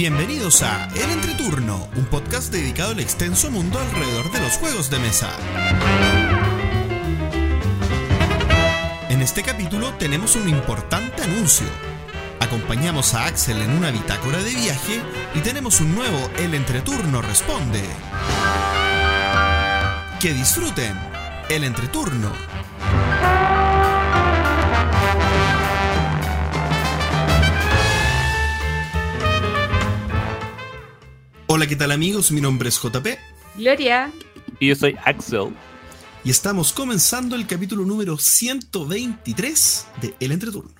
Bienvenidos a El Entreturno, un podcast dedicado al extenso mundo alrededor de los juegos de mesa. En este capítulo tenemos un importante anuncio. Acompañamos a Axel en una bitácora de viaje y tenemos un nuevo El Entreturno Responde. Que disfruten El Entreturno. Hola, ¿qué tal amigos? Mi nombre es JP Gloria. Y yo soy Axel. y estamos comenzando el capítulo número 123 de El Entreturno.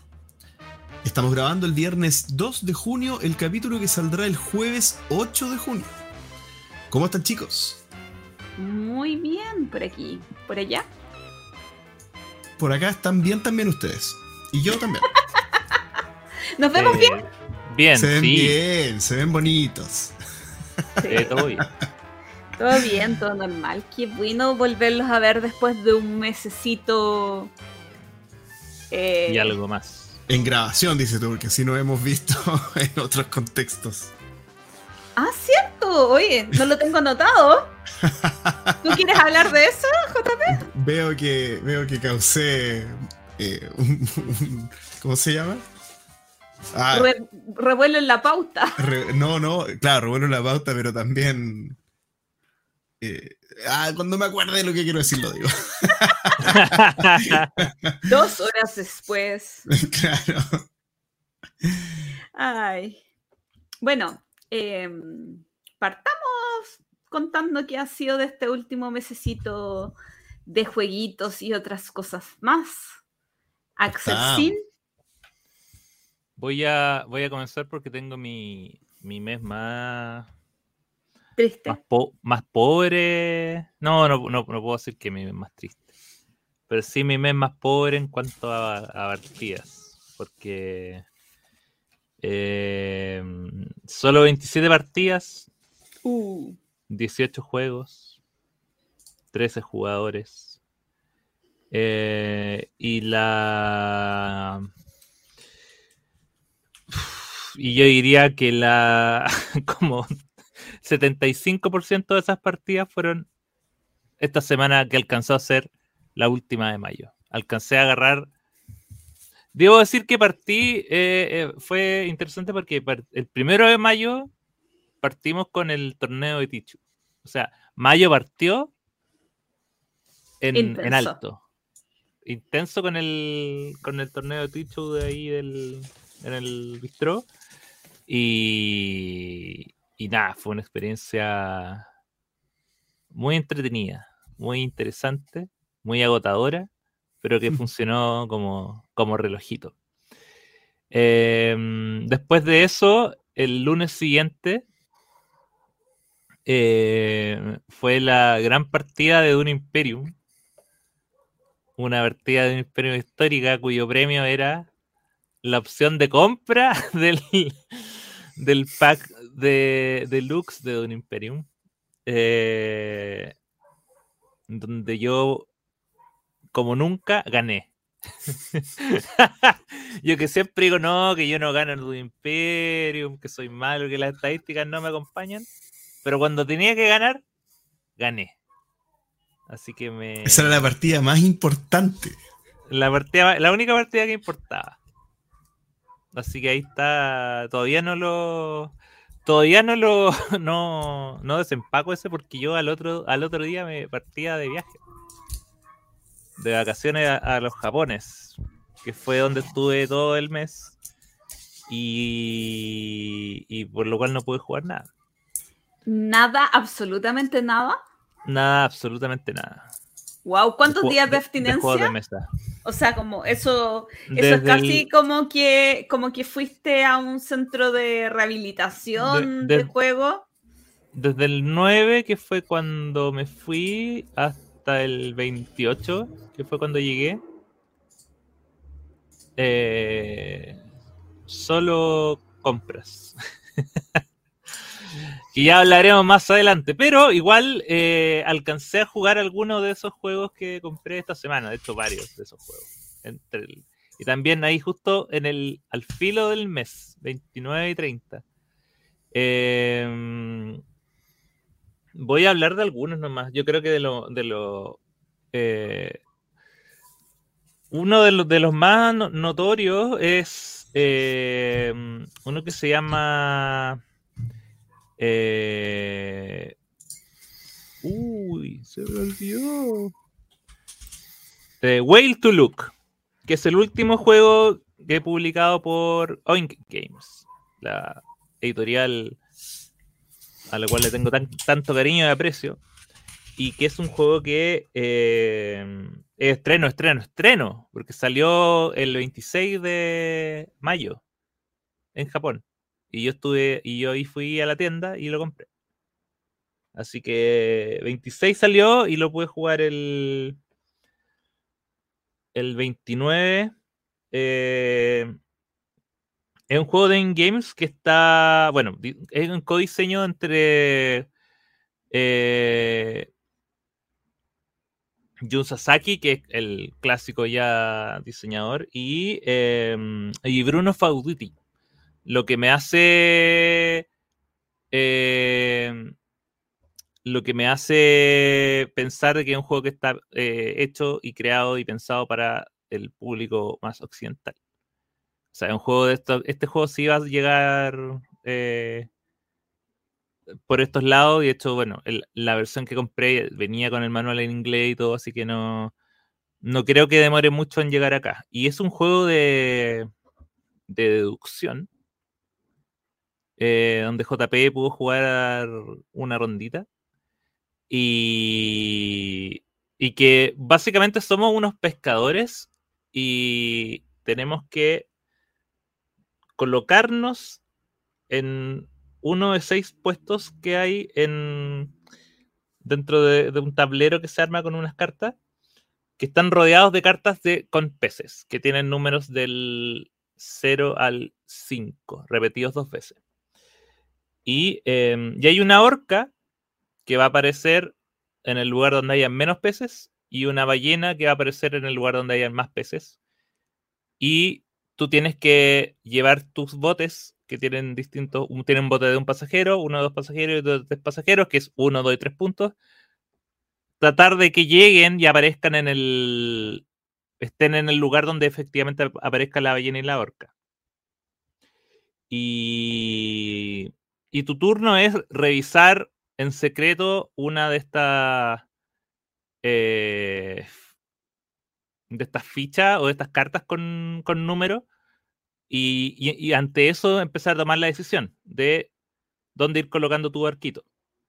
Estamos grabando el viernes 2 de junio el capítulo que saldrá el jueves 8 de junio. ¿Cómo están chicos? Muy bien por aquí. ¿Por allá? Por acá están bien también ustedes. Y yo también. ¿Nos vemos Eh, bien? Bien, se ven sí. bien, se ven bonitos. Eh, todo bien. Todo bien, todo normal. Qué bueno volverlos a ver después de un mesecito. eh, Y algo más. En grabación, dice tú, porque así no hemos visto en otros contextos. Ah, cierto. Oye, no lo tengo anotado. ¿Tú quieres hablar de eso, JP? Veo que, veo que causé eh, un- un- ¿Cómo se llama? Ah, Re- revuelo en la pauta. Re- no, no, claro, revuelvo la pauta, pero también. eh, ah, cuando me acuerde de lo que quiero decir, lo digo. Dos horas después. claro. Ay. Bueno, em, partamos contando qué ha sido de este último mesecito de jueguitos y otras cosas más. Axel. Sin, voy, a, voy a comenzar porque tengo mi, mi mes más, triste. más, po- más pobre. No, no, no, no puedo decir que mi mes más triste. Pero sí mi mes más pobre en cuanto a, a partidas. Porque eh, solo 27 partidas, Uh, 18 juegos, 13 jugadores. eh, y la. Y yo diría que la. Como 75% de esas partidas fueron esta semana que alcanzó a ser la última de mayo. Alcancé a agarrar. Debo decir que partí. eh, eh, fue interesante porque el primero de mayo partimos con el torneo de Tichu. O sea, mayo partió en, en alto. Intenso con el, con el torneo de Tichu de ahí del, en el bistró. Y, y nada, fue una experiencia muy entretenida, muy interesante, muy agotadora, pero que Mm. funcionó como, como relojito. Em, después de eso, el lunes siguiente eh, fue la gran partida de Dune Imperium. Una partida de Dune Imperium histórica cuyo premio era la opción de compra del, del pack de deluxe de Dune Imperium. eh, donde yo, como nunca, gané. yo que siempre digo, no, que yo no gano en Dune Imperium, que soy malo, que las estadísticas no me acompañan. Pero cuando tenía que ganar, gané. Así que me. Esa era la partida más importante. La, partida, la única partida que importaba. Así que ahí está. Todavía no lo. Todavía no lo. No, no desempaco ese porque yo al otro, al otro día me partía de viaje. De vacaciones a, a los Japones. Que fue donde estuve todo el mes. Y, y por lo cual no pude jugar nada. nada, absolutamente nada. Nada, absolutamente nada. Wow, ¿cuántos días de abstinencia? de mesa. o sea, como eso, eso Desde es casi el- como que como que fuiste a un centro de rehabilitación de- juego. Desde el 9, que fue cuando me fui, hasta el 28, que fue cuando llegué. eh, solo compras. que ya hablaremos más adelante. Pero igual eh, alcancé a jugar algunos de esos juegos que compré esta semana. De hecho, varios de esos juegos. Y también ahí justo en el al filo del mes, 29 y 30. Em, voy a hablar de algunos nomás. Yo creo que de lo. De lo eh, uno de, de, los más notorios es em, uno que se llama. Eh, uy, se me olvidó. Eh, Whale to Look, que es el último juego que he publicado por Oink Games, la editorial a la cual le tengo tanto cariño y aprecio, y que es un juego que eh, es estreno, estreno, estreno, porque salió el 26 de mayo en Japón. Y yo estuve, y yo ahí fui a la tienda y lo compré. Así que 26 salió y lo pude jugar el, el 29. Eh, es un juego de in-games que está, bueno, es un codiseño entre eh, Jun Sasaki, que es el clásico ya diseñador, y, em, y Bruno Fauditi. Lo que me hace. Em, lo que me hace pensar que es un juego que está eh, hecho y creado y pensado para el público más occidental. O sea, un juego de esto, este juego sí va a llegar eh, por estos lados. Y de hecho, bueno, la versión que compré venía con el manual en inglés y todo, así que no, no creo que demore mucho en llegar acá. Y es un juego de, de deducción. Eh, donde JP pudo jugar una rondita. Y, y que básicamente somos unos pescadores y tenemos que colocarnos en uno de seis puestos que hay en dentro de, un tablero que se arma con unas cartas que están rodeados de cartas de, con peces, que tienen números del 0 al 5, repetidos dos veces. Y, y, hay una orca que va a aparecer en el lugar donde haya menos peces y una ballena que va a aparecer en el lugar donde haya más peces. Y tú tienes que llevar tus botes que tienen distintos, tienen un bote de un pasajero, uno de dos pasajeros y dos de tres pasajeros, que es uno, dos y tres puntos. Tratar de que lleguen y aparezcan en el, estén en el lugar donde efectivamente aparezca la ballena y la orca. Y, y tu turno es revisar en secreto una de estas eh, de estas fichas o de estas cartas con, con números y, ante eso empezar a tomar la decisión de dónde ir colocando tu arquito.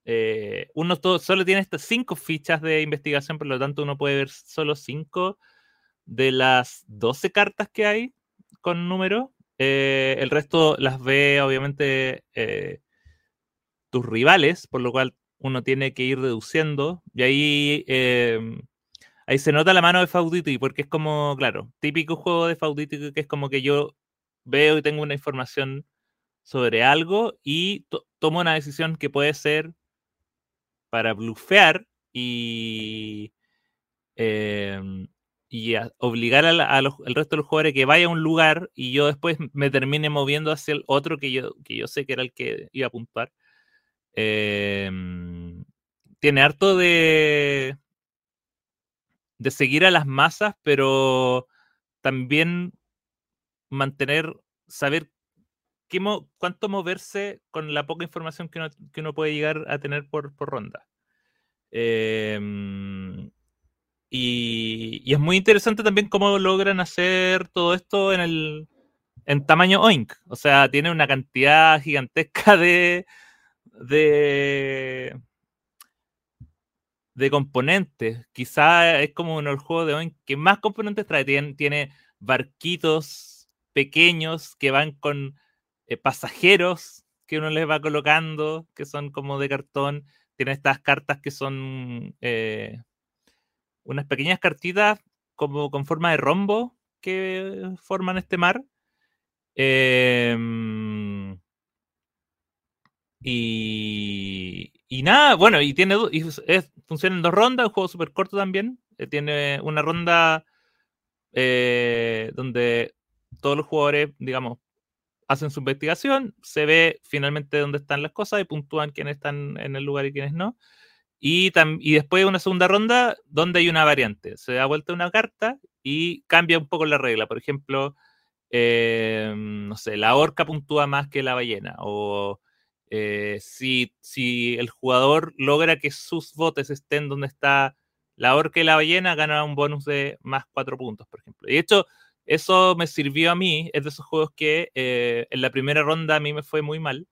Eh, uno solo tiene estas cinco fichas de investigación, por lo tanto uno puede ver solo cinco de las 12 cartas que hay con número. Eh, el resto las ve obviamente tus rivales, por lo cual uno tiene que ir reduciendo. Y ahí em, ahí se nota la mano de Fauditi, porque es como, claro, típico juego de Fauditi que es como que yo veo y tengo una información sobre algo y tomo una decisión que puede ser para blufear y, em, y obligar al resto de los jugadores que vaya a un lugar y yo después me termine moviendo hacia el otro que yo, que yo sé que era el que iba a apuntar. Em, tiene harto de, de seguir a las masas, pero también mantener, saber cuánto moverse con la poca información que uno, puede llegar a tener por, ronda. Em, y, es muy interesante también cómo logran hacer todo esto en el en tamaño OINC. O sea, tiene una cantidad gigantesca de, de, de componentes. Quizá es como uno de los juegos de OINC que más componentes trae. tiene barquitos pequeños que van con eh, pasajeros que uno les va colocando, que son como de cartón. Tiene estas cartas que son eh, unas pequeñas cartitas como con forma de rombo que forman este mar. Em, y, y, nada, bueno, y tiene y funciona en dos rondas, un juego súper corto también. Eh, tiene una ronda donde todos los jugadores, digamos, hacen su investigación, se ve finalmente dónde están las cosas y puntúan quiénes están en el lugar y quiénes no. Y, y después una segunda ronda donde hay una variante. Se da vuelta una carta y cambia un poco la regla. Por ejemplo, eh, no sé, la orca puntúa más que la ballena. O eh, si, el jugador logra que sus botes estén donde está la orca y la ballena, gana un bonus de más cuatro puntos, por ejemplo. Y de hecho, eso me sirvió a mí. Es de esos juegos que eh, en la primera ronda a mí me fue muy mal.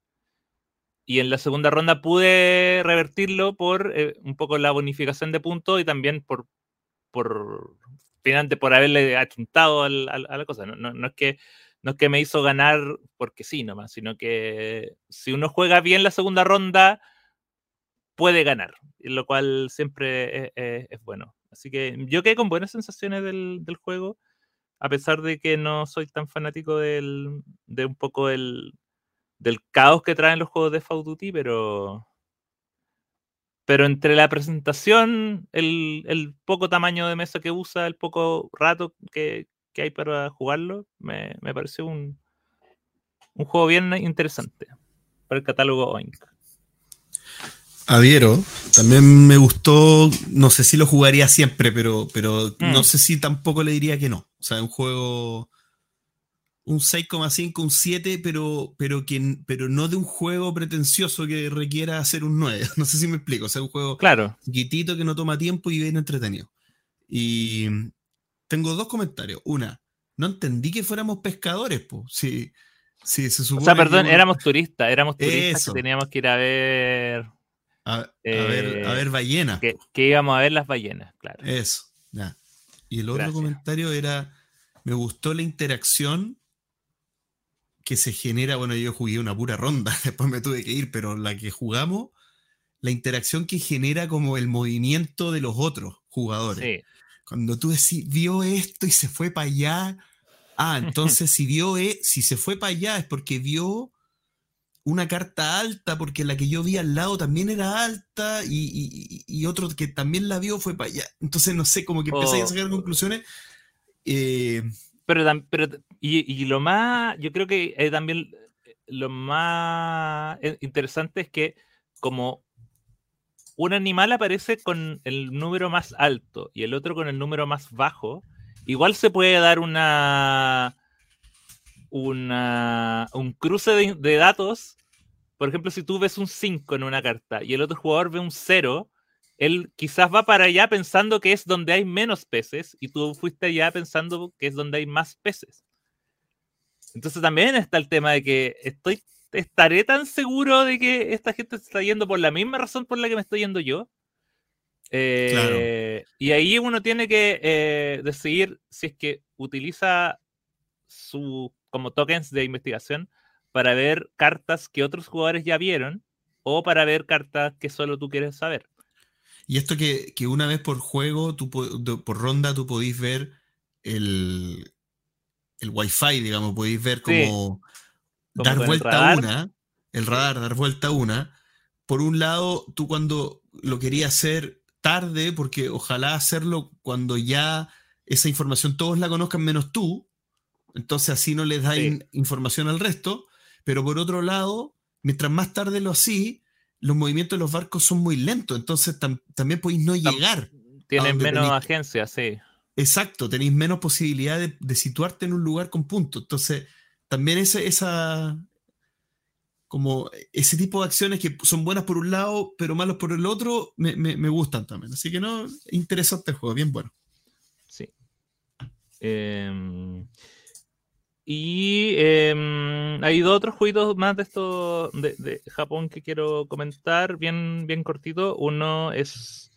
Y en la segunda ronda pude revertirlo por un poco la bonificación de puntos y también por, por finalmente por haberle achuntado a la cosa. No, es que, no es que me hizo ganar porque sí nomás, sino que si uno juega bien la segunda ronda, puede ganar, lo cual siempre e, e, es, bueno. Así que yo quedé con buenas sensaciones del, juego, a pesar de que no soy tan fanático del, de un poco el, del caos que traen los juegos de Fall Duty, pero, pero entre la presentación, el, poco tamaño de mesa que usa, el poco rato que, hay para jugarlo, me, pareció un, un juego bien interesante para el catálogo Oink. Adhiero, también me gustó, no sé si lo jugaría siempre, pero, pero no mm. sé si tampoco le diría que no. O sea, un juego un 6,5, un 7, pero, pero, pero no de un juego pretencioso que requiera hacer un 9. No sé si me explico. O sea, un juego claro. chiquitito que no toma tiempo y bien entretenido. Y tengo dos comentarios. Una, no entendí que fuéramos pescadores, pues. Sí, sí, se supone O sea, perdón, éramos turistas, éramos turistas que teníamos que ir a ver. A, ver, a ver eh, ballenas. Que, íbamos a ver las ballenas, claro. Eso, ya. Y el otro comentario era, me gustó la interacción que se genera, bueno, yo jugué una pura ronda, después me tuve que ir, pero la que jugamos, la interacción que genera como el movimiento de los otros jugadores. Cuando tú decís, vio esto y se fue para allá, ah, entonces si vio, e, si se fue para allá es porque vio una carta alta, porque la que yo vi al lado también era alta y, otro que también la vio fue para allá. Entonces, no sé, como que empecé a oh. sacar conclusiones. Eh, pero, pero y, lo más, yo creo que eh, también eh, lo más eh, interesante es que como un animal aparece con el número más alto y el otro con el número más bajo, igual se puede dar una, una un cruce de, de datos. Por ejemplo, si tú ves un 5 en una carta y el otro jugador ve un 0, él quizás va para allá pensando que es donde hay menos peces y tú fuiste allá pensando que es donde hay más peces. Entonces también está el tema de que estoy, estaré tan seguro de que esta gente se está yendo por la misma razón por la que me estoy yendo yo. Eh, y ahí uno tiene que eh, decidir si es que utiliza su como tokens de investigación para ver cartas que otros jugadores ya vieron o para ver cartas que solo tú quieres saber. Y esto que, una vez por juego, tú, por ronda, tú podéis ver el, el wifi, digamos, podéis ver como dar vuelta una, el radar, dar vuelta una. Por un lado, tú cuando lo querías hacer tarde, porque ojalá hacerlo cuando ya esa información todos la conozcan menos tú, entonces así no les da información al resto, pero por otro lado, mientras más tarde lo así, los movimientos de los barcos son muy lentos, entonces también podéis no llegar. Tienen menos agencia, sí. Exacto, tenéis menos posibilidad de, situarte en un lugar con puntos. Entonces, también ese, esa, como ese tipo de acciones que son buenas por un lado, pero malos por el otro, me, gustan también. Así que no, interesante el juego, bien bueno. Sí. Em, y em, hay dos otros juegos más de esto de, Japón que quiero comentar, bien, bien cortito. Uno es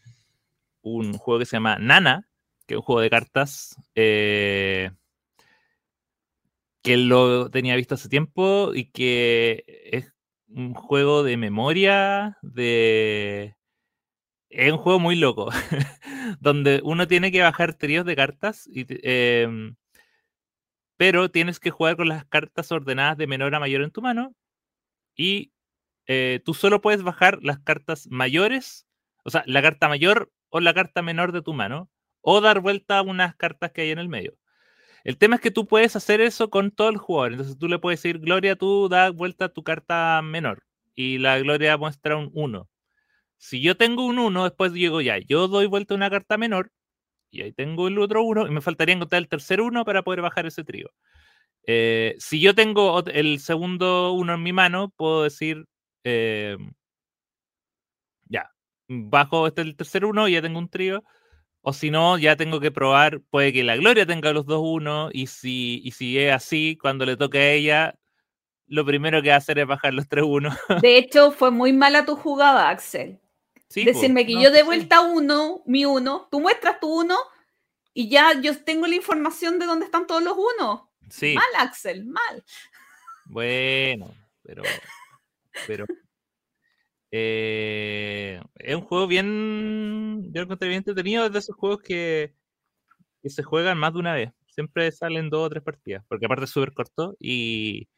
un juego que se llama Nana, que es un juego de cartas eh, que lo tenía visto hace tiempo y que es un juego de memoria, de... Es un juego muy loco, donde uno tiene que bajar tríos de cartas. Em, pero tienes que jugar con las cartas ordenadas de menor a mayor en tu mano y eh, tú solo puedes bajar las cartas mayores, o sea, la carta mayor o la carta menor de tu mano, o dar vuelta a unas cartas que hay en el medio. El tema es que tú puedes hacer eso con todo el jugador. Entonces tú le puedes decir, Gloria, tú da vuelta tu carta menor. Y la Gloria muestra un 1. Si yo tengo un 1, después digo ya, yo doy vuelta una carta menor. Y ahí tengo el otro 1. Y me faltaría encontrar el tercer 1 para poder bajar ese trío. Eh, si yo tengo el segundo 1 en mi mano, puedo decir, eh, ya, bajo este el tercer 1 y ya tengo un trío o si no, ya tengo que probar, puede que la Gloria tenga los dos uno, y si, y si es así, cuando le toque a ella, lo primero que va a hacer es bajar los tres uno. De hecho, fue muy mala tu jugada, Axel. Decirme que yo de vuelta uno, mi uno, tú muestras tu uno, y ya yo tengo la información de dónde están todos los unos. Sí. Mal, Axel, mal. Bueno, pero, pero eh, es un juego bien, yo lo encontré bien entretenido, es de esos juegos que, se juegan más de una vez. Siempre salen dos o tres partidas, porque aparte es súper corto y...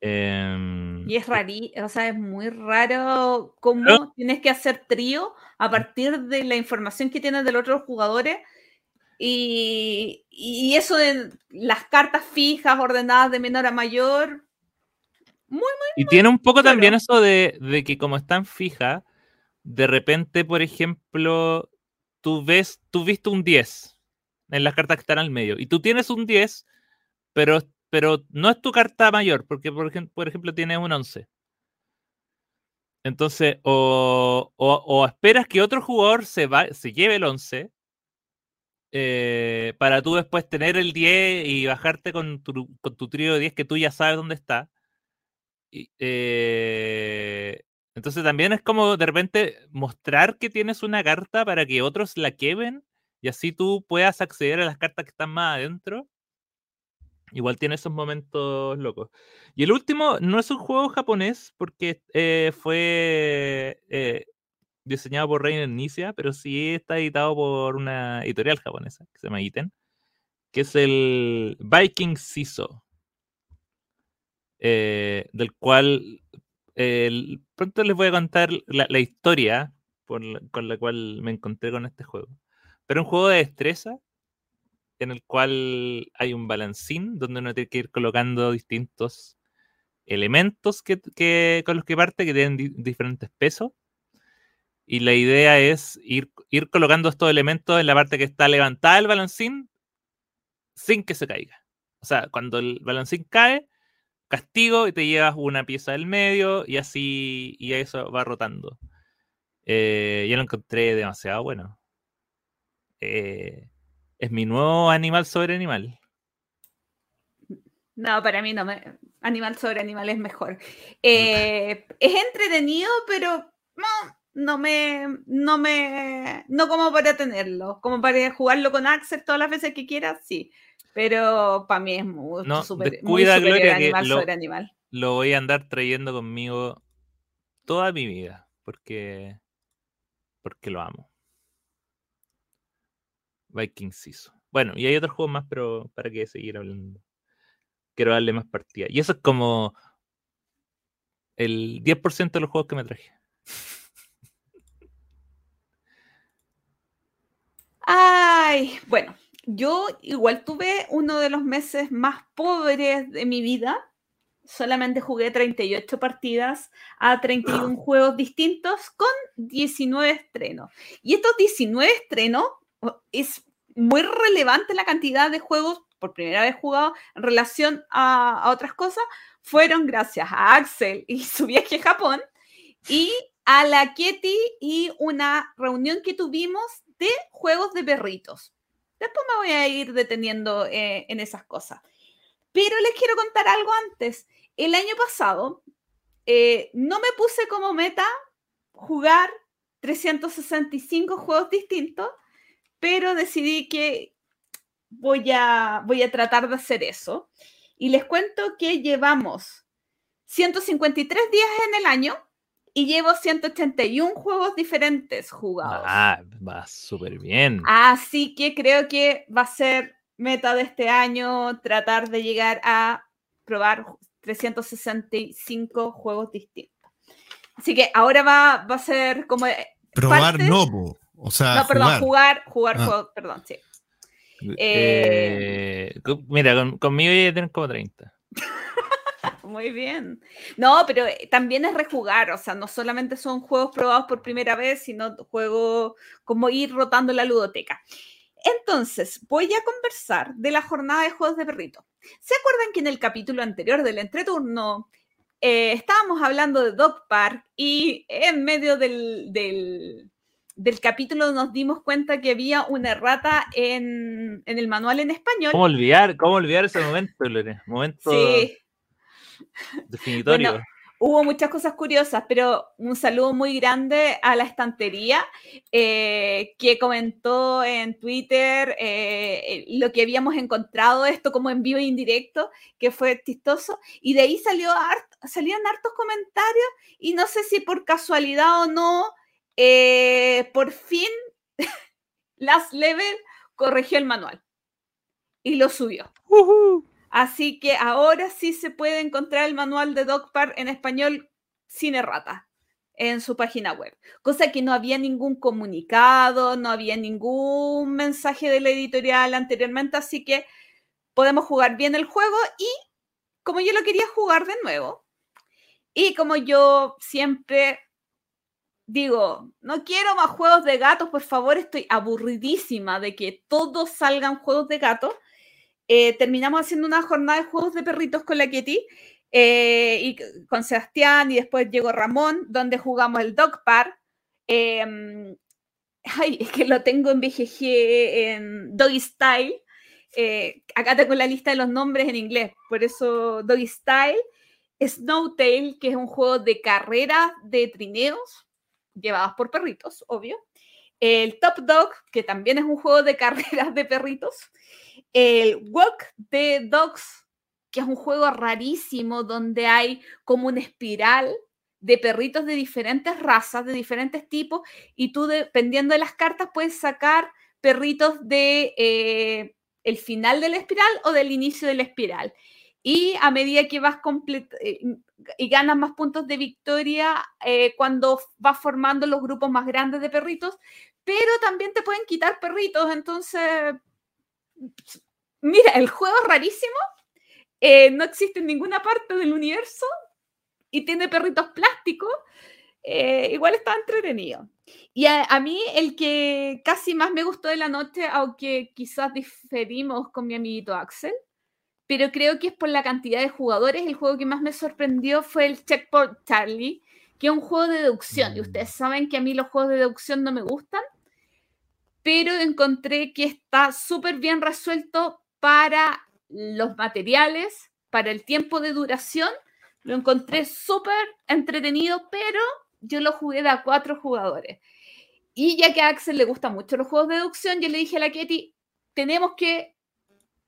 Em, y es rarí, o sea, es muy raro cómo tienes que hacer trío a partir de la información que tienes de los otros jugadores y, y eso de las cartas fijas ordenadas de menor a mayor, muy, muy, y tiene un poco también eso de, que como están fijas, de repente, por ejemplo, tú ves, tú viste un 10 en las cartas que están al medio, y tú tienes un 10, pero, pero no es tu carta mayor, porque por ejemplo, por ejemplo tienes un 11. Entonces, o, esperas que otro jugador se, va, se lleve el 11 eh, para tú después tener el 10 y bajarte con tu, con tu trío de 10 que tú ya sabes dónde está. Eh, entonces también es como de repente mostrar que tienes una carta para que otros la quemen y así tú puedas acceder a las cartas que están más adentro. Igual tiene esos momentos locos. Y el último no es un juego japonés porque eh, fue eh, diseñado por Reiner Nisia, pero sí está editado por una editorial japonesa que se llama Iten, que es el Viking Siso. Eh, del cual pronto les voy a contar la, historia con la cual me encontré con este juego. Pero un juego de destreza en el cual hay un balancín donde uno tiene que ir colocando distintos elementos que, con los que parte que tienen diferentes pesos. Y la idea es ir, ir colocando estos elementos en la parte que está levantada el balancín sin que se caiga. O sea, cuando el balancín cae, castigo y te llevas una pieza del medio y así, y eso va rotando. Eh, yo lo encontré demasiado bueno. Eh, es mi nuevo animal sobre animal. No, para mí no me. Animal sobre animal es mejor. Eh, es entretenido, pero no, no me. No me. No como para tenerlo. Como para jugarlo con Axel todas las veces que quieras, sí. Pero para mí es mucho no, super, Gloria, animal lo, sobre animal. Lo voy a andar trayendo conmigo toda mi vida, porque, porque lo amo. Viking Siso. Bueno, y hay otros juegos más, pero para que seguir hablando. Quiero darle más partida. Y eso es como el 10% de los juegos que me traje. Ay, bueno, yo igual tuve uno de los meses más pobres de mi vida. Solamente jugué 38 partidas a 31 juegos distintos con 19 estrenos. Y estos 19 estrenos es muy relevante la cantidad de juegos por primera vez jugado en relación a, a otras cosas. Fueron gracias a Axel y su viaje a Japón y a la Ketty y una reunión que tuvimos de juegos de perritos. Después me voy a ir deteniendo eh, en esas cosas. Pero les quiero contar algo antes. El año pasado eh, no me puse como meta jugar 365 juegos distintos, pero decidí que voy a, voy a tratar de hacer eso. Y les cuento que llevamos 153 días en el año y llevo 181 juegos diferentes jugados. Ah, va súper bien. Así que creo que va a ser meta de este año tratar de llegar a probar 365 juegos distintos. Así que ahora va, va a ser como... Probar no, o sea... No, perdón, jugar, jugar, ah. juegos, perdón, sí. Eh, mira, conmigo ya tienen como 30. Muy bien. No, pero eh, también es rejugar, o sea, no solamente son juegos probados por primera vez, sino juegos como ir rotando la ludoteca. Entonces, voy a conversar de la jornada de juegos de perrito. ¿Se acuerdan que en el capítulo anterior del entreturno eh, estábamos hablando de Dog Park y en medio del, del, capítulo nos dimos cuenta que había una errata en, en, el manual en español? ¿Cómo olvidar, cómo olvidar ese momento, Lore? Momento sí. Definitorio hubo muchas cosas curiosas, pero un saludo muy grande a la estantería eh, que comentó en Twitter eh, lo que habíamos encontrado, esto como en vivo e indirecto, que fue chistoso, y de ahí salió salían hartos comentarios y no sé si por casualidad o no, eh, por fin Last Level corrigió el manual y lo subió. Así que ahora sí se puede encontrar el manual de Park en español sin errata en su página web. Cosa que no había ningún comunicado, no había ningún mensaje de la editorial anteriormente, así que podemos jugar bien el juego y como yo lo quería jugar de nuevo, y como yo siempre digo, no quiero más juegos de gatos, por favor, estoy aburridísima de que todos salgan juegos de gatos. Eh, terminamos haciendo una jornada de juegos de perritos con la Ketty eh, y con Sebastián y después llegó Ramón, donde jugamos el Dog Park. Em, ay, es que lo tengo en BGG en Doggy Style. Eh, acá tengo la lista de los nombres en inglés, por eso Doggy Style. Snowtail, que es un juego de carreras de trineos, llevados por perritos, obvio. El Top Dog, que también es un juego de carreras de perritos el Walk the Dogs, que es un juego rarísimo donde hay como una espiral de perritos de diferentes razas, de diferentes tipos, y tú dependiendo de las cartas puedes sacar perritos de eh, el final de la espiral o del inicio de la espiral. Y a medida que vas eh, y ganas más puntos de victoria eh, cuando vas formando los grupos más grandes de perritos, pero también te pueden quitar perritos, entonces Mira, el juego es rarísimo, eh, no existe en ninguna parte del universo y tiene perritos plásticos. Eh, igual está entretenido. Y a, mí el que casi más me gustó de la noche, aunque quizás diferimos con mi amiguito Axel, pero creo que es por la cantidad de jugadores, el juego que más me sorprendió fue el Checkpoint Charlie, que es un juego de deducción. Y ustedes mm. saben que a mí los juegos de deducción no me gustan, pero encontré que está súper bien resuelto para los materiales, para el tiempo de duración. Lo encontré súper entretenido, pero yo lo jugué de a cuatro jugadores. Y ya que a Axel le gustan mucho los juegos de deducción, yo le dije a la Ketty, tenemos que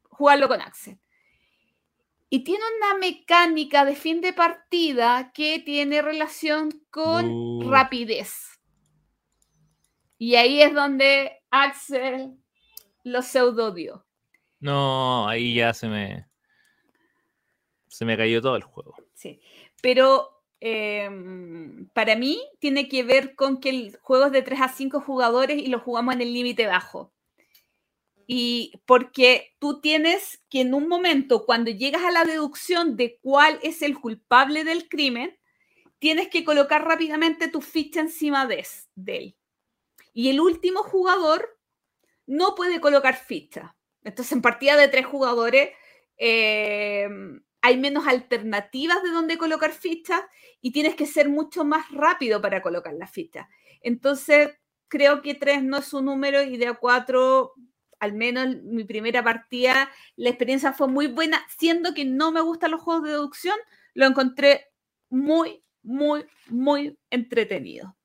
jugarlo con Axel. Y tiene una mecánica de fin de partida que tiene relación con rapidez. Y ahí es donde Axel lo pseudodió. No, ahí ya se me. Se me cayó todo el juego. Sí. Pero em, para mí tiene que ver con que el juego es de 3 a 5 jugadores y lo jugamos en el límite bajo. Y porque tú tienes que en un momento, cuando llegas a la deducción de cuál es el culpable del crimen, tienes que colocar rápidamente tu ficha encima de, de él. Y el último jugador no puede colocar ficha. Entonces, en partida de tres jugadores, eh, hay menos alternativas de dónde colocar fichas y tienes que ser mucho más rápido para colocar las fichas. Entonces, creo que tres no es un número y de a cuatro, al menos en mi primera partida, la experiencia fue muy buena, siendo que no me gustan los juegos de deducción, lo encontré muy, muy, muy entretenido.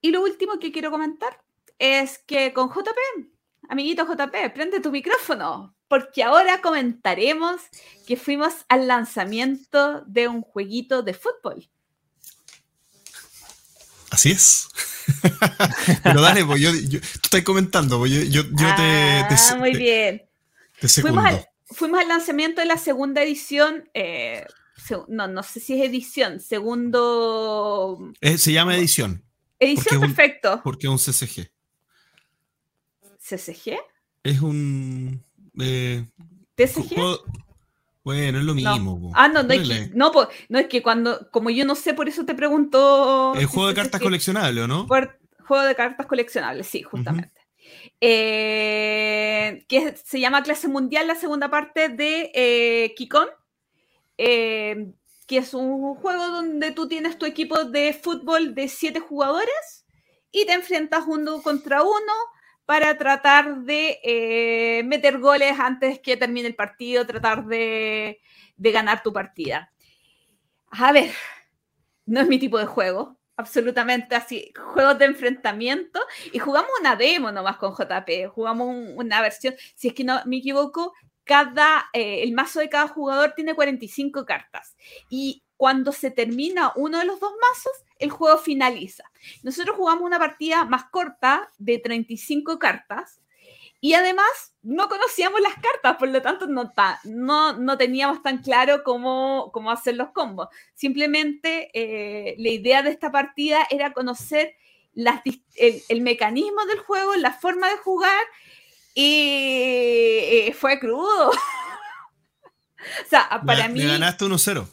Y lo último que quiero comentar es que con JP Amiguito JP, prende tu micrófono, porque ahora comentaremos que fuimos al lanzamiento de un jueguito de fútbol. Así es. Pero dale, pues yo, tú estás comentando, pues yo, te, Ah, muy bien. fuimos, al, fuimos, al, lanzamiento de la segunda edición. Eh, no, no sé si es edición, segundo. Eh, se llama edición. Edición, perfecto. porque es un CCG. ¿CCG? Es un. Eh, ¿TCG? Bueno, es lo mismo. Ah, no, no, es que, no, po- no, es que cuando, como yo no sé, por eso te pregunto. El si juego de cartas coleccionables, ¿o ¿no? por- juego de cartas coleccionables, sí, justamente. Eh, que se llama Clase Mundial, la segunda parte de eh, Kikon, eh, que es un juego donde tú tienes tu equipo de fútbol de siete jugadores y te enfrentas uno contra uno para tratar de eh, meter goles antes que termine el partido, tratar de, de ganar tu partida. A ver, no es mi tipo de juego, absolutamente así, juegos de enfrentamiento y jugamos una demo nomás con JP, jugamos un- una versión, si es que no me equivoco, cada, eh, el mazo de cada jugador tiene 45 cartas y cuando se termina uno de los dos mazos, el juego finaliza. Nosotros jugamos una partida más corta de 35 cartas y además no conocíamos las cartas, por lo tanto no, no, no teníamos tan claro cómo, cómo hacer los combos. Simplemente eh, la idea de esta partida era conocer las el, el mecanismo del juego, la forma de jugar y eh, fue crudo. o sea, para Le- mí... Le ganaste 1-0.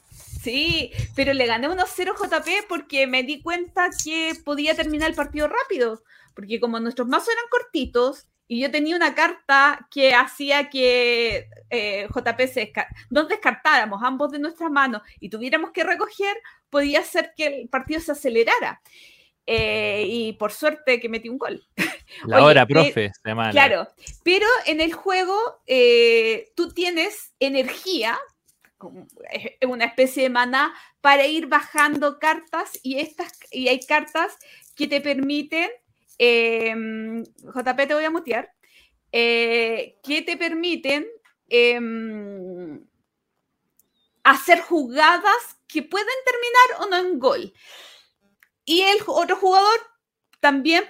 Sí, pero le gané 1-0 JP porque me di cuenta que podía terminar el partido rápido. Porque como nuestros mazos eran cortitos y yo tenía una carta que hacía que eh, JP se desca- nos descartáramos ambos de nuestras manos y tuviéramos que recoger, podía hacer que el partido se acelerara. Eh, y por suerte que metí un gol. La Oye, hora, eh, profe, Claro, pero en el juego eh, tú tienes energía, una especie de maná, para ir bajando cartas y, estas, y hay cartas que te permiten, eh, JP te voy a mutear, eh, que te permiten em, hacer jugadas que pueden terminar o no en gol. Y el otro jugador también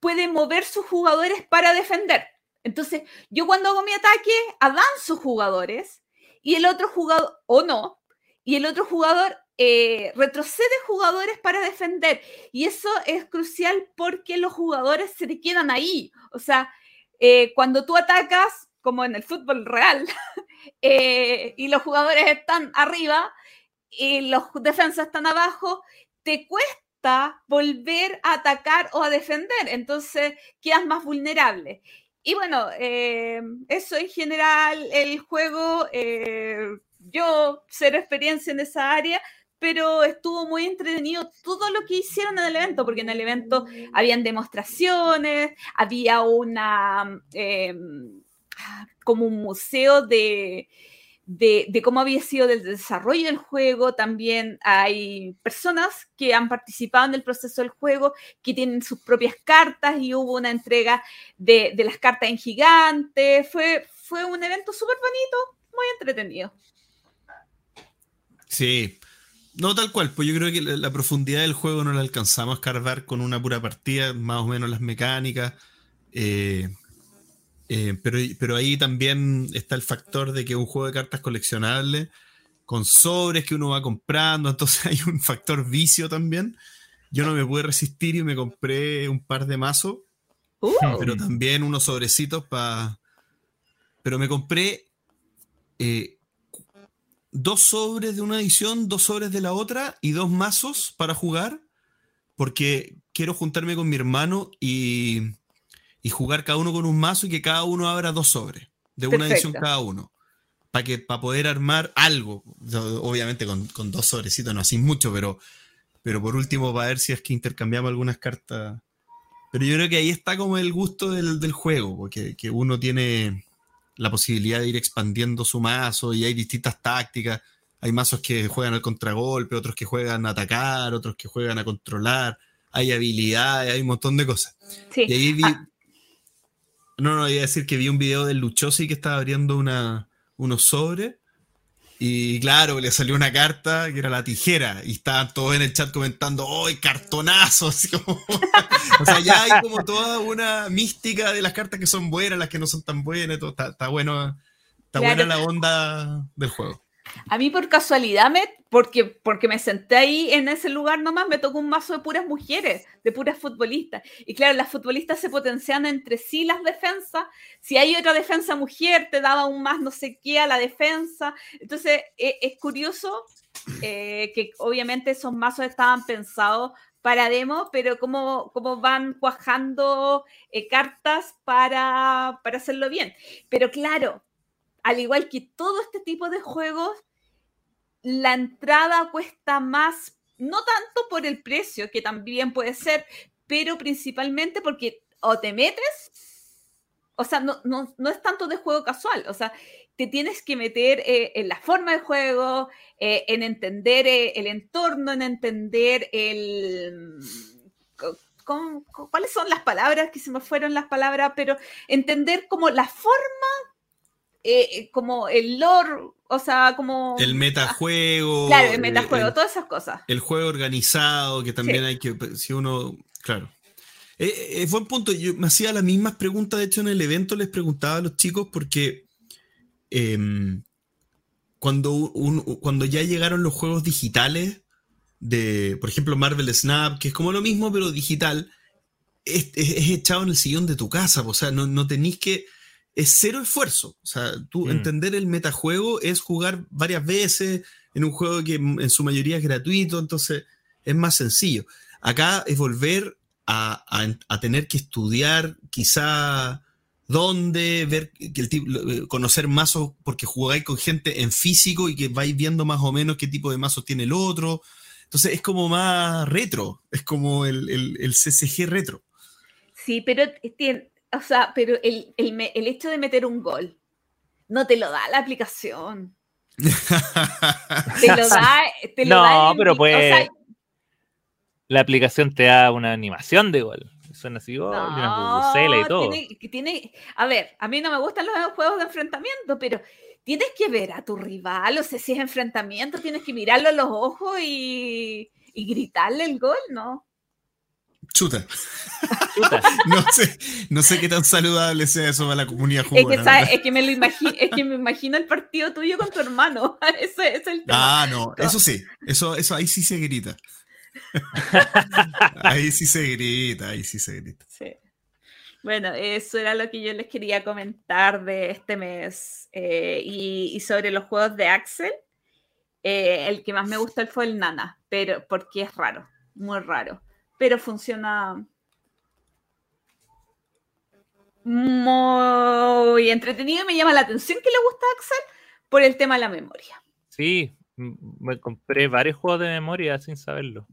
puede mover sus jugadores para defender. Entonces, yo cuando hago mi ataque, avanzo jugadores y el otro jugador, o no, y el otro jugador eh, retrocede jugadores para defender. Y eso es crucial porque los jugadores se te quedan ahí. O sea, eh, cuando tú atacas, como en el fútbol real, eh, y los jugadores están arriba y los defensas están abajo, te cuesta volver a atacar o a defender, entonces quedas más vulnerable. Y bueno, eh, eso en general, el juego, eh, yo cero experiencia en esa área, pero estuvo muy entretenido todo lo que hicieron en el evento, porque en el evento habían demostraciones, había una, eh, como un museo de, de, cómo había sido el desarrollo del juego. También hay personas que han participado en el proceso del juego, que tienen sus propias cartas y hubo una entrega de, las cartas en gigante. Fue, fue un evento súper bonito, muy entretenido. Sí. No tal cual, pues yo creo que la, la, profundidad del juego no la alcanzamos a escarbar con una pura partida, más o menos las mecánicas. Eh, eh, pero, pero ahí también está el factor de que un juego de cartas coleccionable con sobres que uno va comprando, entonces hay un factor vicio también. Yo no me pude resistir y me compré un par de mazos, uh. pero también unos sobrecitos para... Pero me compré eh, dos sobres de una edición, dos sobres de la otra y dos mazos para jugar, porque quiero juntarme con mi hermano y y jugar cada uno con un mazo y que cada uno abra dos sobres de una Perfecto. edición cada uno. Para que para poder armar algo. Obviamente con, con, dos sobrecitos no así mucho, pero, pero por último para ver si es que intercambiamos algunas cartas. Pero yo creo que ahí está como el gusto del, del juego, porque que uno tiene la posibilidad de ir expandiendo su mazo y hay distintas tácticas. Hay mazos que juegan al contragolpe, otros que juegan a atacar, otros que juegan a controlar. Hay habilidades, hay un montón de cosas. Sí. Y ahí vi, ah. No, no, iba a decir que vi un video del Luchosi que estaba abriendo una, unos sobres. Y claro, le salió una carta que era la tijera. Y estaban todos en el chat comentando, ¡ay, cartonazo! Así como... o sea, ya hay como toda una mística de las cartas que son buenas, las que no son tan buenas. Todo. Está, está, bueno, está claro. buena la onda del juego. A mí por casualidad, porque, porque me senté ahí en ese lugar nomás, me tocó un mazo de puras mujeres, de puras futbolistas. Y claro, las futbolistas se potencian entre sí las defensas. Si hay otra defensa mujer, te daba un más no sé qué a la defensa. Entonces, e, es, curioso eh, que obviamente esos mazos estaban pensados para demo, pero cómo, cómo van cuajando eh, cartas para, para hacerlo bien. Pero claro, al igual que todo este tipo de juegos, la entrada cuesta más, no tanto por el precio, que también puede ser, pero principalmente porque o te metes, o sea, no, no, es tanto de juego casual, o sea, te tienes que meter eh, en la forma de juego, eh, en entender eh, el entorno, en entender el... ¿Cuáles son las palabras que se me fueron las palabras? Pero entender como la forma eh, eh, como el lore, o sea, como... El metajuego. Claro, el metajuego, todas esas cosas. El juego organizado, que también hay que, si uno, claro. Eh, eh, buen punto, yo me hacía las mismas preguntas, de hecho en el evento les preguntaba a los chicos porque em, cuando, cuando ya llegaron los juegos digitales, de, por ejemplo, Marvel Snap, que es como lo mismo, pero digital, es, echado en el sillón de tu casa, o sea, no, no tenéis que es cero esfuerzo. O sea, tú mm. entender el metajuego es jugar varias veces en un juego que en su mayoría es gratuito, entonces es más sencillo. Acá es volver a, tener que estudiar quizá dónde, ver que el tipo, eh, conocer mazos, porque jugáis con gente en físico y que vais viendo más o menos qué tipo de mazos tiene el otro. Entonces es como más retro, es como el, el CCG retro. Sí, pero tiene, o sea, pero el, hecho de meter un gol no te lo da la aplicación. te lo da. Te lo no, pero pues. la aplicación te da una animación de gol. Suena así, gol, una y todo. Tiene, a ver, a mí no me gustan los juegos de enfrentamiento, pero tienes que ver a tu rival, o sea, si es enfrentamiento, tienes que mirarlo a los ojos y, y gritarle el gol, ¿no? Chuta. no, sé, no sé qué tan saludable sea eso para la comunidad jugona. Es que, me lo imagino, es que me imagino el partido tuyo con tu hermano. Ese, es el tema. Ah, no, eso sí. Eso, eso ahí sí se grita. ahí sí se grita, ahí sí se grita. Sí. Bueno, eso era lo que yo les quería comentar de este mes. Eh, y, sobre los juegos de Axel, eh, el que más me gustó fue el Nana, pero porque es raro, muy raro pero funciona muy entretenido y me llama la atención que le gusta a Axel por el tema de la memoria. Sí, me compré varios juegos de memoria sin saberlo.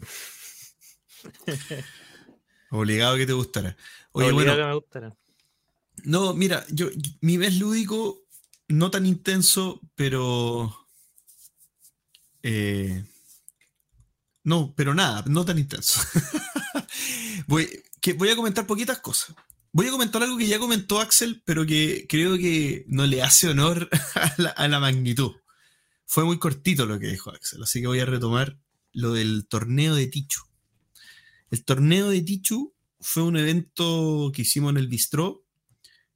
Obligado que te gustara. Oye, Obligado que me gustara. No, mira, yo mi mes lúdico no tan intenso, pero eh, no, pero nada, no tan intenso. voy, voy a comentar poquitas cosas. Voy a comentar algo que ya comentó Axel, pero que creo que no le hace honor a la, magnitud. Fue muy cortito lo que dijo Axel, así que voy a retomar lo del torneo de Tichu. El torneo de Tichu fue un evento que hicimos en el Bistró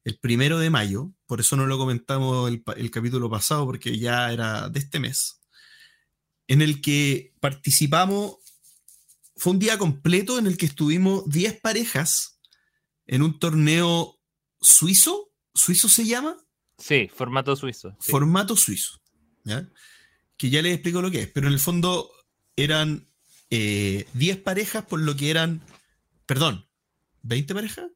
el primero de mayo, por eso no lo comentamos el capítulo pasado, porque ya era de este mes en el que participamos, fue un día completo en el que estuvimos 10 parejas en un torneo suizo, ¿suizo se llama? Sí, formato suizo. Formato suizo, ¿ya? que ya les explico lo que es, pero en el fondo eran 10 eh, parejas por lo que eran, perdón, ¿20 parejas?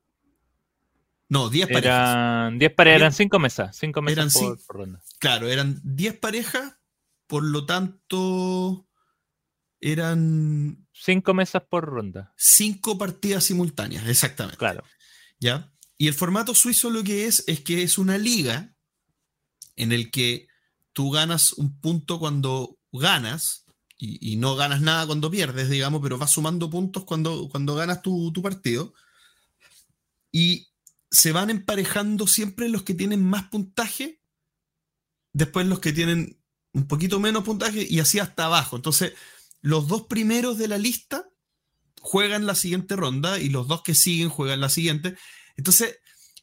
No, 10 parejas. Eran 10 parejas, eran 5 mesas, 5 mesas por, por, ronda. Claro, eran 10 parejas por lo tanto, eran... Cinco mesas por ronda. Cinco partidas simultáneas, exactamente. Claro. ¿Ya? Y el formato suizo lo que es es que es una liga en el que tú ganas un punto cuando ganas y, no ganas nada cuando pierdes, digamos, pero vas sumando puntos cuando, cuando ganas tu, tu partido. Y se van emparejando siempre los que tienen más puntaje, después los que tienen un poquito menos puntaje y así hasta abajo. Entonces, los dos primeros de la lista juegan la siguiente ronda y los dos que siguen juegan la siguiente. Entonces,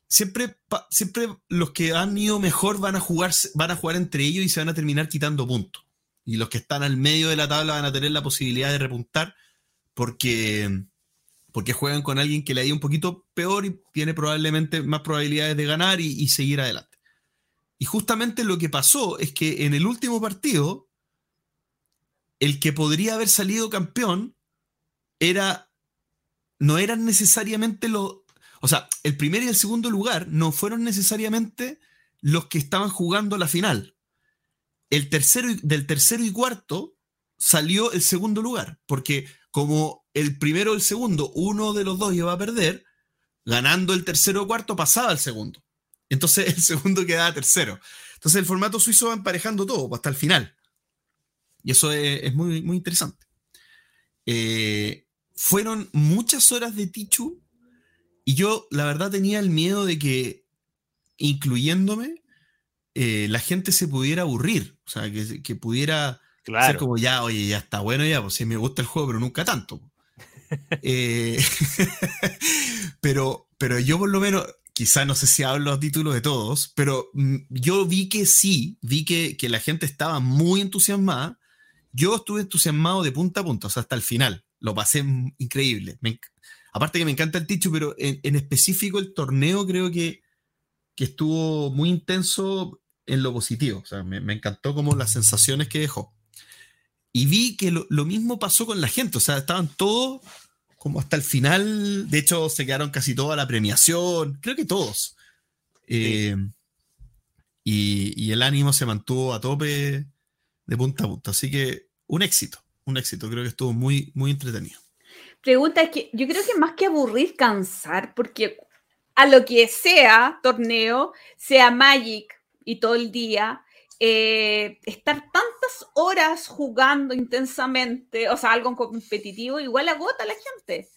siempre, siempre los que han ido mejor van a, jugar, van a jugar entre ellos y se van a terminar quitando puntos. Y los que están al medio de la tabla van a tener la posibilidad de repuntar porque, porque juegan con alguien que le ha ido un poquito peor y tiene probablemente más probabilidades de ganar y, y seguir adelante. Y justamente lo que pasó es que en el último partido, el que podría haber salido campeón era no eran necesariamente los, o sea, el primer y el segundo lugar no fueron necesariamente los que estaban jugando la final. El tercero del tercero y cuarto salió el segundo lugar, porque como el primero o el segundo, uno de los dos iba a perder, ganando el tercero o cuarto pasaba al segundo. Entonces el segundo quedaba tercero. Entonces el formato suizo va emparejando todo hasta el final. Y eso es, muy, muy interesante. Eh, fueron muchas horas de Tichu y yo, la verdad, tenía el miedo de que, incluyéndome, eh, la gente se pudiera aburrir. O sea, que, pudiera ser como ya, oye, ya está bueno ya, pues sí me gusta el juego, pero nunca tanto. Eh, pero, pero yo por lo menos, quizá no sé si hablo a título de todos, pero mm, yo vi que sí, vi que, la gente estaba muy entusiasmada. Yo estuve entusiasmado de punta a punta, o sea, hasta el final. Lo pasé increíble. Me, Aparte que me encanta el Tichu, pero en, específico el torneo creo que, estuvo muy intenso en lo positivo. O sea, me, encantó como las sensaciones que dejó. Y vi que lo, mismo pasó con la gente. O sea, estaban todos como hasta el final. De hecho, se quedaron casi toda la premiación. Creo que todos. Eh, y, y, el ánimo se mantuvo a tope de punta a punta. Así que un éxito, un éxito. Creo que estuvo muy, muy entretenido pregunta es que yo creo que más que aburrir, cansar, porque a lo que sea torneo, sea Magic y todo el día, eh, estar tantas horas jugando intensamente, o sea, algo competitivo, igual agota a la gente.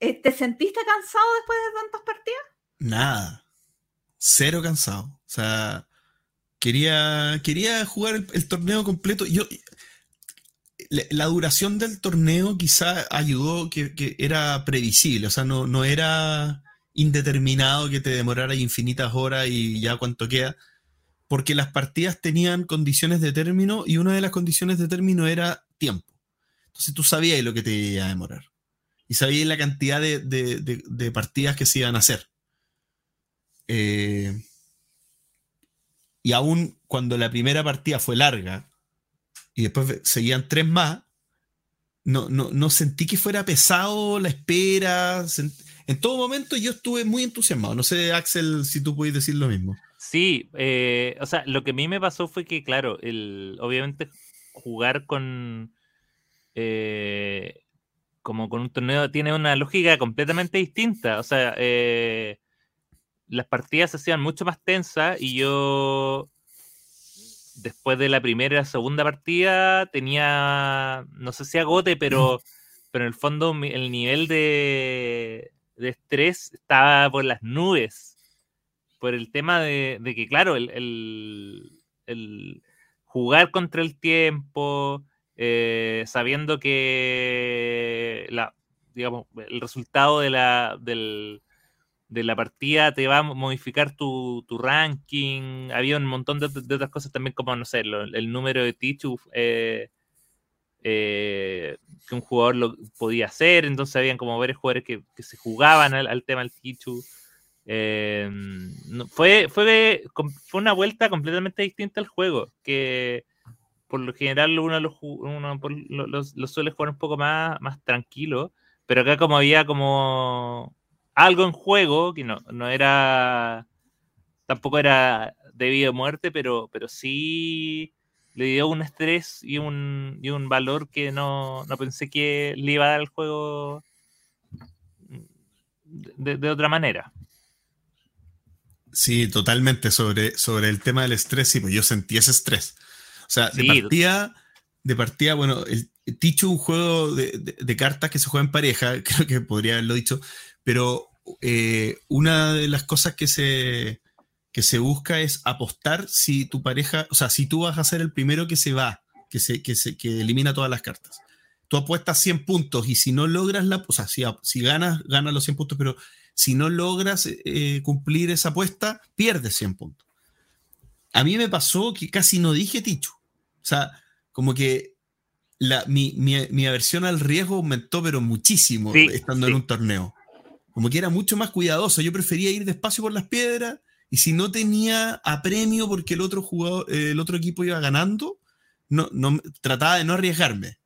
Eh, ¿Te sentiste cansado después de tantas partidas? Nada, cero cansado. O sea, quería, quería jugar el, torneo completo. Yo, la duración del torneo quizá ayudó que, era previsible, o sea, no, no, era indeterminado que te demorara infinitas horas y ya cuánto queda, porque las partidas tenían condiciones de término y una de las condiciones de término era tiempo. Entonces tú sabías lo que te iba a demorar y sabías la cantidad de, partidas que se iban a hacer. Eh, y aún cuando la primera partida fue larga, y después seguían tres más, no, no, sentí que fuera pesado la espera. En todo momento yo estuve muy entusiasmado. No sé, Axel, si tú puedes decir lo mismo. Sí, eh, o sea, lo que a mí me pasó fue que, claro, el, obviamente jugar con... Eh, como con un torneo tiene una lógica completamente distinta. O sea, eh, las partidas se hacían mucho más tensas y yo después de la primera y la segunda partida tenía, no sé si agote, pero, pero en el fondo el nivel de, estrés estaba por las nubes. Por el tema de, que, claro, el, jugar contra el tiempo, eh, sabiendo que la, digamos, el resultado de la, del, de la partida te va a modificar tu, ranking. Había un montón de, otras cosas también, como, no sé, el número de Tichu eh, eh, que un jugador lo podía hacer. Entonces, habían como varios jugadores que, se jugaban al, tema del Tichu. Eh, fue, fue, fue una vuelta completamente distinta al juego, que por lo general uno, lo, suele jugar un poco más, más tranquilo, pero acá como había como algo en juego, que no, no era, tampoco era debido a muerte, pero, pero sí le dio un estrés y un, y un valor que no, no, pensé que le iba a dar al juego de, otra manera. Sí, totalmente. Sobre, sobre el tema del estrés, sí, pues yo sentí ese estrés. O sea, de partida, de partida, bueno, el, Ticho, un juego de, de, cartas que se juega en pareja, creo que podría haberlo dicho, pero eh, una de las cosas que se, que se busca es apostar si tu pareja, o sea, si tú vas a ser el primero que se va, que, se, que, se, que elimina todas las cartas. Tú apuestas 100 puntos y si no logras la, o sea, si, si ganas, ganas los 100 puntos, pero si no logras eh, cumplir esa apuesta, pierdes 100 puntos. A mí me pasó que casi no dije Tichu. O sea, como que mi, aversión al riesgo aumentó, pero muchísimo estando en un torneo. Como que era mucho más cuidadoso. Yo prefería ir despacio por las piedras y si no tenía apremio porque el otro jugador, el otro equipo iba ganando, no, no, trataba de no arriesgarme.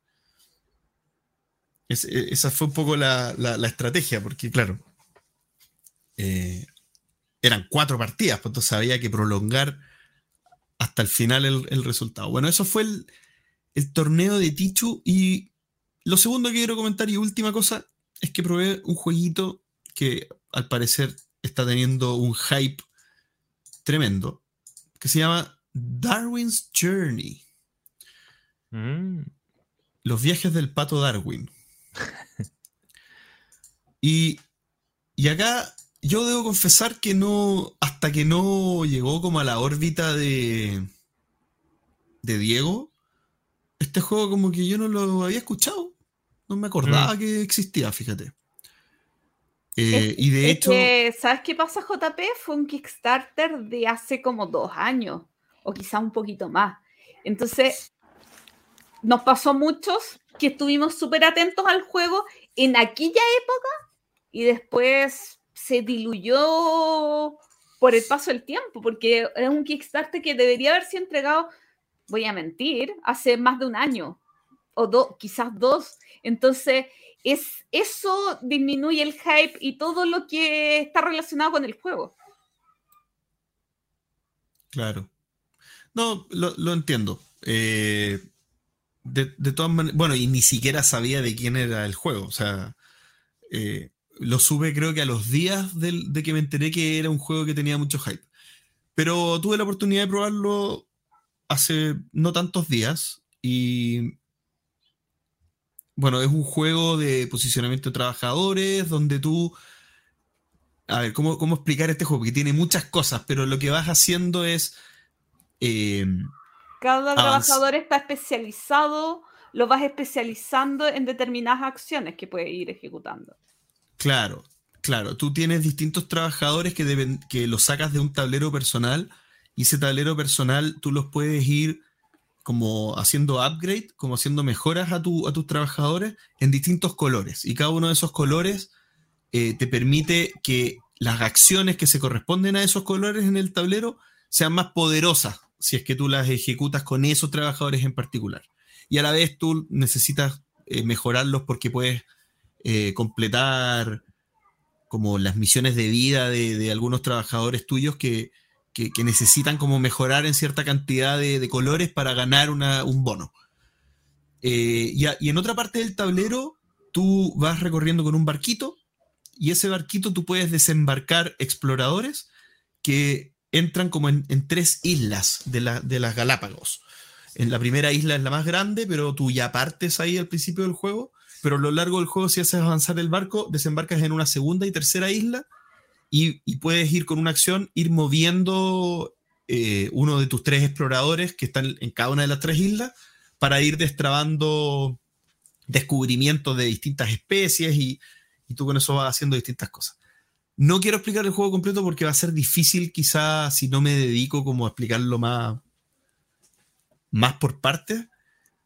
E, esa fue un poco la, estrategia, porque claro, eh, eran cuatro partidas, pues entonces había que prolongar hasta el final el, resultado. Bueno, eso fue el, el, torneo de Tichu y lo segundo que quiero comentar y última cosa es que probé un jueguito que al parecer está teniendo un hype tremendo, que se llama Darwin's Journey. Mm. Los viajes del pato Darwin. y, y acá yo debo confesar que no, hasta que no llegó como a la órbita de, de Diego, este juego como que yo no lo había escuchado. No me acordaba mm. que existía, fíjate. Eh, y de hecho... ¿Sabes qué pasa, JP? Fue un Kickstarter de hace como dos años, o quizá un poquito más. Entonces, nos pasó a muchos que estuvimos súper atentos al juego en aquella época y después se diluyó por el paso del tiempo, porque es un Kickstarter que debería haberse entregado, voy a mentir, hace más de un año, o dos, quizás dos. Entonces, es, eso disminuye el hype y todo lo que está relacionado con el juego. Claro. No, lo, entiendo. Eh, de, todas maneras, bueno, y ni siquiera sabía de quién era el juego. O sea, eh, lo sube creo que a los días de que me enteré que era un juego que tenía mucho hype. Pero tuve la oportunidad de probarlo hace no tantos días y bueno, es un juego de posicionamiento de trabajadores donde tú... A ver, ¿cómo, cómo explicar este juego? Porque tiene muchas cosas, pero lo que vas haciendo es... Eh, Cada trabajador está especializado, lo vas especializando en determinadas acciones que puedes ir ejecutando. Claro, claro. Tú tienes distintos trabajadores que, deben, que los sacas de un tablero personal y ese tablero personal tú los puedes ir como haciendo upgrade, como haciendo mejoras a, tu, a tus trabajadores en distintos colores. Y cada uno de esos colores eh, te permite que las acciones que se corresponden a esos colores en el tablero sean más poderosas si es que tú las ejecutas con esos trabajadores en particular. Y a la vez tú necesitas eh, mejorarlos porque puedes eh, completar como las misiones de vida de, algunos trabajadores tuyos que, necesitan como mejorar en cierta cantidad de, colores para ganar un bono. Eh, y, en otra parte del tablero, tú vas recorriendo con un barquito y ese barquito tú puedes desembarcar exploradores que entran como en, tres islas de, de, las Galápagos. En la primera isla es la más grande, pero tú ya partes ahí al principio del juego pero a lo largo del juego, si haces avanzar el barco, desembarcas en una segunda y tercera isla y, puedes ir con una acción, ir moviendo eh, uno de tus tres exploradores que están en cada una de las tres islas para ir destrabando descubrimientos de distintas especies y, tú con eso vas haciendo distintas cosas. No quiero explicar el juego completo porque va a ser difícil quizás si no me dedico como a explicarlo más, más por partes,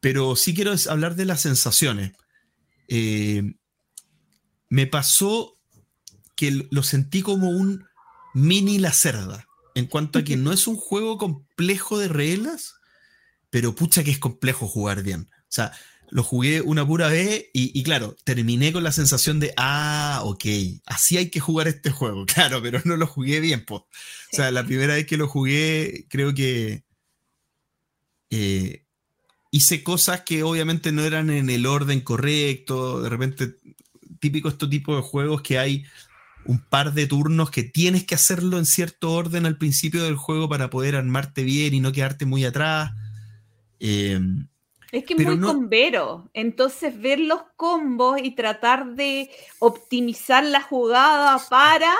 pero sí quiero hablar de las sensaciones. Eh, me pasó que lo sentí como un mini la cerda, en cuanto a que no es un juego complejo de reglas, pero pucha que es complejo jugar bien. O sea, lo jugué una pura vez y, claro, terminé con la sensación de, ah, ok, así hay que jugar este juego, claro, pero no lo jugué bien. O sea, la primera vez que lo jugué, creo que eh, hice cosas que obviamente no eran en el orden correcto, de repente típico este tipo de juegos que hay un par de turnos que tienes que hacerlo en cierto orden al principio del juego para poder armarte bien y no quedarte muy atrás. Em, es que es muy combero, entonces ver los combos y tratar de optimizar la jugada para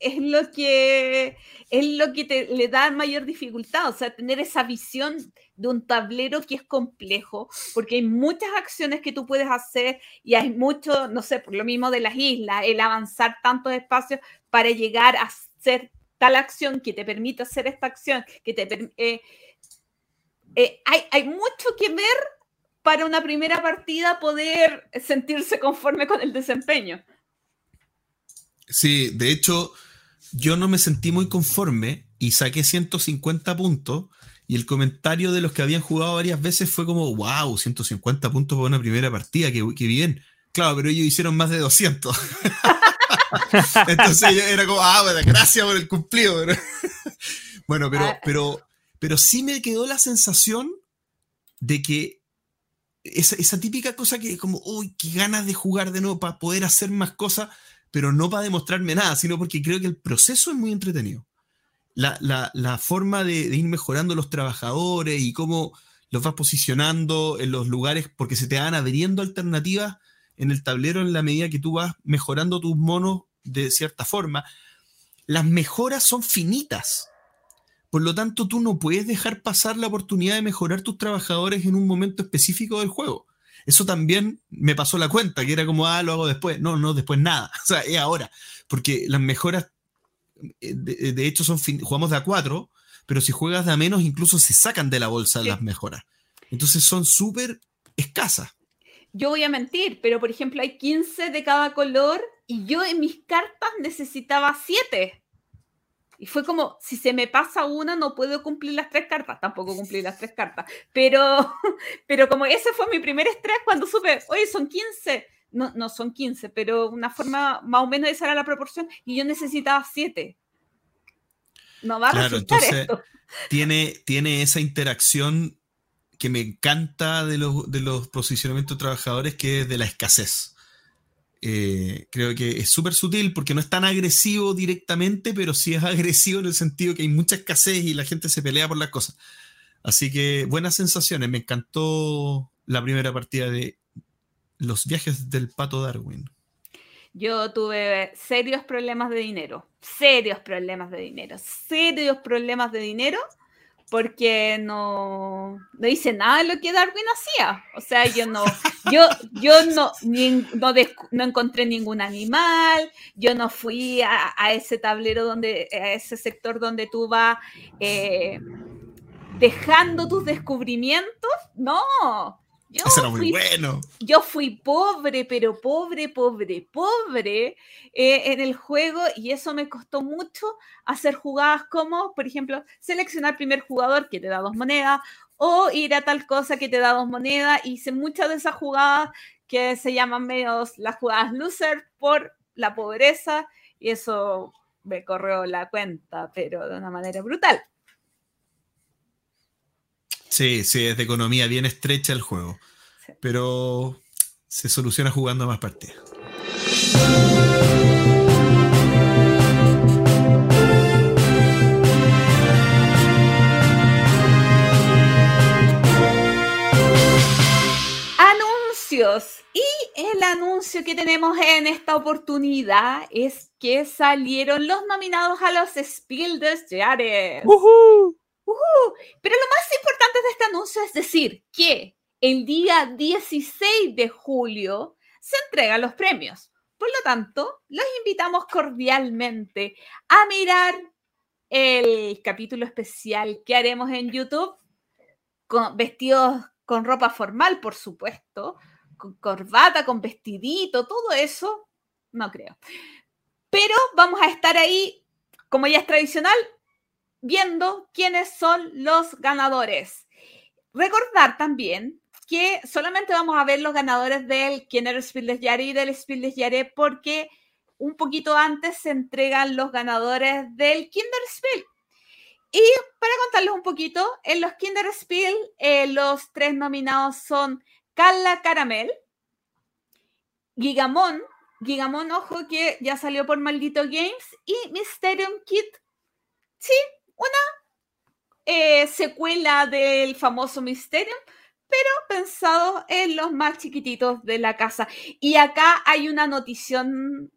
es lo que es lo que te, le da mayor dificultad, o sea, tener esa visión de un tablero que es complejo, porque hay muchas acciones que tú puedes hacer y hay mucho, no sé, por lo mismo de las islas, el avanzar tantos espacios para llegar a hacer tal acción que te permita hacer esta acción, que te eh, eh, hay, hay mucho que ver para una primera partida poder sentirse conforme con el desempeño. Sí, de hecho, yo no me sentí muy conforme y saqué 150 puntos. Y el comentario de los que habían jugado varias veces fue como, wow, 150 puntos para una primera partida, qué, bien. Claro, pero ellos hicieron más de 200. Entonces era como, ah, bueno, gracias por el cumplido. bueno, pero, ah. pero, pero sí me quedó la sensación de que esa, esa típica cosa que como, uy, qué ganas de jugar de nuevo para poder hacer más cosas pero no para demostrarme nada, sino porque creo que el proceso es muy entretenido. La, forma de, ir mejorando los trabajadores y cómo los vas posicionando en los lugares, porque se te van abriendo alternativas en el tablero en la medida que tú vas mejorando tus monos de cierta forma. Las mejoras son finitas. Por lo tanto, tú no puedes dejar pasar la oportunidad de mejorar tus trabajadores en un momento específico del juego. Eso también me pasó la cuenta, que era como, ah, lo hago después. No, no, después nada. O sea, es ahora. Porque las mejoras, eh, de, hecho, son jugamos de a cuatro, pero si juegas de a menos, incluso se sacan de la bolsa las mejoras. Entonces son súper escasas. Yo voy a mentir, pero por ejemplo hay 15 de cada color y yo en mis cartas necesitaba 7. Y fue como, si se me pasa una, no puedo cumplir las tres cartas. Tampoco cumplí las tres cartas. Pero, pero como ese fue mi primer estrés cuando supe, oye, son 15. No, no son 15, pero una forma más o menos esa era la proporción. Y yo necesitaba 7. No va a claro, entonces, esto. Tiene, tiene esa interacción que me encanta de los, de los posicionamientos de trabajadores, que es de la escasez. Eh, creo que es súper sutil porque no es tan agresivo directamente, pero sí es agresivo en el sentido que hay mucha escasez y la gente se pelea por las cosas. Así que buenas sensaciones. Me encantó la primera partida de los viajes del pato Darwin. Yo tuve serios problemas de dinero, serios problemas de dinero, serios problemas de dinero porque no, no hice nada de lo que Darwin hacía. O sea, yo no, yo, yo no, no, encontré ningún animal, yo no fui a, ese tablero donde, a ese sector donde tú vas eh, dejando tus descubrimientos. No, yo fui, bueno. Yo fui pobre, pero pobre, pobre, pobre eh, en el juego y eso me costó mucho hacer jugadas como, por ejemplo, seleccionar primer jugador que te da dos monedas o ir a tal cosa que te da dos monedas. Hice muchas de esas jugadas que se llaman medios las jugadas loser por la pobreza y eso me corrió la cuenta, pero de una manera brutal. Sí, sí, es de economía bien estrecha el juego. Pero se soluciona jugando más partidas. Anuncios. Y el anuncio que tenemos en esta oportunidad es que salieron los nominados a los Spiel des Jahres. Pero lo más importante de este anuncio es decir que el día 16 de julio se entregan los premios. Por lo tanto, los invitamos cordialmente a mirar el capítulo especial que haremos en YouTube, con, vestidos con ropa formal, por supuesto, con corbata, con vestidito, todo eso, no creo. Pero vamos a estar ahí, como ya es tradicional, viendo quiénes son los ganadores. Recordar también que solamente vamos a ver los ganadores del Kinder Spiel des Jahres y del Spiel Jahres porque un poquito antes se entregan los ganadores del Kinderspiel. Y para contarles un poquito, en los Kinderspiel eh, los tres nominados son Carla Caramel, Gigamon, Gigamon, ojo que ya salió por Maldito Games, y Mysterium Kit. Sí, una eh, secuela del famoso Mysterium, pero pensado en los más chiquititos de la casa. Y acá hay una notición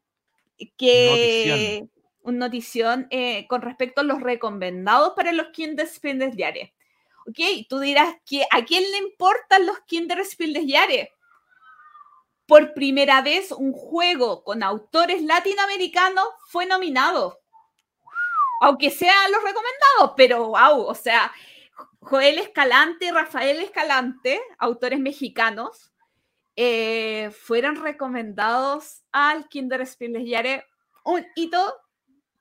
que... una notición eh, con respecto a los recomendados para los Kinderspielensjahre. Ok, tú dirás que a quién le importan los Kinderspielensjahre. Por primera vez, un juego con autores latinoamericanos fue nominado. Aunque sean los recomendados, pero wow, o sea, Joel Escalante y Rafael Escalante, autores mexicanos, eh, fueron recomendados al Kinderspielensjahre un hito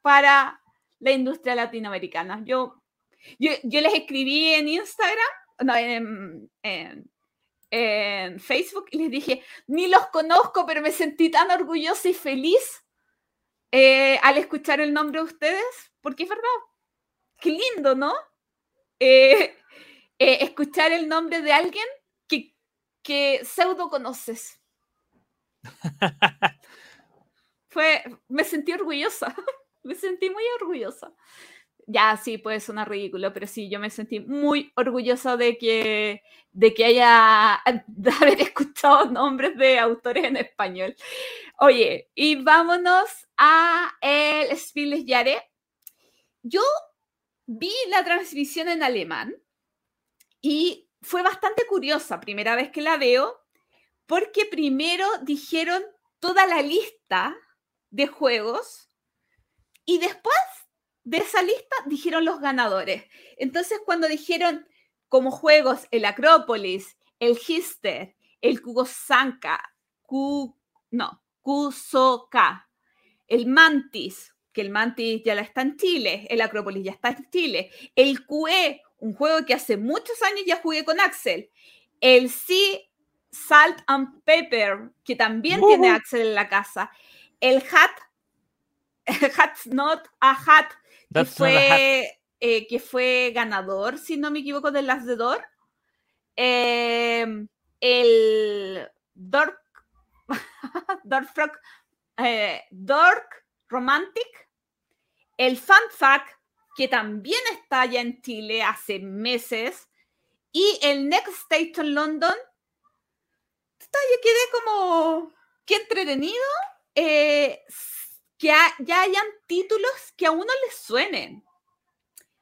para la industria latinoamericana. Yo, yo, les escribí en Instagram, no, en, en, Facebook, y les dije, ni los conozco, pero me sentí tan orgullosa y feliz eh, al escuchar el nombre de ustedes, porque es verdad, qué lindo, ¿no? Eh, eh, escuchar el nombre de alguien que, que pseudo conoces. Fue, me sentí orgullosa. me sentí muy orgullosa. Ya, sí, puede sonar ridículo, pero sí, yo me sentí muy orgullosa de que, de que haya, de haber escuchado nombres de autores en español. Oye, y vámonos a el Spieles Yare. Yo vi la transmisión en alemán y fue bastante curiosa, primera vez que la veo, porque primero dijeron toda la lista de juegos y después de esa lista dijeron los ganadores. Entonces, cuando dijeron como juegos el Acrópolis, el Hister, el Kugosanka, Ku, no, Kusoka, el Mantis, que el Mantis ya está en Chile, el Acrópolis ya está en Chile, el QE, un juego que hace muchos años ya jugué con Axel, el Sea Salt and Pepper, que también tiene Axel en la casa, el Hat Hat's Not a Hat, que fue, eh, que fue ganador, si no me equivoco, del Last Door. Em, el Dork, Dork, eh, Dork Romantic, el Fanfac, que también está allá en Chile hace meses, y el Next Station London. Yo quedé como, qué entretenido. Eh, que ya hayan títulos que a uno les suenen.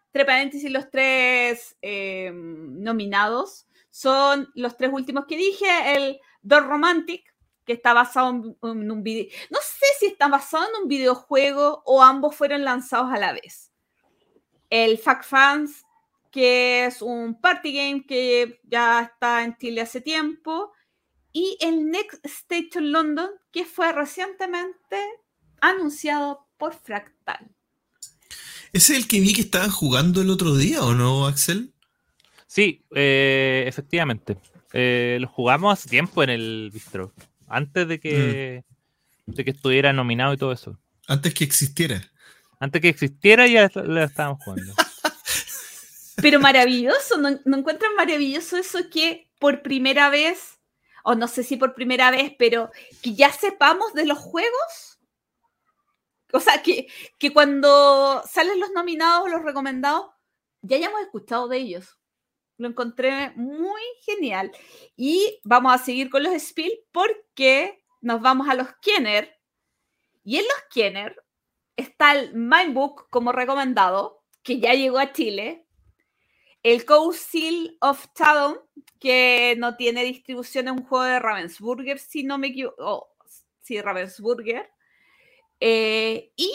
Entre paréntesis, los tres eh, nominados son los tres últimos que dije, el Door Romantic, que está basado en, un video. No sé si está basado en un videojuego o ambos fueron lanzados a la vez. El Fact Fans, que es un party game que ya está en Chile hace tiempo. Y el Next Station London, que fue recientemente anunciado por Fractal. ¿Ese es el que vi que estaban jugando el otro día o no, Axel? Sí, eh, efectivamente. Eh, lo jugamos hace tiempo en el bistro. Antes de que, mm. de que estuviera nominado y todo eso. Antes que existiera. Antes que existiera ya lo estábamos jugando. Pero maravilloso, ¿no, ¿no encuentran maravilloso eso que por primera vez, o no sé si por primera vez, pero que ya sepamos de los juegos? O sea, que, que cuando salen los nominados o los recomendados, ya hayamos escuchado de ellos. Lo encontré muy genial. Y vamos a seguir con los Spiel porque nos vamos a los Kenner. Y en los Kenner está el Mindbook como recomendado, que ya llegó a Chile. El Council of Town, que no tiene distribución en un juego de Ravensburger, si no me equivoco. Sí, Ravensburger. Eh, y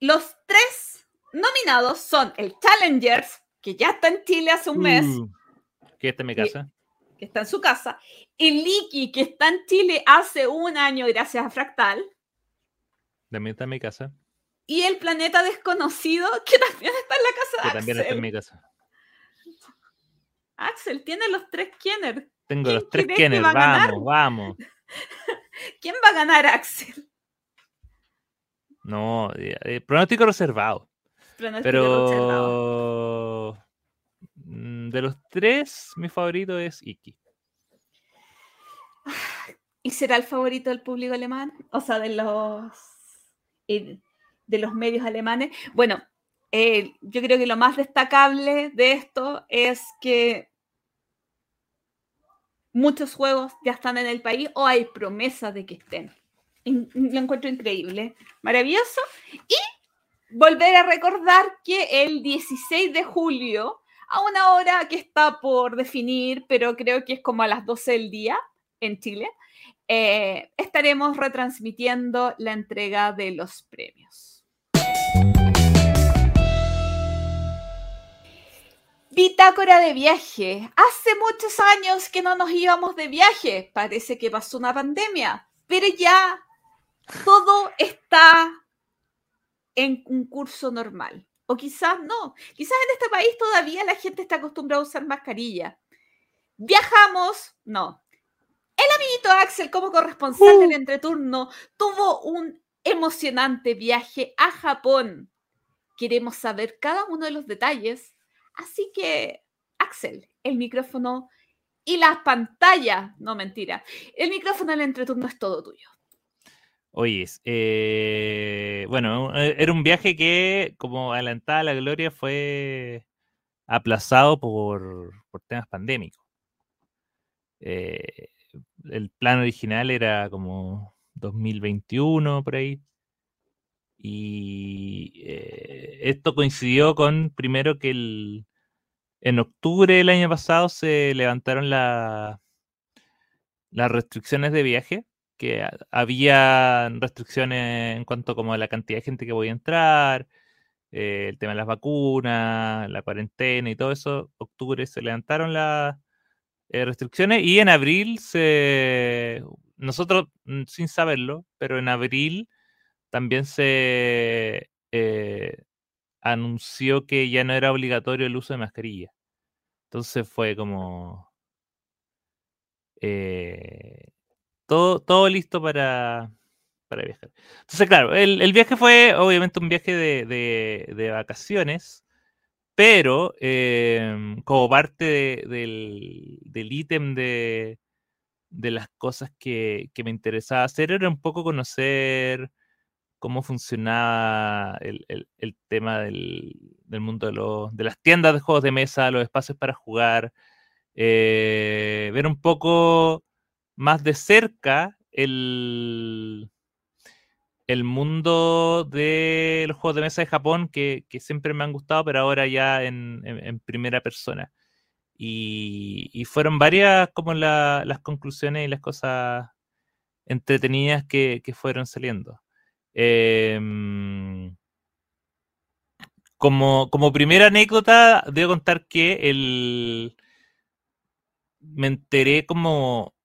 los tres nominados son el Challengers, que ya está en Chile hace un mes. Uh, que está en mi casa. Que, está en su casa. El Liki, que está en Chile hace un año gracias a Fractal. También está en mi casa. Y el Planeta Desconocido, que también está en la casa de que también está en mi casa. Axel, tiene los tres Kenner. Tengo los tres Kenner, vamos, vamos. ¿Quién va a ganar, Axel? No, eh, pronóstico reservado. Pero mm, de los tres, mi favorito es Iki. ¿Y será el favorito del público alemán? O sea, de los eh, de los medios alemanes. Bueno, eh, yo creo que lo más destacable de esto es que muchos juegos ya están en el país o hay promesas de que estén lo encuentro increíble, maravilloso. Y volver a recordar que el 16 de julio, a una hora que está por definir, pero creo que es como a las 12 del día en Chile, eh, estaremos retransmitiendo la entrega de los premios. Bitácora de viaje. Hace muchos años que no nos íbamos de viaje. Parece que pasó una pandemia, pero ya todo está en un curso normal. O quizás no. Quizás en este país todavía la gente está acostumbrada a usar mascarilla. Viajamos, no. El amiguito Axel, como corresponsal del uh. entreturno, tuvo un emocionante viaje a Japón. Queremos saber cada uno de los detalles. Así que, Axel, el micrófono y la pantalla, no mentira, el micrófono del entreturno es todo tuyo. Oye, eh, bueno, eh, era un viaje que, como adelantada la gloria, fue aplazado por, temas pandémicos. Eh, el plan original era como 2021, por ahí. Y esto coincidió con, primero, que el, en octubre del año pasado se levantaron las restricciones de viaje que había restricciones en cuanto como a la cantidad de gente que voy a entrar, eh, el tema de las vacunas, la cuarentena y todo eso. Octubre se levantaron las eh, restricciones y en abril se, nosotros mm, sin saberlo, pero en abril también se eh, anunció que ya no era obligatorio el uso de mascarilla. Entonces fue como... todo, todo listo para, para viajar. Entonces, claro, el, viaje fue obviamente un viaje de, vacaciones, pero em, como parte del, ítem de, las cosas que, me interesaba hacer era un poco conocer cómo funcionaba el, tema del, mundo de, de, las tiendas de juegos de mesa, los espacios para jugar, eh, ver un poco más de cerca el, el mundo de los juegos de mesa de Japón que, siempre me han gustado, pero ahora ya en, primera persona. Y, fueron varias como las conclusiones y las cosas entretenidas que, fueron saliendo. Em, como, como primera anécdota, debo contar que el, me enteré como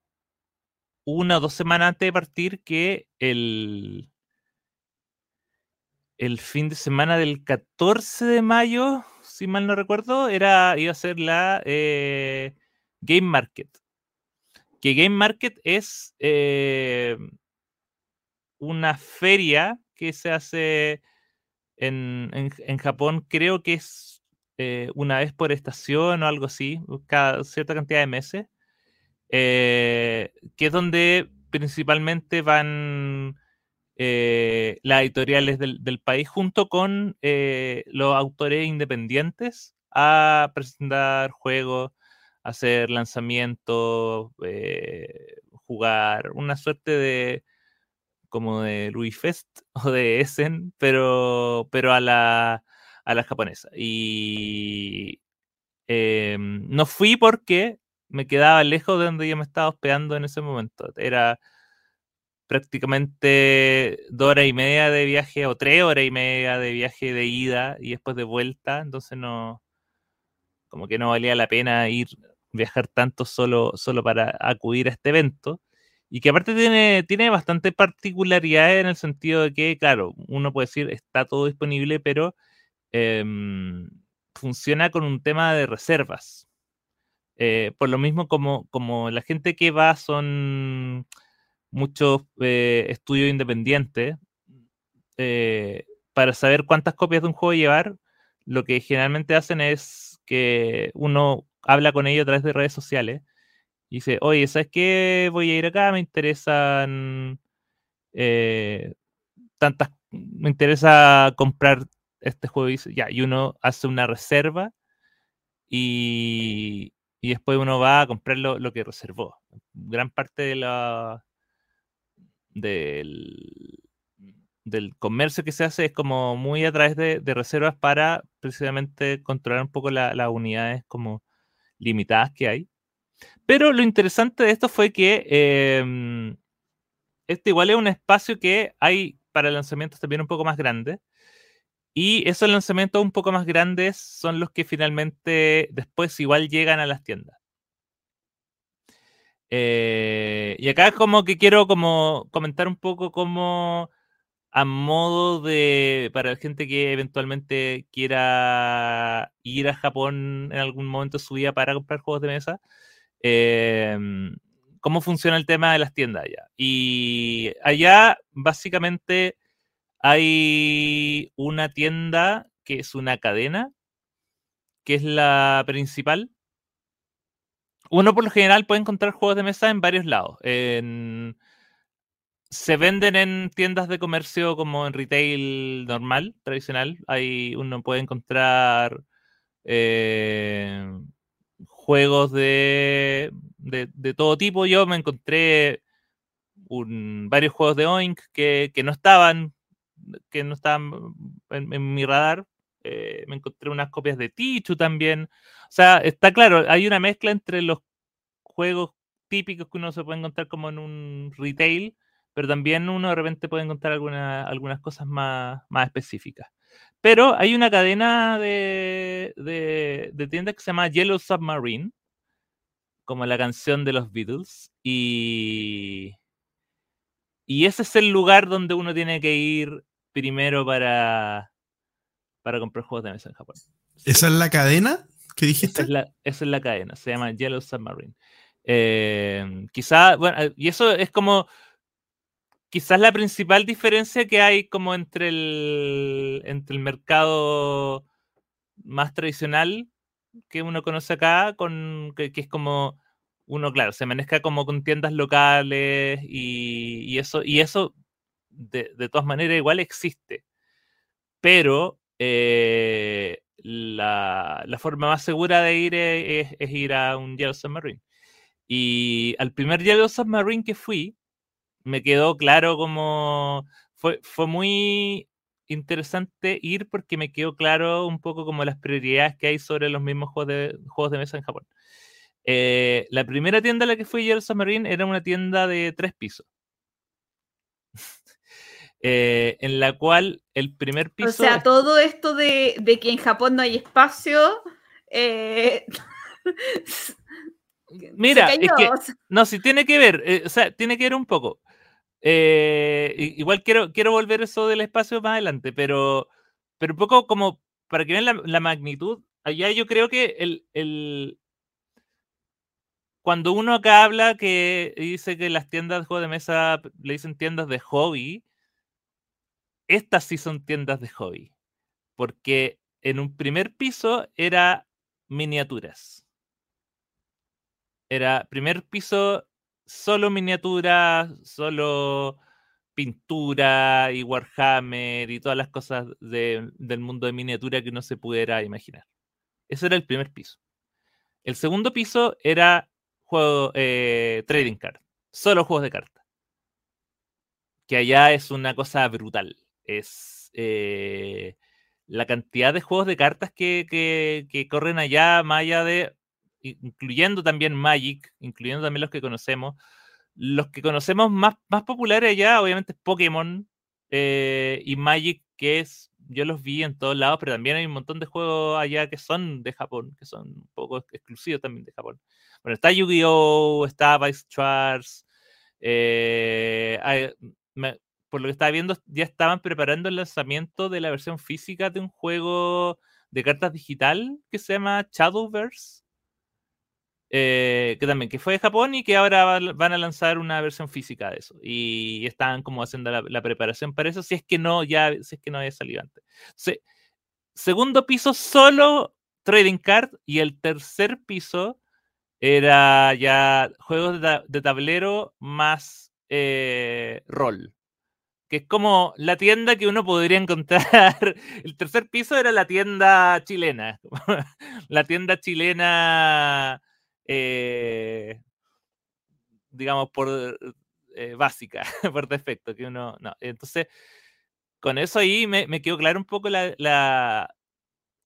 una o dos semanas antes de partir que el, el fin de semana del 14 de mayo, si mal no recuerdo, era, iba a ser la eh, Game Market. Que Game Market es eh, una feria que se hace en, Japón, creo que es eh, una vez por estación o algo así, cada cierta cantidad de meses. Eh, que es donde principalmente van eh, las editoriales del, país junto con eh, los autores independientes a presentar juegos, hacer lanzamientos, jugar, una suerte de como de Louis Fest o de Essen, pero, pero a la, a la japonesa. Y no fui porque me quedaba lejos de donde yo me estaba hospedando en ese momento. Era prácticamente dos horas y media de viaje o tres horas y media de viaje de ida y después de vuelta, entonces no, como que no valía la pena ir, viajar tanto solo, solo para acudir a este evento. Y que aparte tiene, tiene bastante particularidad en el sentido de que, claro, uno puede decir, está todo disponible, pero em, funciona con un tema de reservas. Eh, por lo mismo, como, como la gente que va son muchos eh, estudios independientes, eh, para saber cuántas copias de un juego llevar, lo que generalmente hacen es que uno habla con ellos a través de redes sociales y dice, oye, ¿sabes qué? Voy a ir acá, me interesan tantas, me interesa comprar este juego y, ya, y uno hace una reserva y, y después uno va a comprar lo, que reservó. Gran parte de la del, del comercio que se hace es como muy a través de, reservas para precisamente controlar un poco las unidades como limitadas que hay. Pero lo interesante de esto fue que este igual es un espacio que hay para lanzamientos también un poco más grandes. Y esos lanzamientos un poco más grandes son los que finalmente después igual llegan a las tiendas. Eh, y acá como que quiero como comentar un poco cómo a modo de, para la gente que eventualmente quiera ir a Japón en algún momento de su vida para comprar juegos de mesa, em, cómo funciona el tema de las tiendas allá. Y allá básicamente hay una tienda que es una cadena, que es la principal. Uno por lo general puede encontrar juegos de mesa en varios lados. Se venden en tiendas de comercio como en retail normal, tradicional. Ahí uno puede encontrar eh, juegos de, de, todo tipo. Yo me encontré varios juegos de Oink que, no estaban que no estaban en, mi radar. Eh, me encontré unas copias de Tichu también. O sea, está claro, hay una mezcla entre los juegos típicos que uno se puede encontrar como en un retail pero también uno de repente puede encontrar algunas cosas más, más específicas. Pero hay una cadena de, de, tiendas que se llama Yellow Submarine, como la canción de los Beatles, y, y ese es el lugar donde uno tiene que ir primero para, para comprar juegos de mesa en Japón. ¿Esa es la cadena que dijiste? Esa es la, esa es la cadena, se llama Yellow Submarine. Eh, quizá, bueno, y eso es como quizás la principal diferencia que hay como entre el, entre el mercado más tradicional que uno conoce acá, con, que, es como uno, claro, se maneja como con tiendas locales y, eso, y eso de, todas maneras igual existe. Pero eh, la, forma más segura de ir es, es, ir a un Yellow Submarine. Y al primer Yellow Submarine que fui, me quedó claro como fue, fue muy interesante ir porque me quedó claro un poco como las prioridades que hay sobre los mismos juegos de, juegos de mesa en Japón. Eh, la primera tienda a la que fui el Submarine, era una tienda de tres pisos. Eh, en la cual el primer piso. O sea, todo esto de, que en Japón no hay espacio. Eh, Mira, es que, no, si tiene que ver, o sea, tiene que ver un poco. Eh, igual quiero, quiero volver eso del espacio más adelante, pero, pero un poco como para que vean la, magnitud, allá yo creo que el, el, cuando uno acá habla que dice que las tiendas de juegos de mesa le dicen tiendas de hobby, estas sí son tiendas de hobby, porque en un primer piso era miniaturas. Era primer piso solo miniatura, solo pintura y Warhammer y todas las cosas del mundo de miniatura que no se pudiera imaginar. Ese era el primer piso. El segundo piso era juego eh, trading card, solo juegos de cartas. Que allá es una cosa brutal. Es eh, la cantidad de juegos de cartas que, que corren allá, más allá de incluyendo también Magic, incluyendo también los que conocemos. Los que conocemos más, más populares ya, obviamente, es Pokémon eh, y Magic, que es, yo los vi en todos lados, pero también hay un montón de juegos allá que son de Japón, que son un poco exclusivos también de Japón. Bueno, está Yu-Gi-Oh!, está Vice Charts, eh, por lo que estaba viendo, ya estaban preparando el lanzamiento de la versión física de un juego de cartas digital que se llama Shadowverse eh, que también, que fue de Japón y que ahora van a lanzar una versión física de eso. Y están como haciendo la, preparación para eso, si es que no, ya, si es que no había salido antes. segundo piso, solo trading card. Y el tercer piso era ya juegos de, tablero más eh, rol. Que es como la tienda que uno podría encontrar. El tercer piso era la tienda chilena. la tienda chilena eh, digamos, por eh, básica, por defecto, que uno, no. Entonces, con eso ahí me, me quedó claro un poco la,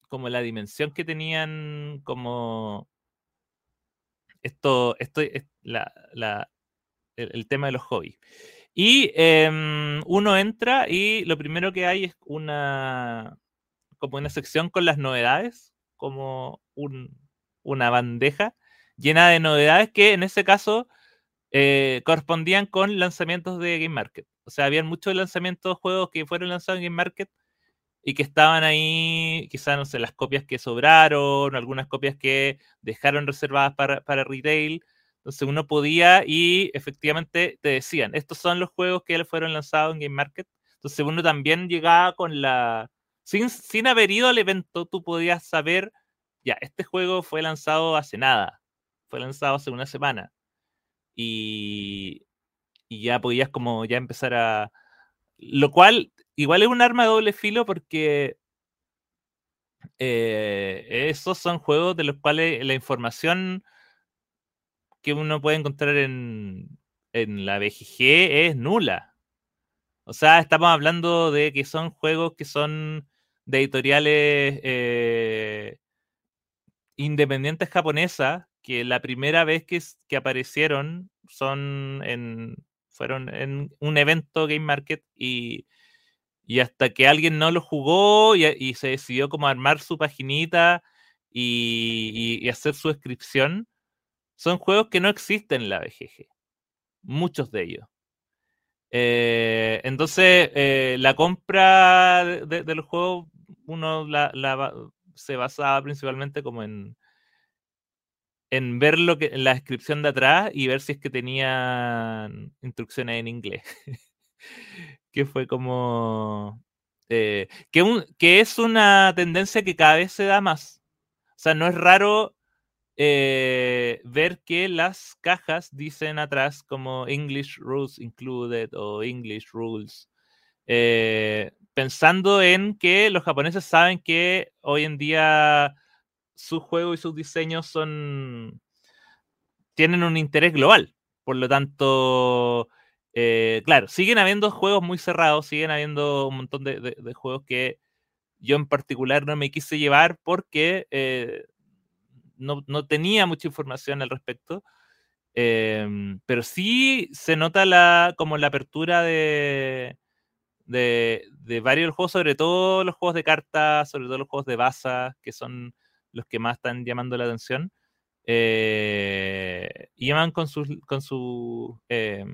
como la dimensión que tenían como esto, esto es la, el tema de los hobbies. Y em, uno entra y lo primero que hay es una como una sección con las novedades, como un, una bandeja llena de novedades que en ese caso eh, correspondían con lanzamientos de Game Market. O sea, habían muchos lanzamientos de juegos que fueron lanzados en Game Market y que estaban ahí, quizás, no sé, las copias que sobraron, algunas copias que dejaron reservadas para, para retail. Entonces uno podía y efectivamente te decían, estos son los juegos que fueron lanzados en Game Market. Entonces uno también llegaba con la... Sin, sin haber ido al evento, tú podías saber, ya, este juego fue lanzado hace nada, fue lanzado hace una semana. Y, y ya podías como ya empezar a... Lo cual igual es un arma de doble filo porque eh, esos son juegos de los cuales la información que uno puede encontrar en, en la BGG es nula. O sea, estamos hablando de que son juegos que son de editoriales eh, independientes japonesas, que la primera vez que, que aparecieron son en, fueron en un evento Game Market y, y hasta que alguien no lo jugó y, se decidió como armar su paginita y, hacer su descripción, son juegos que no existen en la BGG. Muchos de ellos. Eh, entonces, eh, la compra de, de, los juegos, uno se basaba principalmente como en, en ver lo que, la descripción de atrás y ver si es que tenían instrucciones en inglés. que fue como. Eh, que, un, que es una tendencia que cada vez se da más. O sea, no es raro eh, ver que las cajas dicen atrás como English Rules Included o English Rules. Eh, pensando en que los japoneses saben que hoy en día su juego y sus diseños son tienen un interés global. Por lo tanto, eh, claro, siguen habiendo juegos muy cerrados, siguen habiendo un montón de, juegos que yo en particular no me quise llevar porque no, no, tenía mucha información al respecto. Eh, pero sí se nota la, como la apertura de, de, varios juegos, sobre todo los juegos de cartas, sobre todo los juegos de baza, que son los que más están llamando la atención. Eh, y con sus con su, eh,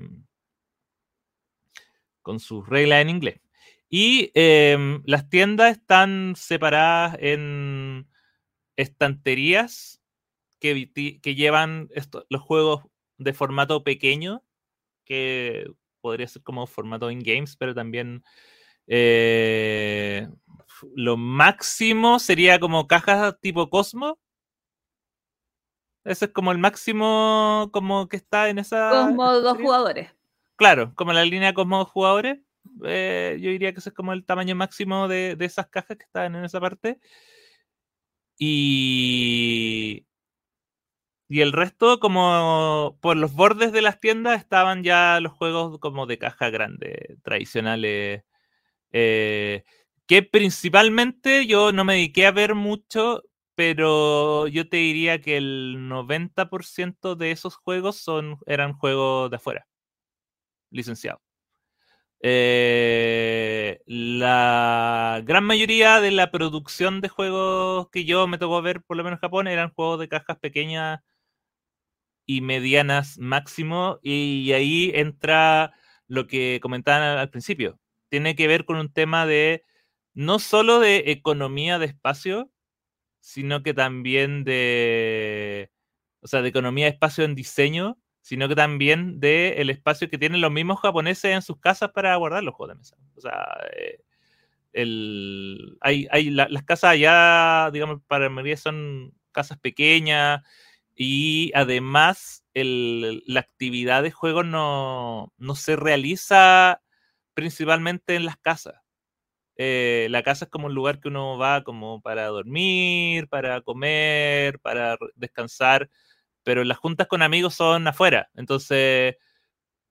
con sus reglas en inglés. Y eh, las tiendas están separadas en estanterías que, que llevan esto, los juegos de formato pequeño, que podría ser como formato in-games, pero también eh, lo máximo sería como cajas tipo Cosmo. Ese es como el máximo como que está en esa... Cosmo dos jugadores. Claro, como la línea Cosmo dos jugadores. Eh, yo diría que ese es como el tamaño máximo de, de esas cajas que están en esa parte. Y, y el resto, como por los bordes de las tiendas, estaban ya los juegos como de caja grande, tradicionales. Eh, que principalmente yo no me dediqué a ver mucho, pero yo te diría que el 90% de esos juegos son, eran juegos de afuera, licenciados. Eh, la gran mayoría de la producción de juegos que yo me tocó ver, por lo menos en Japón, eran juegos de cajas pequeñas y medianas máximo, y ahí entra lo que comentaban al principio. Tiene que ver con un tema de no solo de economía de espacio, sino que también de, o sea, de economía de espacio en diseño, sino que también de el espacio que tienen los mismos japoneses en sus casas para guardar los juegos de mesa. O sea, eh, el, hay, hay la, las casas allá, digamos, para mayoría son casas pequeñas y además el, la actividad de juego no, no se realiza principalmente en las casas eh, la casa es como un lugar que uno va como para dormir, para comer, para descansar, pero las juntas con amigos son afuera. Entonces,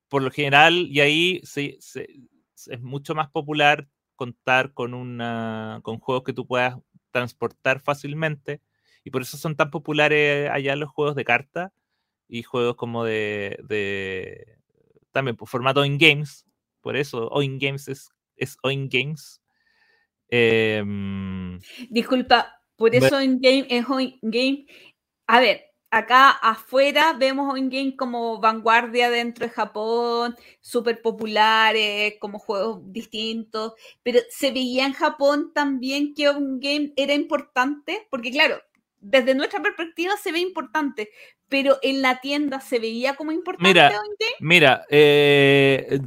por lo general, y ahí sí, sí, es mucho más popular contar con, una, con juegos que tú puedas transportar fácilmente. Y por eso son tan populares allá los juegos de carta y juegos como de, de también por formato in-games. Por eso, in-games es, es in-games. Em, Disculpa, por eso in-game es in-game. A ver, acá afuera vemos un game como vanguardia dentro de Japón, súper populares, como juegos distintos, pero se veía en Japón también que un game era importante, porque claro, desde nuestra perspectiva se ve importante, pero en la tienda se veía como importante mira. Mira, eh,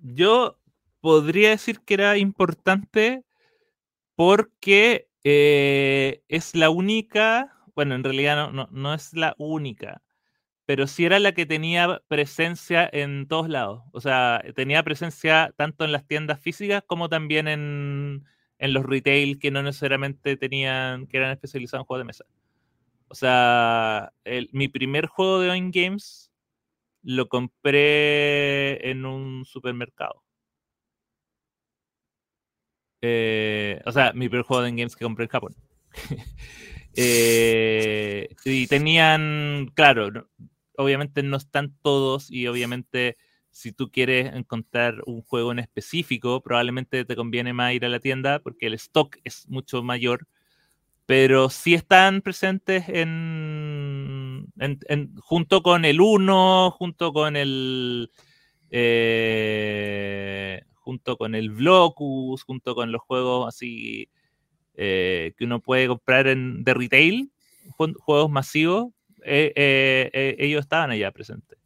yo podría decir que era importante porque eh, es la única bueno, en realidad no, no, es la única, pero sí era la que tenía presencia en todos lados. O sea, tenía presencia tanto en las tiendas físicas como también en, los retail que no necesariamente tenían, que eran especializados en juegos de mesa. O sea, mi primer juego de Oin Games lo compré en un supermercado. Eh, o sea, mi primer juego de Games que compré en Japón. Eh, y tenían, claro, obviamente no están todos y obviamente si tú quieres encontrar un juego en específico, probablemente te conviene más ir a la tienda porque el stock es mucho mayor, pero sí están presentes en, junto con el 1, junto con el... Eh, junto con el Blocus, junto con los juegos así eh, que uno puede comprar en, de retail, juegos masivos, eh, eh, ellos estaban allá presentes.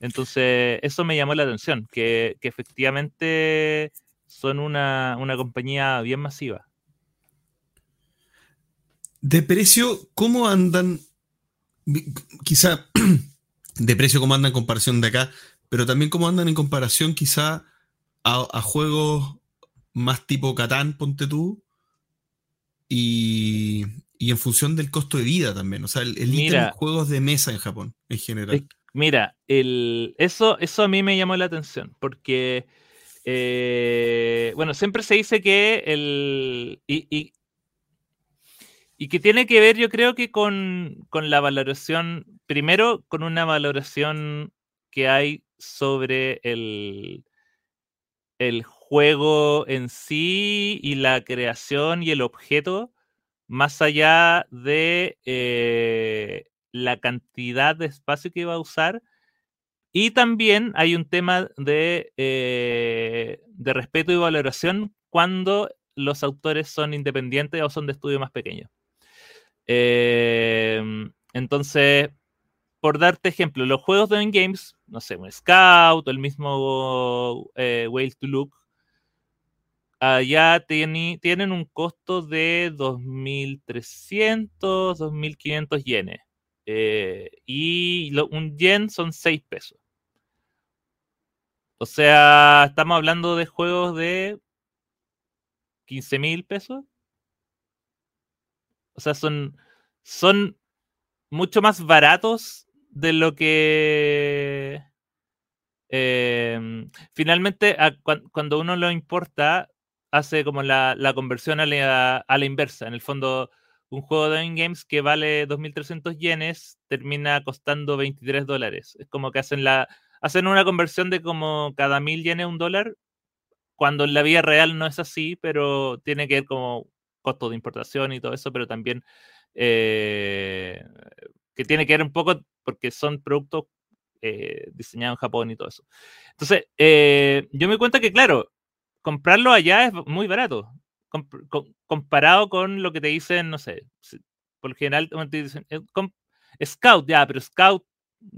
Entonces, eso me llamó la atención, que, efectivamente son una, compañía bien masiva. De precio, ¿cómo andan? Quizá de precio, ¿cómo andan en comparación de acá? Pero también cómo andan en comparación quizá a juegos más tipo Catán, ponte tú, y, en función del costo de vida también. O sea, el, el juegos de mesa en Japón en general. mira, el, eso, eso a mí me llamó la atención porque, eh, bueno, siempre se dice que el... Y, que tiene que ver, yo creo que con, con, la valoración, primero con una valoración que hay sobre el, el juego en sí y la creación y el objeto, más allá de eh, la cantidad de espacio que va a usar. Y también hay un tema de, eh, de respeto y valoración cuando los autores son independientes o son de estudio más pequeños. Em, entonces, por darte ejemplo, los juegos de Games, no sé, un Scout o el mismo eh, Whale to Look, allá tienen un costo de 2.300, 2.500 yenes. Eh, y un yen son 6 pesos. O sea, estamos hablando de juegos de 15.000 pesos. O sea, son, son mucho más baratos de lo que... Em, finalmente, cuando uno lo importa, hace como la, conversión a la, inversa. En el fondo, un juego de in-games que vale 2.300 yenes termina costando 23 dólares. Es como que hacen, la, hacen una conversión de como cada mil yenes un dólar, cuando en la vida real no es así, pero tiene que ver como costo de importación y todo eso, pero también eh, que tiene que ver un poco porque son productos eh, diseñados en Japón y todo eso. Entonces, eh, yo me cuenta que, claro, comprarlo allá es muy barato. comparado con lo que te dicen, no sé, por general te dicen, eh, Scout, ya, pero Scout,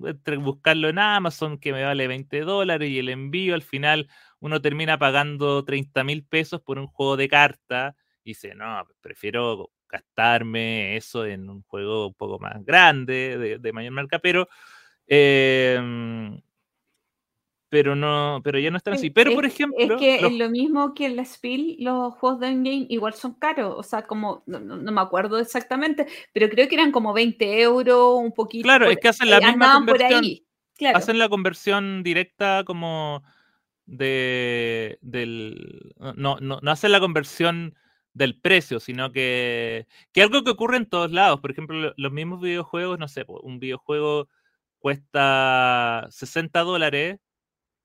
entre buscarlo en Amazon, que me vale 20 dólares y el envío, al final uno termina pagando 30 mil pesos por un juego de carta y dice, no, prefiero gastarme eso en un juego un poco más grande, de, mayor marca, pero em, pero no, pero ya no están así. Pero, por ejemplo. Es que es lo mismo que en la Spiel, los juegos de Endgame igual son caros. O sea, como, no, me acuerdo exactamente, pero creo que eran como 20 euros, un poquito. Claro, es que hacen la misma conversión. Hacen la conversión directa como de, del... No, no, no hace la conversión del precio, sino que, que algo que ocurre en todos lados. Por ejemplo, los mismos videojuegos, no sé, un videojuego cuesta 60 dólares,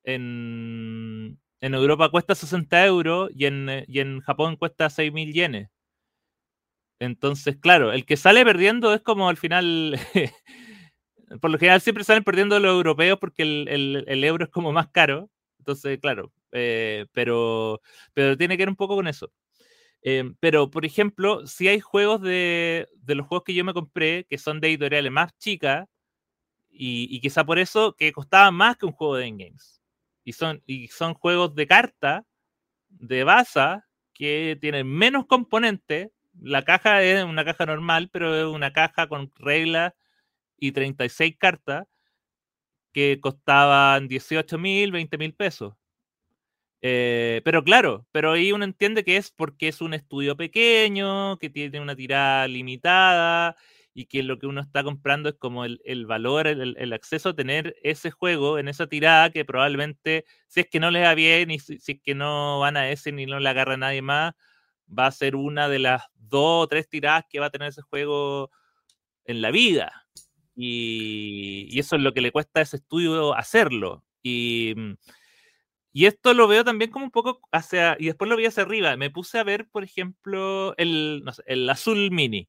en, Europa cuesta 60 euros y en, eh, y en Japón cuesta 6.000 yenes. Entonces, claro, el que sale perdiendo es como al final, por lo general siempre salen perdiendo los europeos porque el, el, euro es como más caro. Entonces, claro, eh, pero, pero tiene que ver un poco con eso. Em, pero, por ejemplo, si hay juegos de, de, los juegos que yo me compré, que son de editoriales más chicas, y, y quizá por eso que costaban más que un juego de Endgames. Y son, y son juegos de carta, de baza, que tienen menos componentes. La caja es una caja normal, pero es una caja con reglas y 36 cartas que costaban 18 mil, 20 mil pesos. Eh, pero claro, pero ahí uno entiende que es porque es un estudio pequeño, que tiene una tirada limitada y que lo que uno está comprando es como el, valor, el, acceso a tener ese juego en esa tirada que probablemente, si es que no les va bien y si, es que no van a ese ni no le agarra nadie más, va a ser una de las dos o tres tiradas que va a tener ese juego en la vida. Y, eso es lo que le cuesta a ese estudio hacerlo. Y mm, y esto lo veo también como un poco hacia, y después lo vi hacia arriba. Me puse a ver, por ejemplo, el, el azul mini,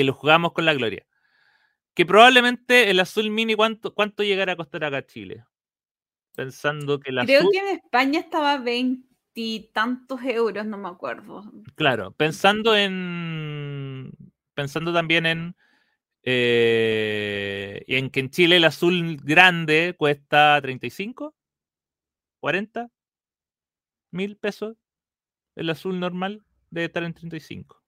que lo jugamos con la gloria. Que probablemente el azul mini, ¿cuánto, cuánto llegará a costar acá Chile? Pensando que el Creo que en España estaba veintitantos euros, no me acuerdo. Claro, pensando en. Pensando también en. Eh, en que en Chile el azul grande cuesta 35 40 mil pesos. El azul normal debe estar en 35.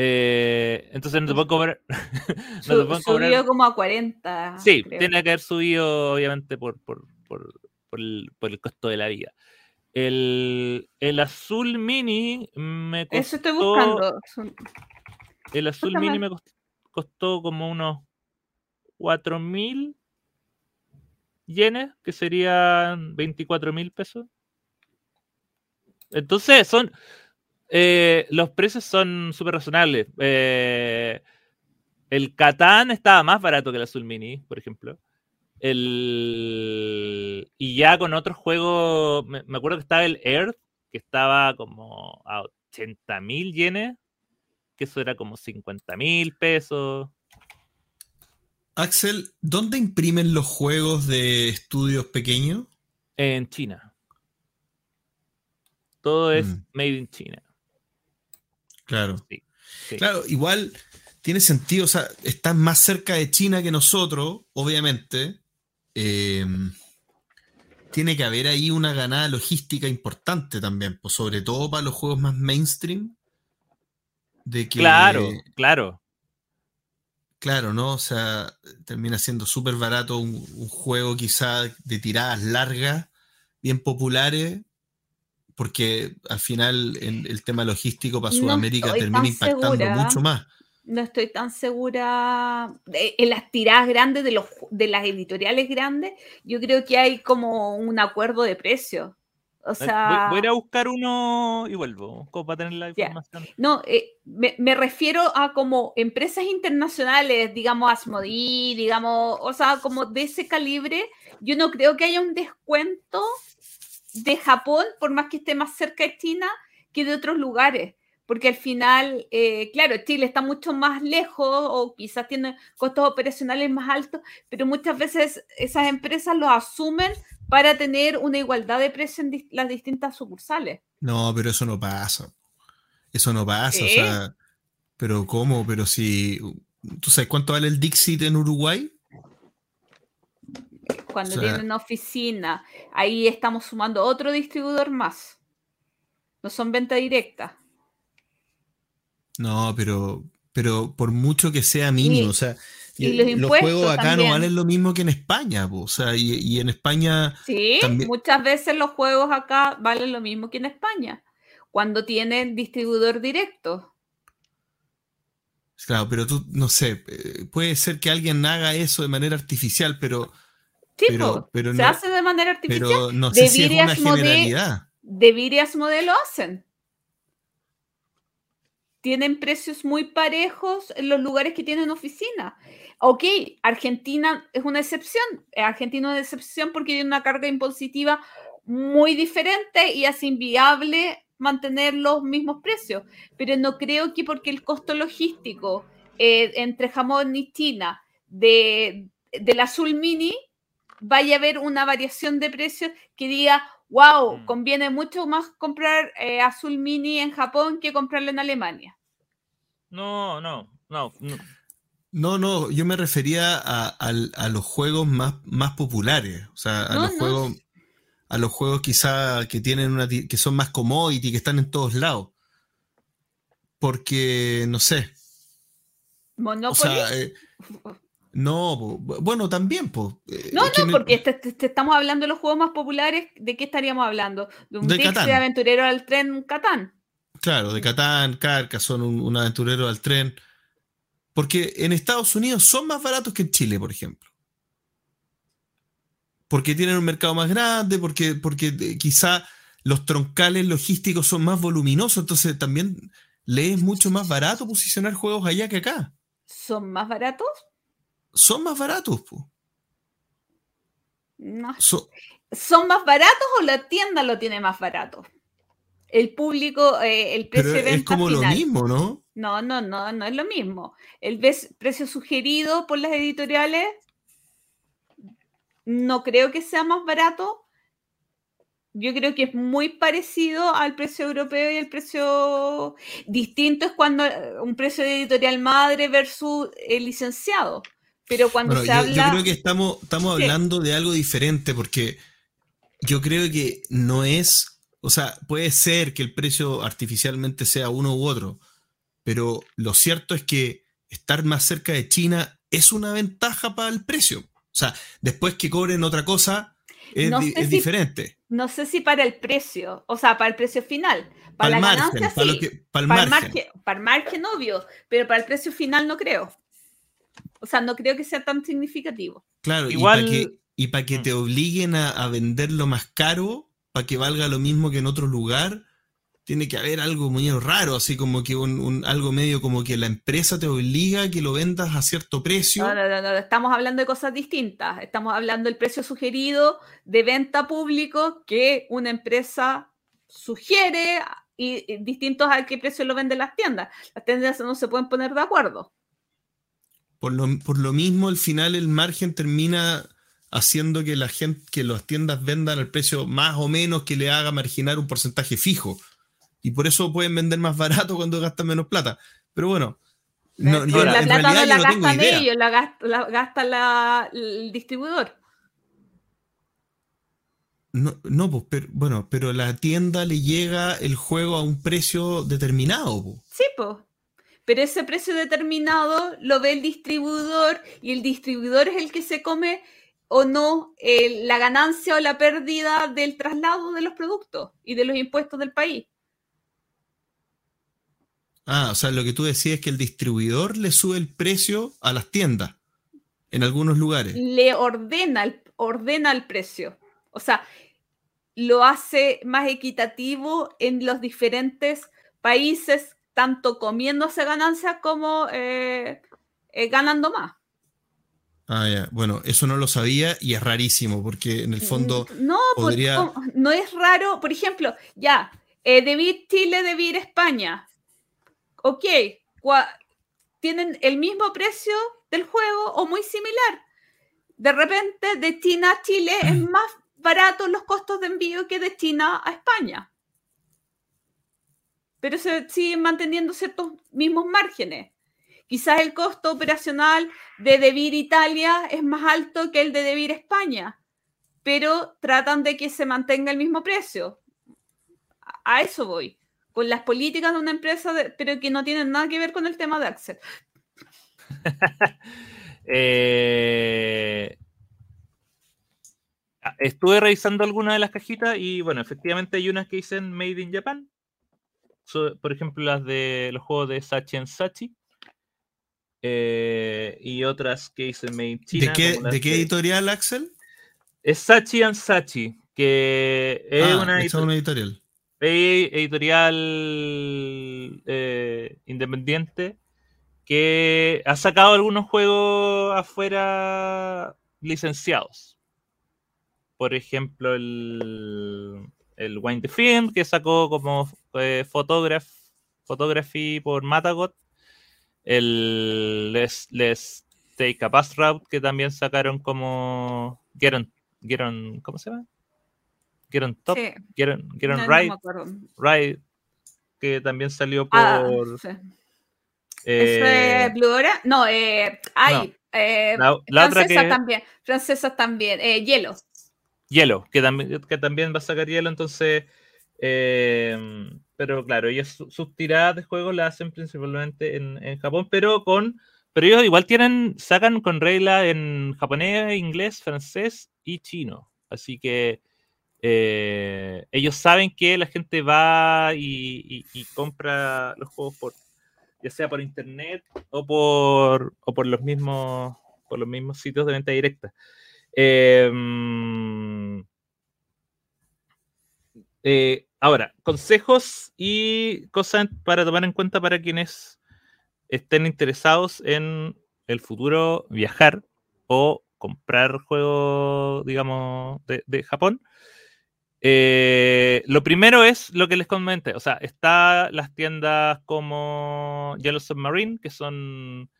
Eh, entonces no te puedo cobrar. no Subió como a 40. Sí, tiene que haber subido, obviamente, por, por, por, el, costo de la vida. El, azul mini me costó. Eso estoy buscando. El azul mini me costó, costó como unos 4 mil yenes, que serían 24 mil pesos. Entonces, son. Eh, los precios son súper razonables. Eh, el Catán estaba más barato que el Azul Mini, por ejemplo. El, y ya con otros juegos, me, acuerdo que estaba el Earth, que estaba como a 80 mil yenes, que eso era como 50 mil pesos. Axel, ¿dónde imprimen los juegos de estudios pequeños? En China. Todo es mm. made in China. Claro. Claro, igual tiene sentido, o sea, están más cerca de China que nosotros, obviamente. Em, tiene que haber ahí una ganada logística importante también, pues sobre todo para los juegos más mainstream. De que, claro, claro. Claro, ¿no? O sea, termina siendo súper barato un, juego quizá de tiradas largas, bien populares, porque al final el, tema logístico para Sudamérica termina impactando mucho más. No estoy tan segura en las tiradas grandes de, los, de las editoriales grandes. Yo creo que hay como un acuerdo de precio. O sea, voy, a ir a buscar uno y vuelvo, como para tener la información. No, eh, me, refiero a como empresas internacionales, digamos Asmodi, digamos, o sea, como de ese calibre, yo no creo que haya un descuento de Japón, por más que esté más cerca de China, que de otros lugares. Porque al final, eh, claro, Chile está mucho más lejos o quizás tiene costos operacionales más altos, pero muchas veces esas empresas lo asumen para tener una igualdad de precio en las distintas sucursales. No, pero eso no pasa. Eso no pasa, o sea, pero ¿cómo? Pero si, ¿tú sabes cuánto vale el Dixit en Uruguay? Cuando tienen una oficina, ahí estamos sumando otro distribuidor más. No son venta directa. No, pero, pero por mucho que sea mínimo, o sea, y los, juegos acá no valen lo mismo que en España, o sea, y, en España. Sí, muchas veces los juegos acá valen lo mismo que en España, cuando tienen distribuidor directo. Claro, pero tú, no sé, eh, puede ser que alguien haga eso de manera artificial, pero Sí, Pero- pero se no- hace de manera artificial. Pero no sé si es una generalidad. De hacen. Tienen precios muy parejos en los lugares que tienen oficina. Ok, Argentina es una excepción. Eh, Argentina es una excepción porque tiene una carga impositiva muy diferente y hace inviable mantener los mismos precios. Pero no creo que porque el costo logístico eh, entre jamón y China de, del azul mini vaya a haber una variación de precios que diga, wow, Mm. conviene mucho más comprar eh, azul mini en Japón que comprarlo en Alemania. No, no, no. no. No, no, yo me refería a, los juegos más, más populares. O sea, a No, los no. juegos, a los juegos quizá que tienen una que son más commodity, que están en todos lados. Porque, no sé. O Monopoly. sea, eh, no, po, bueno, también, pues. no, no, porque te- te- te estamos hablando de los juegos más populares. ¿De qué estaríamos hablando? De un De aventurero al tren Catán. Claro, de Catán, Carcassonne, un, un aventurero al tren. Porque en Estados Unidos son más baratos que en Chile, por ejemplo. Porque tienen un mercado más grande, porque, porque eh, quizá los troncales logísticos son más voluminosos, entonces también le es mucho más barato posicionar juegos allá que acá. ¿Son más baratos? Son más baratos, po. No. So- ¿Son más baratos o la tienda lo tiene más barato? El público, eh, el precio pero de es venta como lo mismo, ¿no? No, no, no, no es lo mismo. El precio sugerido por las editoriales no creo que sea más barato. Yo creo que es muy parecido al precio europeo y el precio distinto es cuando eh, un precio de editorial madre versus el licenciado. Pero cuando Bueno, se yo, habla yo creo que estamos, estamos Sí. hablando de algo diferente porque yo creo que no es, o sea, puede ser que el precio artificialmente sea uno u otro, pero lo cierto es que estar más cerca de China es una ventaja para el precio. O sea, después que cobren otra cosa es, No di- sé es si- diferente. no sé si para el precio, o sea, para el precio final. Para, Para la el margen, ganancia para, sí. lo que, para el para el margen. margen, para el margen, obvio, pero para el precio final no creo. O sea, no creo que sea tan significativo. Claro, Igual- y para que, y pa' que Mm. te obliguen a, a venderlo más caro, para que valga lo mismo que en otro lugar, tiene que haber algo muy raro, así como que un, un- algo medio como que la empresa te obliga a que lo vendas a cierto precio. No, no, no, no, estamos hablando de cosas distintas. Estamos hablando del precio sugerido de venta público que una empresa sugiere y, y distintos al que precio lo venden las tiendas. Las tiendas no se pueden poner de acuerdo. Por, lo, por lo mismo, al final el margen termina haciendo que la gente, que las tiendas vendan al precio más o menos que le haga marginar un porcentaje fijo. Y por eso pueden vender más barato cuando gastan menos plata. Pero bueno, no, Eh, yo la en plata no la no gastan idea. ellos, la gasta, la, gasta la- el distribuidor. No, no, pues, pero, bueno, pero la tienda le llega el juego a un precio determinado. Sí, pues. Pero ese precio determinado lo ve el distribuidor y el distribuidor es el que se come o no eh, la ganancia o la pérdida del traslado de los productos y de los impuestos del país. Ah, o sea, lo que tú decías es que el distribuidor le sube el precio a las tiendas en algunos lugares. Le ordena el, ordena el precio. O sea, lo hace más equitativo en los diferentes países, tanto comiéndose ganancias como eh, eh, ganando más. Ah, ya. Bueno, eso no lo sabía y es rarísimo porque en el fondo No, pues, podría- ¿cómo? no es raro. Por ejemplo, ya, eh, Debir Chile, Debir España. Ok, tienen el mismo precio del juego o muy similar. De repente, de China a Chile es más barato los costos de envío que de China a España. Pero se siguen manteniendo ciertos mismos márgenes. Quizás el costo operacional de Debir Italia es más alto que el de Debir España pero tratan de que se mantenga el mismo precio. A eso voy. Con las políticas de una empresa, pero que no tienen nada que ver con el tema de Axel. Eh, ah, estuve revisando algunas de las cajitas y bueno, efectivamente hay unas que dicen Made in Japan. So- por ejemplo, las de los juegos de Sachi en Sachi. Eh, y otras que Made in China. ¿De qué, de editorial, Axel? Es Sachi and Sachi, que es Ah, una, una editorial. editorial eh, independiente que ha sacado algunos juegos afuera licenciados. Por ejemplo, el, el Wine the Film, que sacó como eh, photograph, photography por Matagot. El Les, Les Take a Pass Route, que también sacaron como Get on, Get on- ¿cómo se llama? Get on Top, Sí, Get on, Get on no. Right, que también salió por. Ah, sí. ¿Eso eh, es Blue Hora? No, eh, ay, eh, la, la otra francesa que. también, francesa también, eh, hielo. Hielo, que también, que también va a sacar hielo, entonces. eh, pero claro, ellos su- sus tiradas de juegos las hacen principalmente en, en Japón, pero con. Pero ellos igual tienen, sacan con regla en japonés, inglés, francés y chino. Así que eh, ellos saben que la gente va y, y- compra los juegos por, ya sea por internet o por, o por los mismos por los mismos sitios de venta directa. Eh, eh, ahora, consejos y cosas para tomar en cuenta para quienes estén interesados en el futuro viajar o comprar juegos, digamos, de, Japón. Eh, lo primero es lo que les comenté, o sea, está las tiendas como Yellow Submarine, que son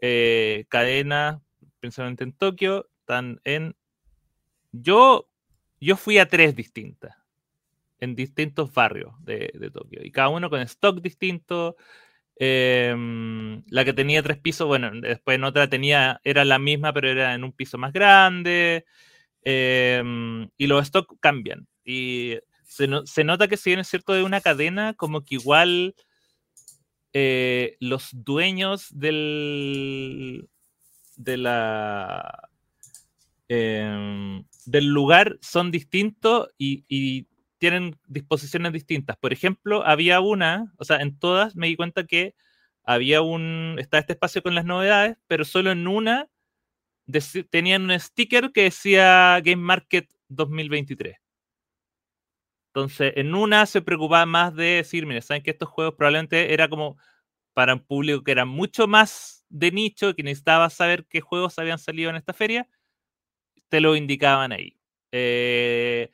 eh, cadenas, principalmente en Tokio, están en... Yo, yo fui a tres distintas, en distintos barrios de, Tokio, y cada uno con stock distinto. Em, la que tenía tres pisos, bueno, después en otra tenía, era la misma, pero era en un piso más grande. em, y los stock cambian. Y se, no- se nota que si bien es cierto de una cadena, como que igual eh, los dueños del, em, del lugar son distintos y tienen disposiciones distintas. Por ejemplo, había una, o sea, en todas me di cuenta que había un, está este espacio con las novedades, pero solo en una tenían un sticker que decía Game Market 2023. Entonces, en una se preocupaba más de decir, mire, saben que estos juegos probablemente era como para un público que era mucho más de nicho, que necesitaba saber qué juegos habían salido en esta feria, te lo indicaban ahí. Eh,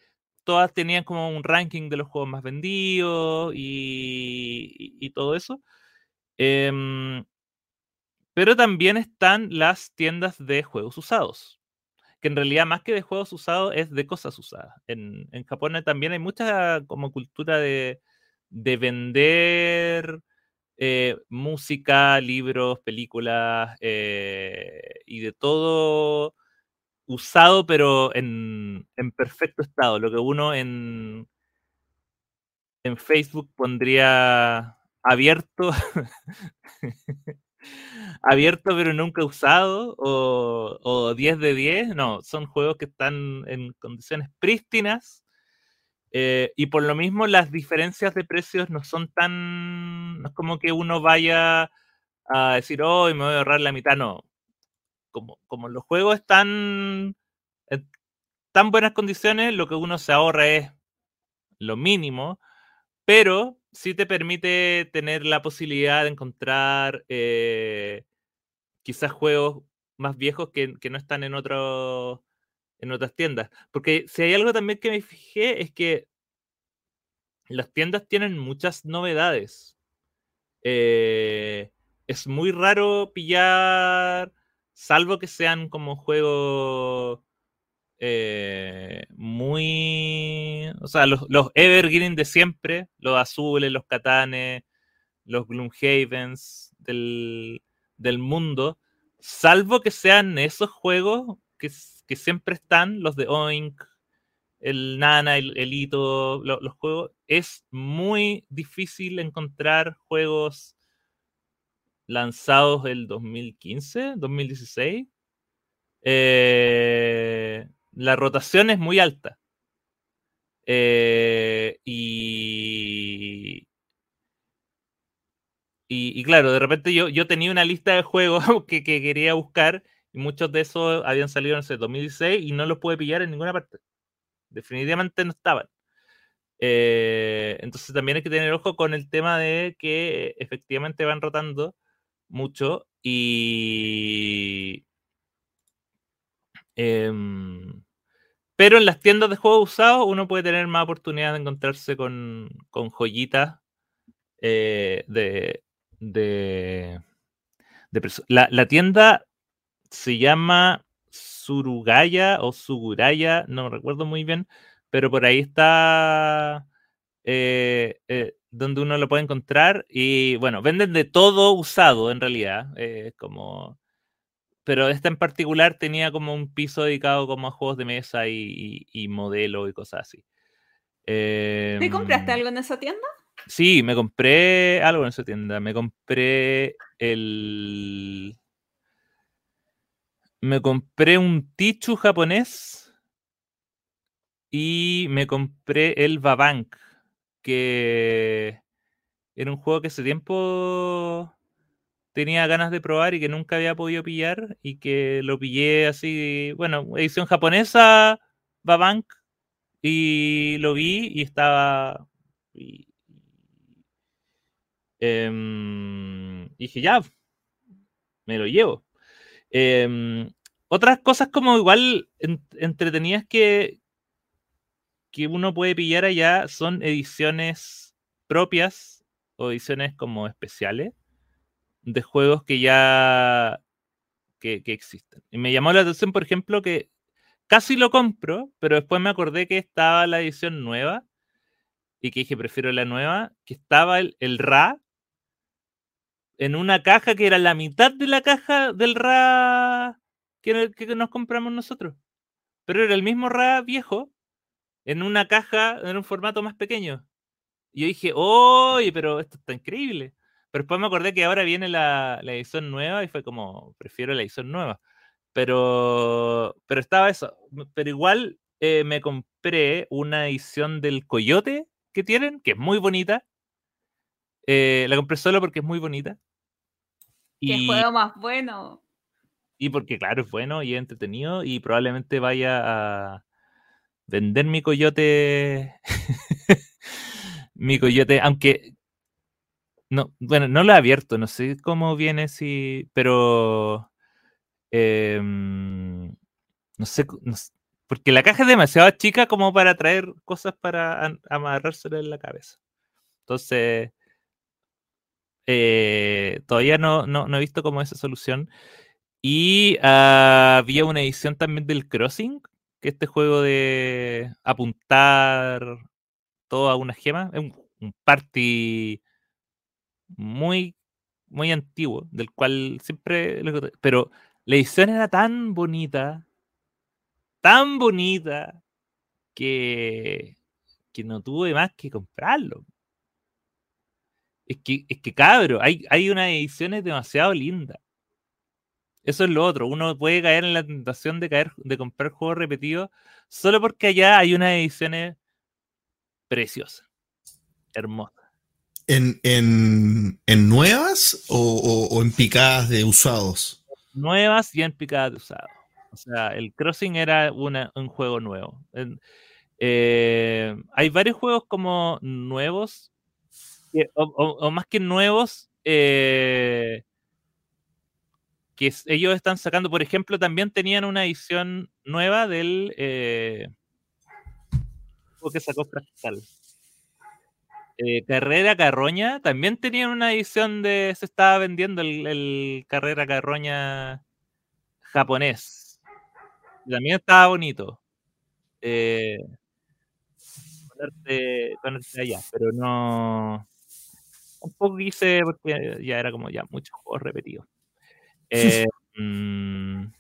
todas tenían como un ranking de los juegos más vendidos y, todo eso. Em, pero también están las tiendas de juegos usados, que en realidad más que de juegos usados es de cosas usadas. En, en Japón también hay mucha como cultura de, de vender eh, música, libros, películas eh, y de todo usado, pero en, en perfecto estado. Lo que uno en, en Facebook pondría abierto, abierto pero nunca usado, o, o 10 de 10. No, son juegos que están en condiciones prístinas. eh, y por lo mismo las diferencias de precios no son tan... No es como que uno vaya a decir, oh, me voy a ahorrar la mitad. No. Como, como los juegos están en tan buenas condiciones, lo que uno se ahorra es lo mínimo, pero sí te permite tener la posibilidad de encontrar eh, quizás juegos más viejos que, que no están en, otro, en otras tiendas. Porque si hay algo también que me fijé es que las tiendas tienen muchas novedades. Eh, es muy raro pillar, salvo que sean como juegos eh, muy. O sea, los, los Evergreen de siempre, los azules, los catanes, los Gloomhavens del, del mundo, salvo que sean esos juegos que, que siempre están, los de Oink, el Nana, el, el Ito, lo- los juegos, es muy difícil encontrar juegos lanzados el 2015, 2016. Eh, la rotación es muy alta. Eh, y, y, claro, de repente yo, yo tenía una lista de juegos que, que quería buscar y muchos de esos habían salido en ese 2016 y no los pude pillar en ninguna parte. Definitivamente no estaban. Eh, entonces también hay que tener ojo con el tema de que efectivamente van rotando mucho y... Em, pero en las tiendas de juegos usados uno puede tener más oportunidad de encontrarse con, con joyitas eh, de, de, la, tienda se llama Surugaya o Suguraya, no recuerdo muy bien, pero por ahí está eh, eh, donde uno lo puede encontrar y bueno, venden de todo usado en realidad, como pero esta en particular tenía como un piso dedicado como a juegos de mesa y, y, modelo y cosas así. ¿Te compraste em, algo en esa tienda? Sí, me compré algo en esa tienda. Me compré el. Me compré un Tichu japonés y me compré el Babank, que era un juego que hace tiempo tenía ganas de probar y que nunca había podido pillar y que lo pillé así, bueno, edición japonesa, Babank, y lo vi y estaba... Em, dije, ya, me lo llevo. Em, otras cosas como igual entretenidas que, que uno puede pillar allá son ediciones propias o ediciones como especiales de juegos que ya que, existen. Y me llamó la atención, por ejemplo, que casi lo compro, pero después me acordé que estaba la edición nueva y que dije, prefiero la nueva, que estaba el, el Ra en una caja que era la mitad de la caja del Ra que, que nos compramos nosotros. Pero era el mismo Ra viejo en una caja en un formato más pequeño. Y yo dije, oye, pero esto está increíble. Pero después me acordé que ahora viene la, edición nueva y fue como, prefiero la edición nueva. Pero, pero estaba eso. Pero igual eh, me compré una edición del Coyote que tienen, que es muy bonita. Eh, la compré solo porque es muy bonita. Y, juego más bueno. Y porque, claro, es bueno y es entretenido y probablemente vaya a vender mi coyote. mi coyote, aunque no, bueno, no lo he abierto, no sé cómo viene, si, pero em, no, sé, porque la caja es demasiado chica como para traer cosas para amarrárselo en la cabeza. Entonces, eh, todavía no, no, he visto como esa solución. Y ah, había una edición también del Crossing, que este juego de apuntar todo a una gema, un, un party muy, muy antiguo, del cual siempre... Pero la edición era tan bonita, tan bonita, que, que no tuve más que comprarlo. Es que, es que cabro, hay, hay unas ediciones demasiado lindas. Eso es lo otro. Uno puede caer en la tentación de caer, de comprar juegos repetidos solo porque allá hay unas ediciones preciosas, hermosas. ¿En, nuevas o, en picadas de usados? Nuevas y en picadas de usados. O sea, el Crossing era un juego nuevo. Eh, hay varios juegos como nuevos, o, más que nuevos, eh, que ellos están sacando. Por ejemplo, también tenían una edición nueva del eh, que sacó Fractal. Eh, Carrera Carroña también tenía una edición de. Se estaba vendiendo el, Carrera Carroña japonés. también estaba bonito. Eh, ponerte, allá, pero no. Un poco quise porque ya era como ya muchos juegos repetidos. Eh, mm.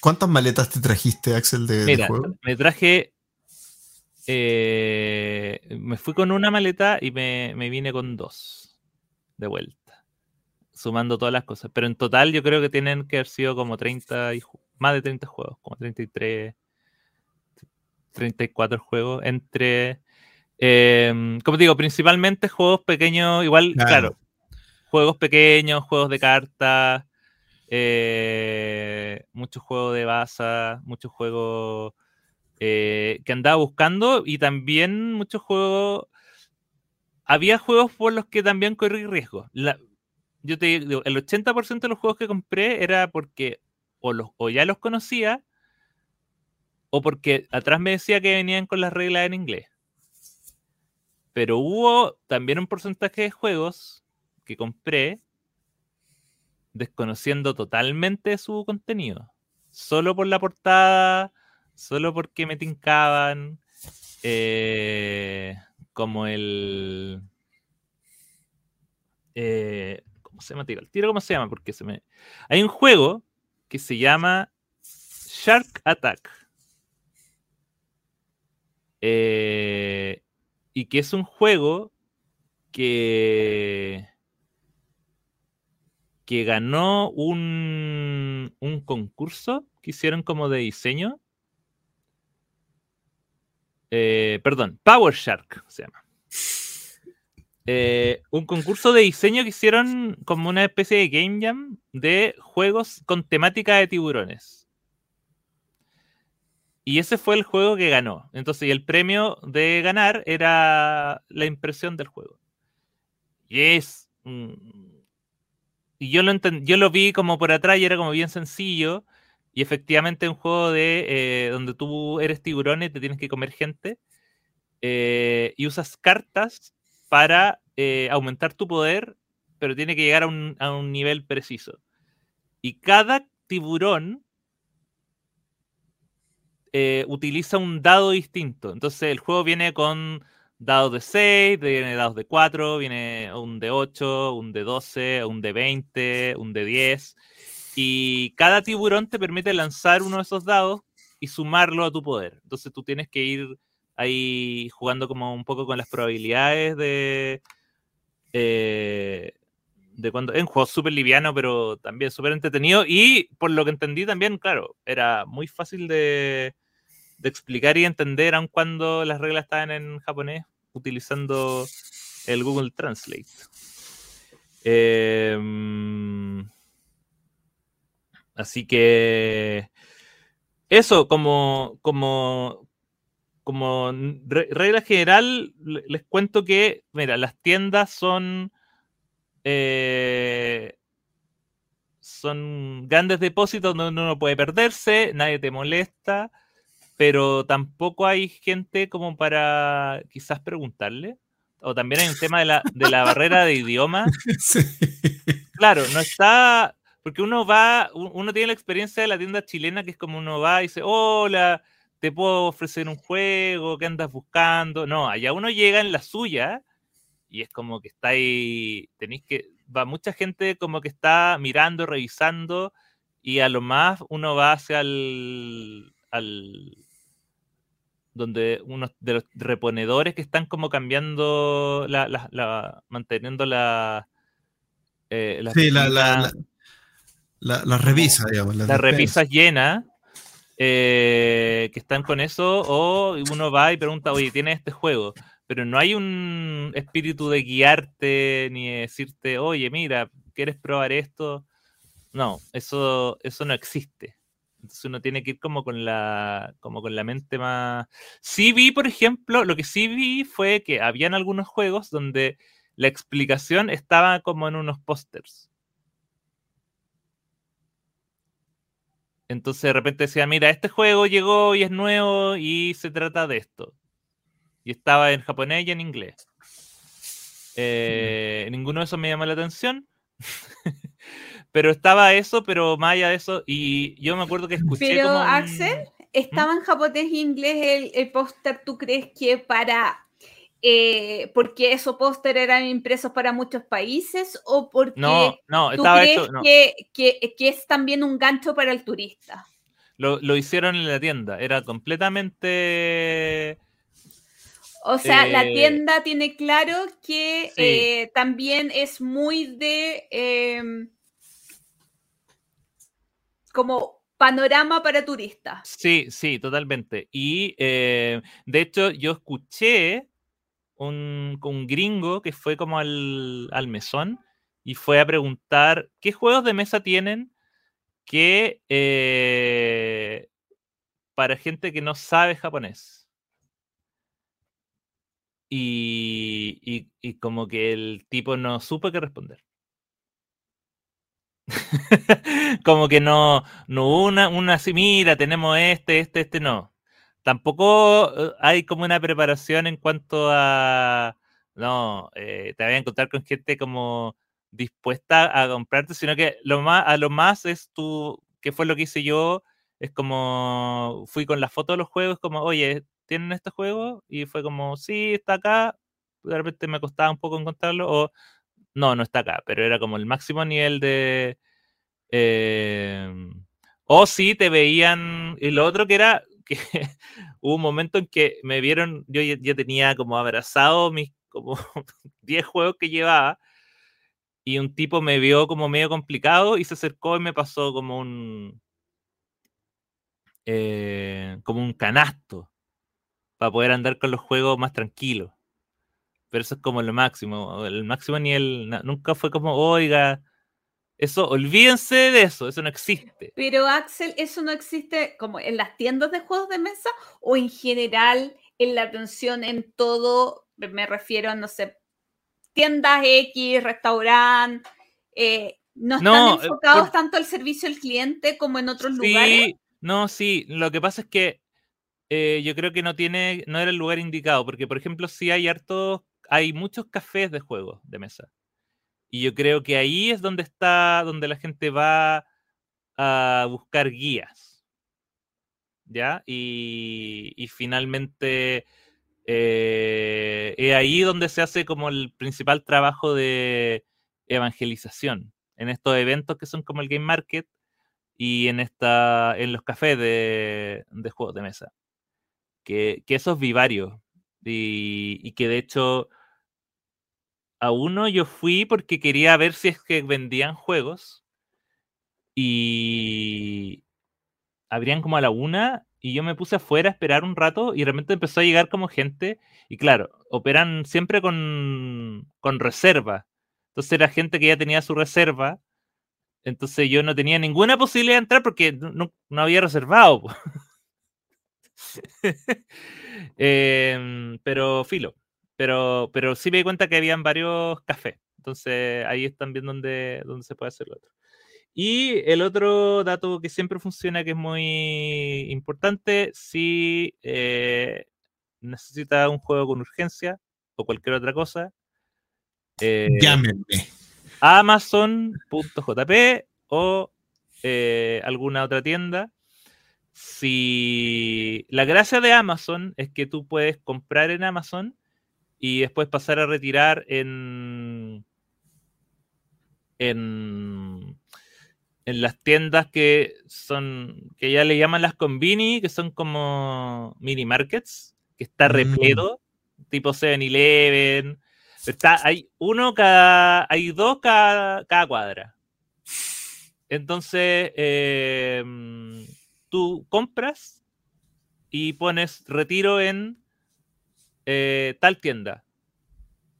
¿Cuántas maletas te trajiste, Axel, de, Mira, Me traje eh, me fui con una maleta y me, vine con dos de vuelta, sumando todas las cosas. Pero en total yo creo que tienen que haber sido como 30, y, más de 30 juegos, como 33, 34 juegos entre, em, como digo, principalmente juegos pequeños, igual, claro, juegos pequeños, juegos de cartas. eh, mucho juego de baza, mucho juego eh, que andaba buscando y también muchos juegos. Había juegos por los que también corrí riesgo. yo te digo, el 80% de los juegos que compré era porque o, los, o ya los conocía o porque atrás me decía que venían con las reglas en inglés. Pero hubo también un porcentaje de juegos que compré desconociendo totalmente su contenido. Solo por la portada, solo porque me tincaban. Eh, como el. Eh, ¿Cómo se llama? Tiro, ¿cómo se llama? Porque se me. Hay un juego que se llama Shark Attack. Eh, y que es un juego que que ganó un, un concurso que hicieron como de diseño. Eh, perdón, Power Shark se llama. Eh, un concurso de diseño que hicieron como una especie de game jam de juegos con temática de tiburones. Y ese fue el juego que ganó. Entonces, y el premio de ganar era la impresión del juego. Y es y yo lo, yo lo vi como por atrás y era como bien sencillo. Y efectivamente un juego de eh, donde tú eres tiburón y te tienes que comer gente. Eh, y usas cartas para eh, aumentar tu poder, pero tiene que llegar a un, a un nivel preciso. Y cada tiburón utiliza un dado distinto. Entonces el juego viene con dados de 6, viene dados de 4, viene un de 8, un de 12, un de 20, un de 10. Y cada tiburón te permite lanzar uno de esos dados y sumarlo a tu poder. Entonces tú tienes que ir ahí jugando como un poco con las probabilidades de... Eh, de cuando es un juego súper liviano, pero también súper entretenido. Y por lo que entendí también, claro, era muy fácil de, de explicar y entender, aun cuando las reglas estaban en japonés, utilizando el Google Translate. Em, así que eso, como, como, como regla general, les cuento que, mira, las tiendas son, eh, son grandes depósitos donde uno no puede perderse, nadie te molesta pero tampoco hay gente como para quizás preguntarle. O también hay un tema de la, de la barrera de idioma. Claro, no está, porque uno va, uno tiene la experiencia de la tienda chilena que es como uno va y dice, hola, te puedo ofrecer un juego, ¿qué andas buscando? No, allá uno llega en la suya y es como que está ahí, tenéis que, va mucha gente como que está mirando, revisando y a lo más uno va hacia el, al, donde unos de los reponedores que están como cambiando, la, manteniendo la... Eh, la sí, la, la, la, revisa, digamos. Las revisas llenas, eh, que están con eso, o uno va y pregunta, oye, tiene este juego, pero no hay un espíritu de guiarte ni de decirte, oye, mira, ¿quieres probar esto? No, eso, eso no existe. Entonces uno tiene que ir como con la, como con la mente más. Sí vi, por ejemplo, lo que sí vi fue que habían algunos juegos donde la explicación estaba como en unos pósters. Entonces de repente decía, mira, este juego llegó y es nuevo y se trata de esto. Y estaba en japonés y en inglés. Eh, ninguno de esos me llamó la atención. Pero estaba eso, pero más allá de eso, y yo me acuerdo que escuché. Pero, Axel, estaba en japonés e inglés el, póster, ¿tú crees que para. Eh, porque esos póster eran impresos para muchos países o porque no, no, tú crees que, que, es también un gancho para el turista? Lo, lo hicieron en la tienda, era completamente... O sea, la eh, tienda tiene claro que eh, también es muy de em, como panorama para turistas. Sí, sí, totalmente. Y eh, de hecho yo escuché un, un gringo que fue como al, al, mesón y fue a preguntar qué juegos de mesa tienen que eh, para gente que no sabe japonés. Y, y, y como que el tipo no supo qué responder. como que no, no una, una así, mira, tenemos este, este, este, no. Tampoco eh, hay como una preparación en cuanto a, no, eh, te voy a encontrar con gente como dispuesta a comprarte, sino que lo más, a lo más es tú, que fue lo que hice yo, es como, fui con la foto de los juegos, como, oye, ¿tienen este juego? Y fue como, sí, está acá, de repente me costaba un poco encontrarlo, o no, no está acá, pero era como el máximo nivel de... Em, o sí, te veían, y lo otro que era que hubo un momento en que me vieron, yo ya, tenía como abrazado mis como 10 juegos que llevaba, y un tipo me vio como medio complicado y se acercó y me pasó como un eh, como un canasto para poder andar con los juegos más tranquilos. Pero eso es como lo máximo. El máximo nivel nunca fue como, oiga, eso, olvídense de eso, eso no existe. Pero Axel, ¿eso no existe como en las tiendas de juegos de mesa o en general en la atención en todo? Me refiero a, no sé, tiendas X, restaurante, eh, ¿no están eh, enfocados tanto al servicio al cliente como en otros lugares? No, sí, lo que pasa es que eh, yo creo que no tiene, no era el lugar indicado, porque por ejemplo, sí hay hartos, hay muchos cafés de juegos de mesa. Y yo creo que ahí es donde está, donde la gente va a buscar guías. ¿Ya? Y, y finalmente eh, es ahí donde se hace como el principal trabajo de evangelización. En estos eventos que son como el Game Market y en, esta, en los cafés de, juegos de mesa. Que, que eso es vivario. Y, que de hecho a uno yo fui porque quería ver si es que vendían juegos. Y abrían como a la una y yo me puse afuera a esperar un rato y de repente empezó a llegar como gente y claro, operan siempre con, con reserva. Entonces era gente que ya tenía su reserva. Entonces yo no tenía ninguna posibilidad de entrar porque no, había reservado. Em, pero filo. Pero, pero sí me di cuenta que habían varios cafés. Entonces ahí es también donde, donde se puede hacer lo otro. Y el otro dato que siempre funciona, que es muy importante, si eh, necesita un juego con urgencia o cualquier otra cosa, eh, llámenme. Amazon.jp o eh, alguna otra tienda. Si la gracia de Amazon es que tú puedes comprar en Amazon y después pasar a retirar en en en las tiendas que son, que ya le llaman las convini, que son como mini markets, que está mm. repleto, tipo 7-Eleven. Está, hay uno cada, hay dos cada, cuadra. Entonces, em, tú compras y pones retiro en eh, tal tienda.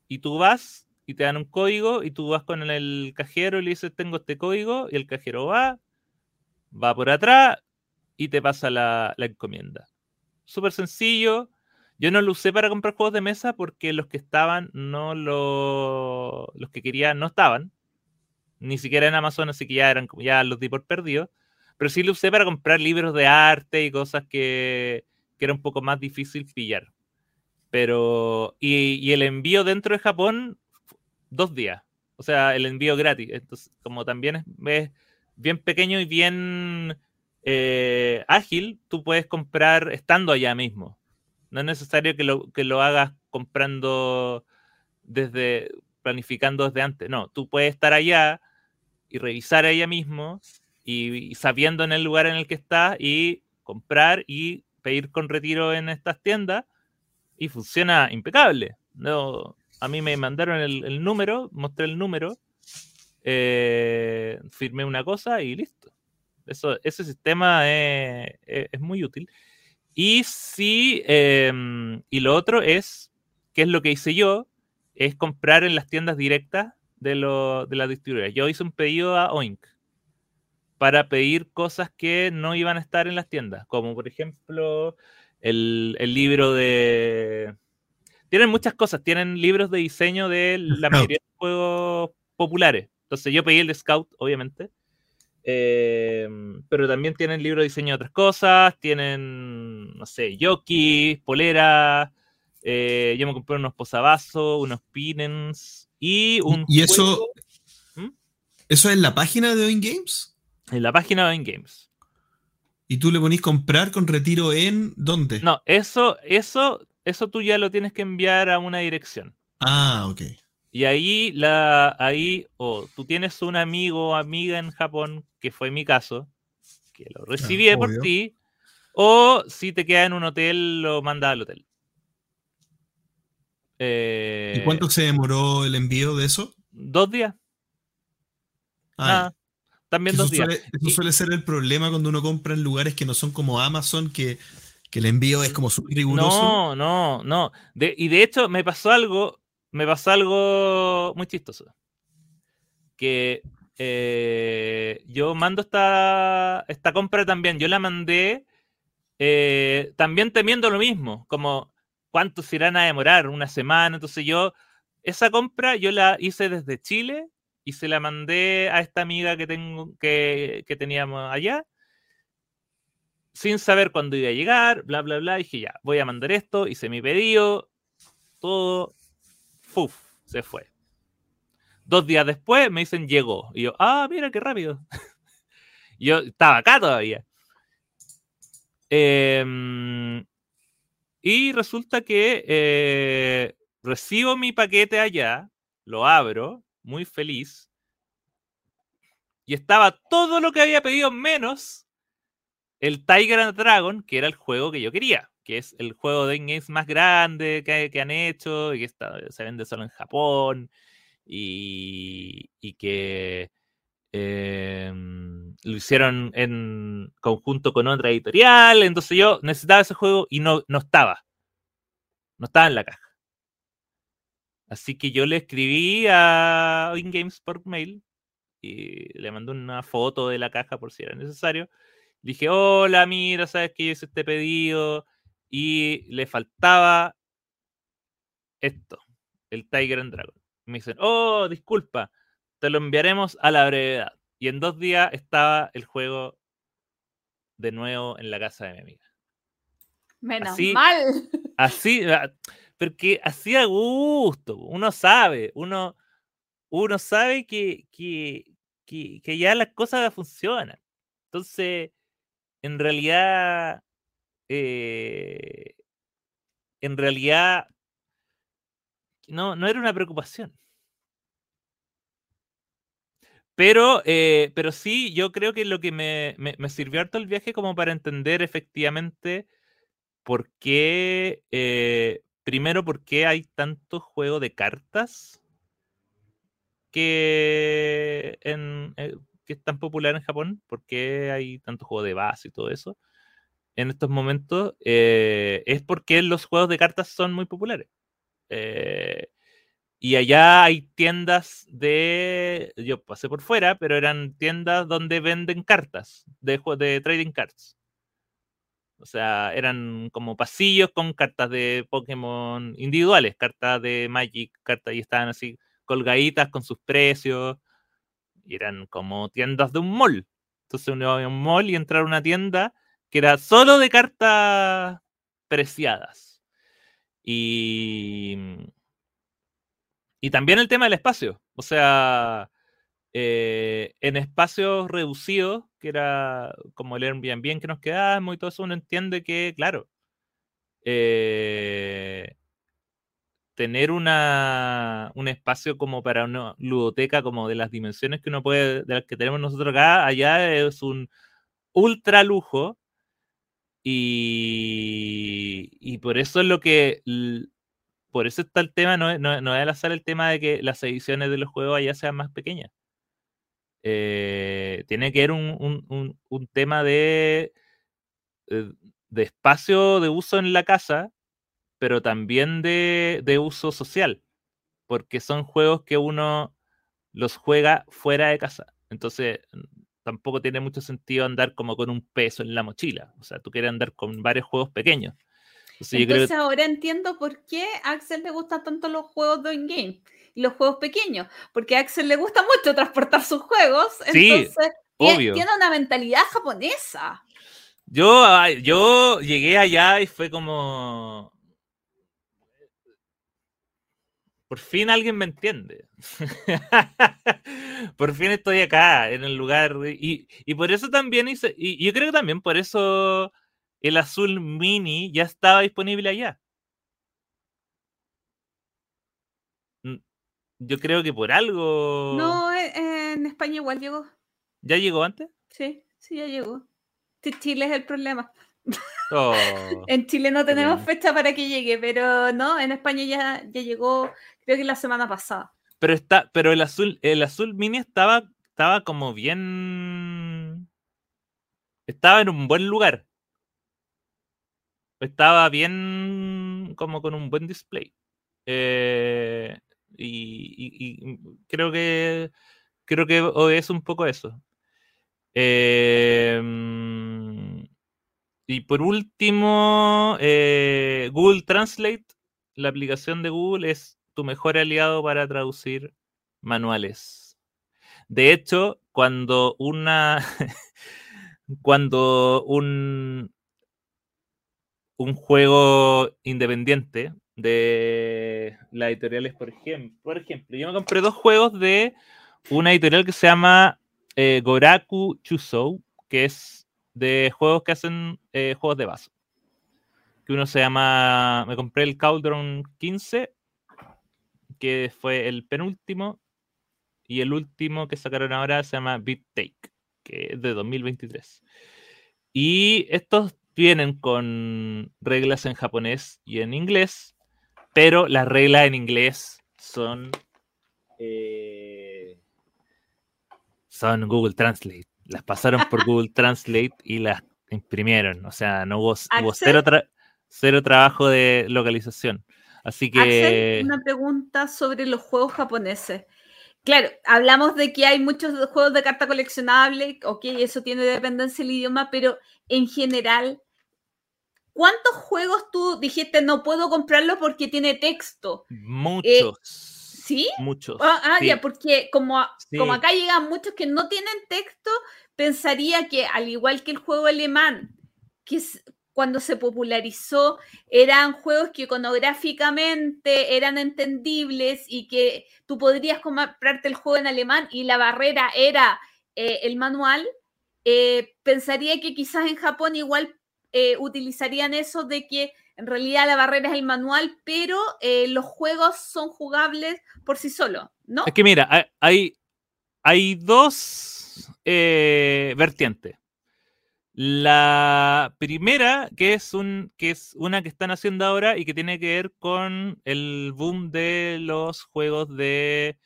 Y tú vas y te dan un código y tú vas con el cajero y le dices, tengo este código, y el cajero va, va por atrás y te pasa la, encomienda. Súper sencillo. Yo no lo usé para comprar juegos de mesa porque los que estaban, no lo, los que quería no estaban. Ni siquiera en Amazon, así que ya eran ya los di por perdidos. Pero sí lo usé para comprar libros de arte y cosas que, que era un poco más difícil pillar. Pero, y, el envío dentro de Japón dos días. O sea, el envío gratis. Entonces, como también es, bien pequeño y bien eh, ágil, tú puedes comprar estando allá mismo. No es necesario que lo, que lo hagas comprando desde, planificando desde antes. No, tú puedes estar allá y revisar allá mismo y, sabiendo en el lugar en el que estás y comprar y pedir con retiro en estas tiendas y funciona impecable. No, a mí me mandaron el, número, mostré el número, eh, firmé una cosa y listo. Eso, ese sistema es, muy útil. Y sí, em, y lo otro es, ¿qué es lo que hice yo? Es comprar en las tiendas directas de, lo, de las distribuidoras. Yo hice un pedido a Oink para pedir cosas que no iban a estar en las tiendas, como por ejemplo el, el libro de... Tienen muchas cosas, tienen libros de diseño de la mayoría de juegos populares. Entonces yo pedí el de Scout, obviamente. Eh, pero también tienen libros de diseño de otras cosas, tienen, no sé, jockeys, poleras, eh, yo me compré unos posavasos, unos pins y un... ¿Y eso, ¿Mm? eso es en la página de Oin Games? En la página de Games. ¿Y tú le ponís comprar con retiro en dónde? No, eso, eso, eso tú ya lo tienes que enviar a una dirección. Ah, ok. Y ahí, la, ahí, o tú tienes un amigo o amiga en Japón, que fue mi caso, que lo recibí por ti, o si te queda en un hotel, lo manda al hotel. ¿Y cuánto se demoró el envío de eso? Dos días. Ah, también dos días. eso suele ser el problema cuando uno compra en lugares que no son como Amazon, que, el envío es como súper riguroso. No, no, no. y de hecho me pasó algo, me pasó algo muy chistoso. Que eh, yo mando esta, esta compra también. Yo la mandé eh, también temiendo lo mismo, como cuánto se irán a demorar, una semana. Entonces yo, esa compra yo la hice desde Chile y se la mandé a esta amiga que, tengo, que, teníamos allá, sin saber cuándo iba a llegar, bla, bla, bla. dije, ya, voy a mandar esto, hice mi pedido, todo, ¡fuf! Se fue. Dos días después me dicen, llegó. Y yo, ah, mira qué rápido. yo estaba acá todavía. Eh, y resulta que eh, recibo mi paquete allá, lo abro, muy feliz, y estaba todo lo que había pedido menos el Tiger and Dragon, que era el juego que yo quería, que es el juego de games más grande que, han hecho y que se vende solo en Japón y, y que Em, lo hicieron en conjunto con otra editorial, entonces yo necesitaba ese juego y no, no estaba. No estaba en la caja. Así que yo le escribí a InGames por mail y le mandé una foto de la caja por si era necesario. dije, hola, mira, sabes que yo hice este pedido y le faltaba esto, el Tiger and Dragon. Me dicen, oh, disculpa, te lo enviaremos a la brevedad. Y en dos días estaba el juego de nuevo en la casa de mi amiga. Menos mal. Así, ah, porque así a gusto, uno sabe, uno, uno sabe que, que, ya las cosas funcionan. Entonces, en realidad, eh, en realidad, no, no era una preocupación. Pero, eh, pero sí, yo creo que lo que me, sirvió harto el viaje como para entender efectivamente por qué, eh, primero, por qué hay tanto juego de cartas eh, que es tan popular en Japón, por qué hay tanto juego de base y todo eso en estos momentos, es porque los juegos de cartas son muy populares. Y allá hay tiendas de. Yo pasé por fuera, pero eran tiendas donde venden cartas de, de trading cards. O sea, eran como pasillos con cartas de Pokémon individuales, cartas de Magic, cartas y estaban así colgaditas con sus precios. Y eran como tiendas de un mall. Entonces uno iba a un mall y entrar a una tienda que era solo de cartas preciadas. Y y también el tema del espacio. O sea, eh, en espacios reducidos, que era como el Airbnb que nos quedamos y todo eso, uno entiende que, claro, eh, tener una, un espacio como para una ludoteca como de las dimensiones que uno puede, de las que tenemos nosotros acá, allá es un ultra lujo. Y, y por eso es lo que por eso está el tema, no, no es al azar el tema de que las ediciones de los juegos allá sean más pequeñas. Eh, tiene que ver un, tema de, eh, de espacio de uso en la casa, pero también de, de uso social, porque son juegos que uno los juega fuera de casa. Entonces, tampoco tiene mucho sentido andar como con un peso en la mochila. O sea, tú quieres andar con varios juegos pequeños. Entonces, ahora entiendo por qué a Axel le gustan tanto los juegos de in-game y los juegos pequeños, porque a Axel le gusta mucho transportar sus juegos, entonces tiene, una mentalidad japonesa. Yo, yo llegué allá y fue como, por fin alguien me entiende. por fin estoy acá, en el lugar. Y, y por eso también hice, y yo creo que también por eso el azul mini ya estaba disponible allá. Mm, yo creo que por algo. No, eh, en España igual llegó. ¿Ya llegó antes? Sí, sí, ya llegó. Chile es el problema. Oh, en Chile no tenemos fecha para que llegue, pero no, en España ya, ya llegó, creo que la semana pasada. Pero está, pero el azul, el azul mini estaba, estaba como bien. Estaba en un buen lugar estaba bien, como con un buen display. Eh, y, creo que creo que es un poco eso. Em, y por último, eh, Google Translate, la aplicación de Google es tu mejor aliado para traducir manuales. De hecho, cuando una cuando un, un juego independiente de las editoriales, por ejemplo. Por ejemplo, yo me compré dos juegos de una editorial que se llama eh, Goraku Chusou, que es de juegos que hacen eh, juegos de vaso. Que uno se llama. Me compré el Cauldron 15, que fue el penúltimo. Y el último que sacaron ahora se llama Beat Take, que es de 2023. Y estos vienen con reglas en japonés y en inglés, pero las reglas en inglés son eh, son Google Translate. Las pasaron por Google Translate y las imprimieron. O sea, no hubo, cero, cero, trabajo de localización. Así que. una pregunta sobre los juegos japoneses. Claro, hablamos de que hay muchos juegos de carta coleccionable, ok, eso tiene dependencia del idioma, pero en general, ¿cuántos juegos tú dijiste no puedo comprarlo porque tiene texto? Eh, muchos. ¿Sí? Muchos. Ah, ah ya, porque como, como acá llegan muchos que no tienen texto, pensaría que al igual que el juego alemán, que cuando se popularizó eran juegos que iconográficamente eran entendibles y que tú podrías comprarte el juego en alemán y la barrera era eh, el manual, eh, pensaría que quizás en Japón igual eh, utilizarían eso de que en realidad la barrera es el manual, pero los juegos son jugables por sí solos, ¿no? Es que mira, hay, hay dos vertientes. La primera, que es, un, que es una que están haciendo ahora y que tiene que ver con el boom de los juegos de,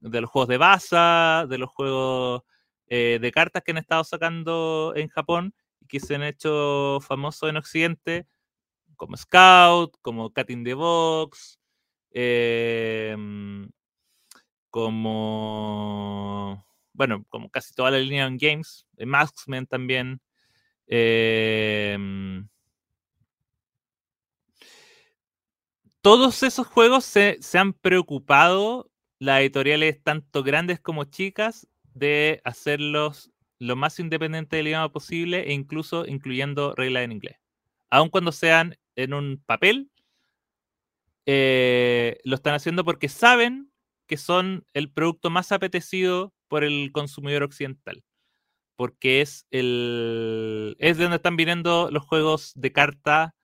de los juegos de baza, de los juegos eh, de cartas que han estado sacando en Japón que se han hecho famosos en Occidente, como Scout, como Cat in the Box, em, como, bueno, como casi toda la línea en games, Masksman también. Em, todos esos juegos se, han preocupado, las editoriales tanto grandes como chicas, de hacerlos lo más independiente del idioma posible e incluso incluyendo reglas en inglés. Aun cuando sean en un papel, eh, lo están haciendo porque saben que son el producto más apetecido por el consumidor occidental porque es el es de donde están viniendo los juegos de carta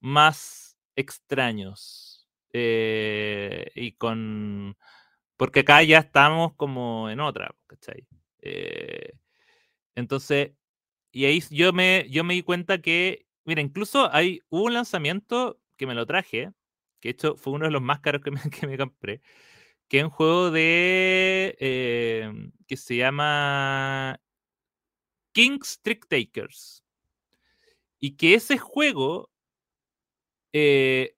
más extraños eh, y con porque acá ya estamos como en otra, ¿cachai? Eh, entonces y ahí yo me yo me di cuenta que mira incluso hay hubo un lanzamiento que me lo traje que hecho fue uno de los más caros que me, que me compré que es un juego de eh, que se llama King's Trick Takers. Y que ese juego eh,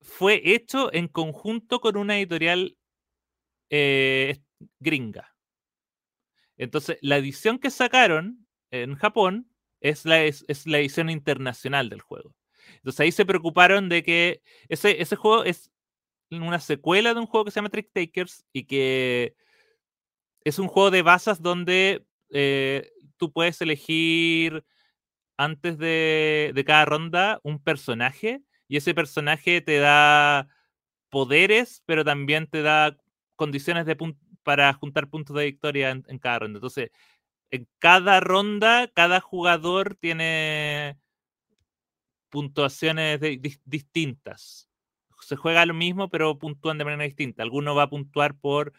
fue hecho en conjunto con una editorial eh, gringa. Entonces, la edición que sacaron en Japón es la, es, la edición internacional del juego. Entonces ahí se preocuparon de que ese, ese juego es una secuela de un juego que se llama Trick Takers y que es un juego de basas donde eh, tú puedes elegir antes de, de, cada ronda un personaje y ese personaje te da poderes, pero también te da condiciones de para juntar puntos de victoria en, cada ronda. Entonces, en cada ronda, cada jugador tiene puntuaciones distintas. Se juega lo mismo, pero puntúan de manera distinta. Alguno va a puntuar por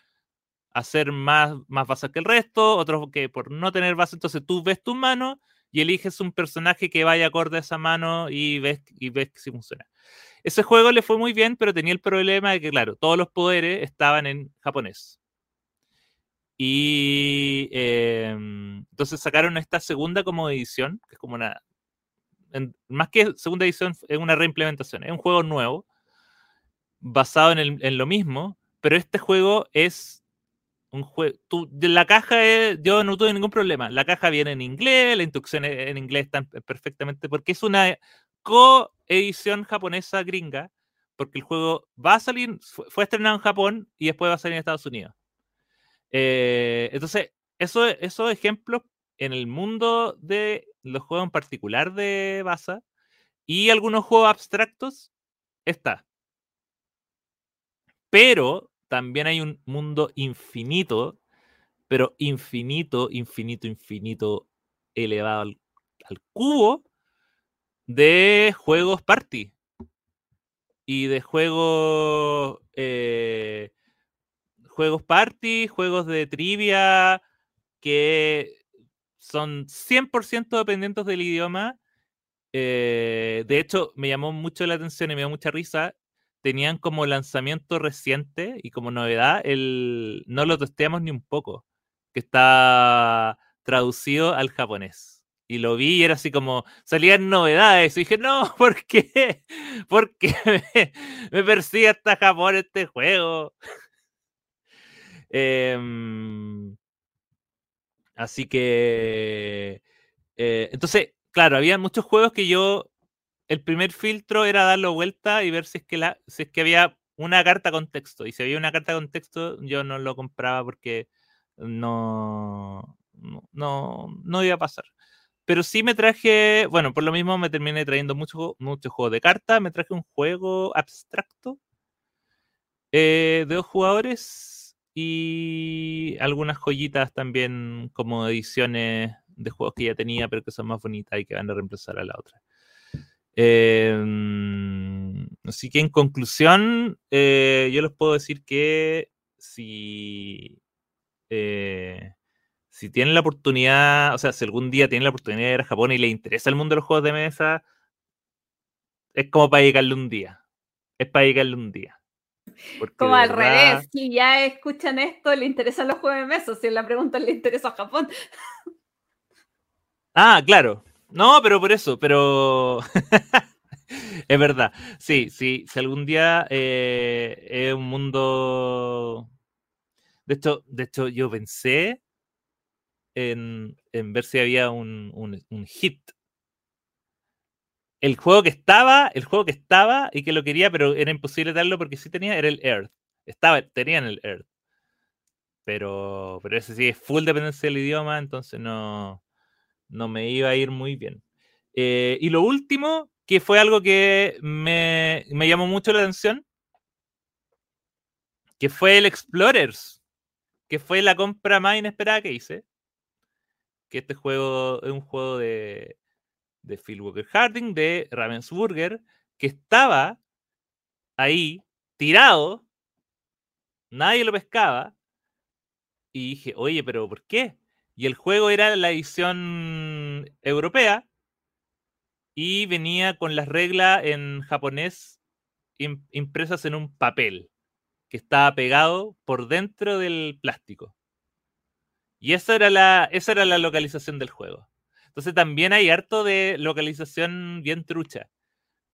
hacer más, más bases que el resto, otros que por no tener base. Entonces tú ves tu mano y eliges un personaje que vaya acorde a esa mano y ves, y ves si funciona. Ese juego le fue muy bien, pero tenía el problema de que, claro, todos los poderes estaban en japonés. Y em, entonces sacaron esta segunda como edición, que es como una. más que segunda edición, es una reimplementación. Es un juego nuevo, basado en, en lo mismo, pero este juego es un juego. La caja yo no tuve ningún problema. La caja viene en inglés, la instrucción en inglés están perfectamente, porque es una coedición japonesa gringa, porque el juego va a salir, fue estrenado en Japón y después va a salir en Estados Unidos. Eh, entonces, eso, esos ejemplos en el mundo de los juegos en particular de Basa y algunos juegos abstractos está. Pero también hay un mundo infinito, pero infinito, infinito, infinito, elevado al, cubo de juegos party y de juegos eh, juegos party, juegos de trivia que son 100% dependientes del idioma. Eh, de hecho, me llamó mucho la atención y me dio mucha risa. Tenían como lanzamiento reciente y como novedad, el no lo testeamos ni un poco, que está traducido al japonés. Y lo vi y era así como, salían novedades. Y dije, no, ¿por qué? ¿Por qué me, me persigue hasta Japón este juego? Em, así que, eh, entonces, claro, había muchos juegos que yo, el primer filtro era darlo vuelta y ver si es que, si es que había una carta con texto. Y si había una carta con texto, yo no lo compraba porque no, no, no iba a pasar. Pero sí me traje, bueno, por lo mismo me terminé trayendo muchos mucho juegos de cartas. Me traje un juego abstracto eh, de dos jugadores y algunas joyitas también como ediciones de juegos que ya tenía, pero que son más bonitas y que van a reemplazar a la otra. Em, así que en conclusión, eh, yo les puedo decir que si, eh, si tienen la oportunidad, o sea, si algún día tienen la oportunidad de ir a Japón y les interesa el mundo de los juegos de mesa, es como para llegarle un día. Es para llegarle un día. Como al revés, si ya escuchan esto, le interesan los juegos de mesa, si la pregunta le interesa a Japón. Ah, claro. No, pero por eso, pero es verdad. Sí, sí, si algún día eh, es un mundo. De hecho, de hecho, yo pensé en, ver si había un, un hit el juego que estaba, el juego que estaba y que lo quería, pero era imposible darlo porque sí tenía, era el Earth. Estaba, tenía en el Earth. Pero, pero ese sí es full dependencia del idioma, entonces no, no me iba a ir muy bien. Eh, y lo último, que fue algo que me, me llamó mucho la atención, que fue el Explorers, que fue la compra más inesperada que hice. Que este juego es un juego de, de Phil Walker Harding, de Ravensburger, que estaba ahí tirado, nadie lo pescaba, y dije, oye, pero ¿por qué? Y el juego era la edición europea y venía con las reglas en japonés impresas en un papel que estaba pegado por dentro del plástico. Y esa era la, esa era la localización del juego. Entonces también hay harto de localización bien trucha,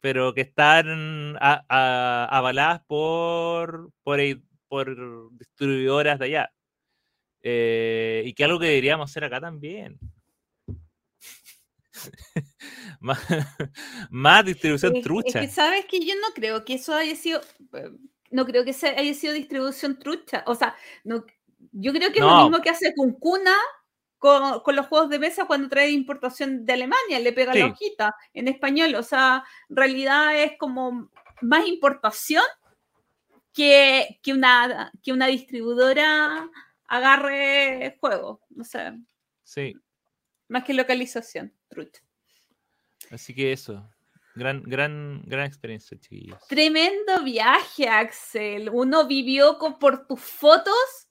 pero que están avaladas por, por, por distribuidoras de allá. Eh, y que algo que deberíamos hacer acá también. más, más distribución Es- trucha. Es que sabes que yo no creo que eso haya sido. No creo que haya sido distribución trucha. O sea, no, yo creo que es lo mismo que hace con Cuna con, con los juegos de mesa cuando trae importación de Alemania, le pega Sí. la hojita en español. O sea, en realidad es como más importación que, que, una, que una distribuidora agarre juegos. No sé, Sí, más que localización, trucha. así que eso. Gran, gran, gran experiencia, chiquillos. Tremendo viaje, Axel. Uno vivió con- por tus fotos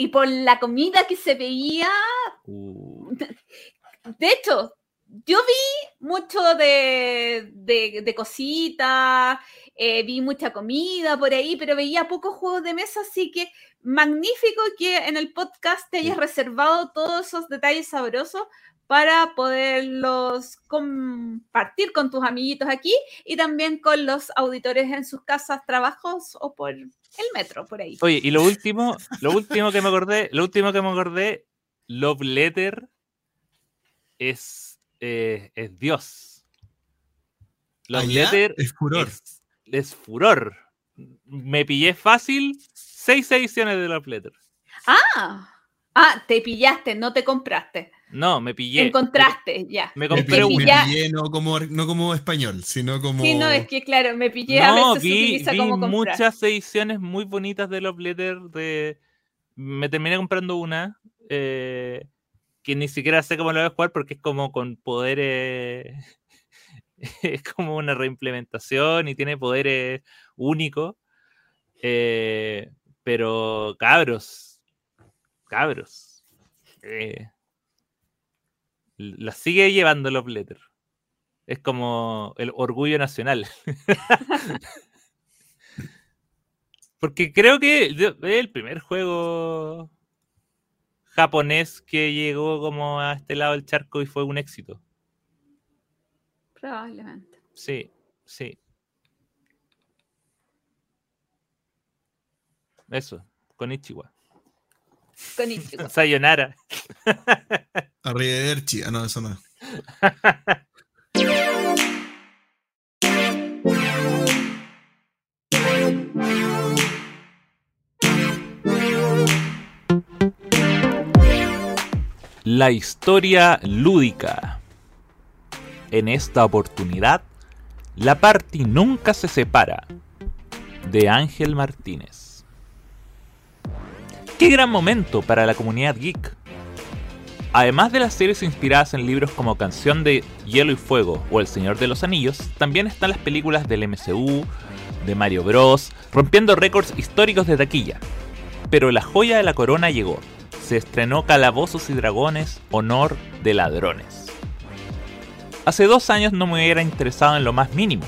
y por la comida que se veía. Uh, De hecho, yo vi mucho de, de, de cositas, eh, vi mucha comida por ahí, pero veía pocos juegos de mesa, así que magnífico que en el podcast te hayas reservado todos esos detalles sabrosos para poderlos compartir con tus amiguitos aquí y también con los auditores en sus casas, trabajos o por el metro, por ahí. Oye, y lo último, lo último que me acordé, lo último que me acordé, Love Letter es, eh, es Dios. Love Allá Letter es furor. Es, es furor. Me pillé fácil seis ediciones de Love Letter. Ah, ah, te pillaste, no te compraste. No, me pillé. Encontraste, ya. Me Me compré pillé no, como, no como español, sino como. Sí, no, es que claro, me pillé a veces se vi, utiliza vi como comprar. muchas ediciones muy bonitas de Love Letter. De... Me terminé comprando una eh, que ni siquiera sé cómo la voy a jugar porque es como con poderes. es como una reimplementación y tiene poderes únicos. Eh, pero cabros, cabros. eh, la sigue llevando Love Letter. Es como el orgullo nacional. Porque creo que es el primer juego japonés que llegó como a este lado del charco y fue un éxito. Probablemente. Sí, sí. Eso, con Ichiwa. Con Ichigo. Sayonara. Arrivederci. Ah, no, eso no. La historia lúdica. En esta oportunidad, la party nunca se separa. De Ángel Martínez. Qué gran momento para la comunidad geek. Además de las series inspiradas en libros como Canción de Hielo y Fuego o El Señor de los Anillos, también están las películas del MCU, de Mario Bros, rompiendo récords históricos de taquilla. Pero la joya de la corona llegó. Se estrenó Calabozos y Dragones, Honor de Ladrones. Hace dos años no me hubiera interesado en lo más mínimo.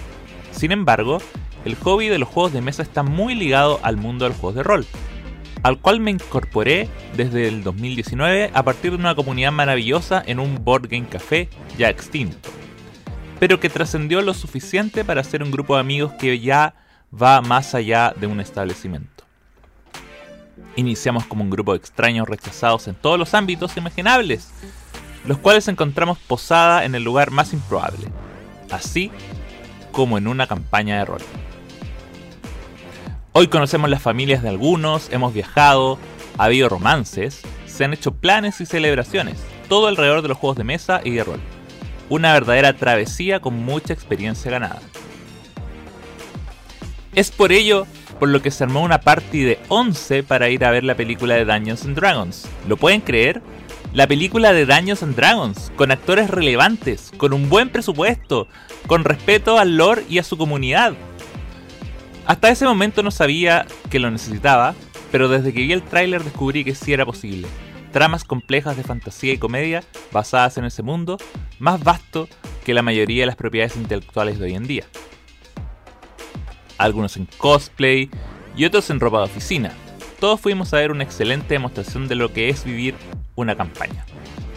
Sin embargo, el hobby de los juegos de mesa está muy ligado al mundo de los juegos de rol, al cual me incorporé desde el 2019 a partir de una comunidad maravillosa en un board game café ya extinto, pero que trascendió lo suficiente para ser un grupo de amigos que ya va más allá de un establecimiento. Iniciamos como un grupo de extraños rechazados en todos los ámbitos imaginables, los cuales encontramos posada en el lugar más improbable, así como en una campaña de rol. Hoy conocemos las familias de algunos, hemos viajado, ha habido romances, se han hecho planes y celebraciones, todo alrededor de los juegos de mesa y de rol. Una verdadera travesía con mucha experiencia ganada. Es por ello por lo que se armó una party de 11 para ir a ver la película de Dungeons and Dragons. ¿Lo pueden creer? La película de Dungeons and Dragons, con actores relevantes, con un buen presupuesto, con respeto al lore y a su comunidad. Hasta ese momento no sabía que lo necesitaba, pero desde que vi el tráiler descubrí que sí era posible. Tramas complejas de fantasía y comedia basadas en ese mundo, más vasto que la mayoría de las propiedades intelectuales de hoy en día. Algunos en cosplay y otros en ropa de oficina. Todos fuimos a ver una excelente demostración de lo que es vivir una campaña.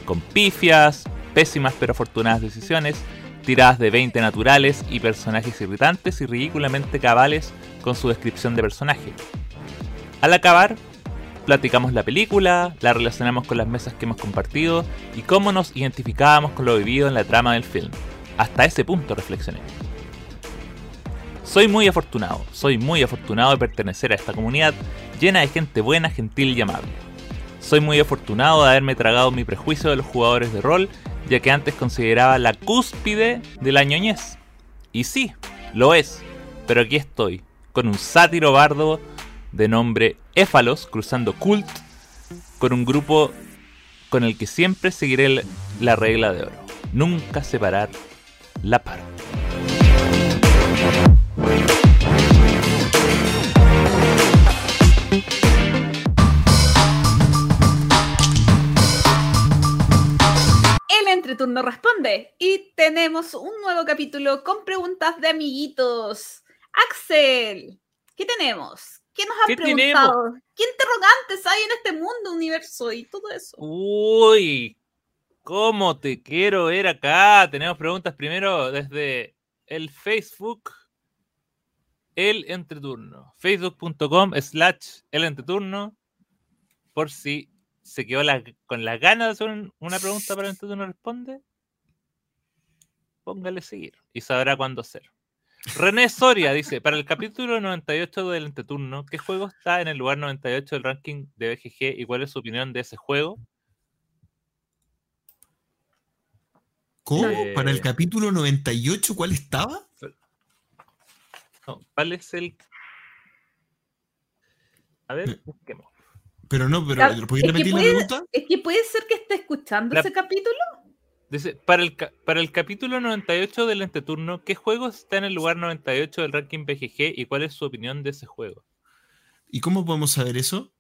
Con pifias, pésimas pero afortunadas decisiones, tiradas de 20 naturales y personajes irritantes y ridículamente cabales con su descripción de personaje. Al acabar, platicamos la película, la relacionamos con las mesas que hemos compartido y cómo nos identificábamos con lo vivido en la trama del film. Hasta ese punto reflexioné. Soy muy afortunado, soy muy afortunado de pertenecer a esta comunidad llena de gente buena, gentil y amable. Soy muy afortunado de haberme tragado mi prejuicio de los jugadores de rol, ya que antes consideraba la cúspide de la ñoñez. Y sí, lo es, pero aquí estoy, con un sátiro bardo de nombre Éfalos cruzando Cult, con un grupo con el que siempre seguiré la regla de oro. Nunca separar la par. El entreturno responde y tenemos un nuevo capítulo con preguntas de amiguitos. Axel, ¿qué tenemos? ¿Qué nos han ¿Qué preguntado? ¿Qué interrogantes hay en este mundo, universo y todo eso? Uy, ¿cómo te quiero ver acá? Tenemos preguntas primero desde el Facebook. El entreturno. Facebook.com slash el entreturno. Por si se quedó la- con la gana de hacer un- una pregunta para el entreturno responde. Póngale seguir y sabrá cuándo hacer. René Soria dice, para el capítulo 98 del entreturno, ¿qué juego está en el lugar 98 del ranking de BGG y cuál es su opinión de ese juego? ¿Cómo? Eh. ¿Para el capítulo 98 cuál estaba? No, ¿Cuál es el...? A ver, Eh, busquemos. Pero no, pero Claro, ¿podéis es que repetir la puede- pregunta? Es que puede ser que esté escuchando La- ese capítulo. Dice, para el, para el capítulo 98 del entreturno, ¿qué juego está en el lugar 98 del ranking BGG y cuál es su opinión de ese juego? ¿Y cómo podemos saber eso?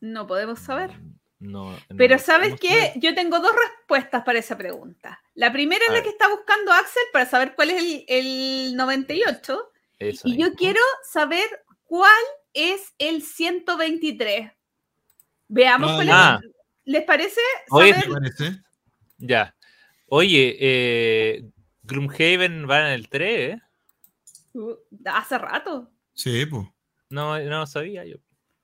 No podemos saber. No, Pero ¿sabes qué? saber. Yo tengo dos respuestas para esa pregunta. La primera es la que está buscando Axel para saber cuál es el, el 98. Eso Y yo quiero saber cuál es el 123. Veamos Ah, cuál es. ¿Les parece? Oye, parece? Ya. Oye, eh, Gloomhaven va en el 3, ¿eh? Uh, hace rato. Sí, pues. No, no lo sabía yo.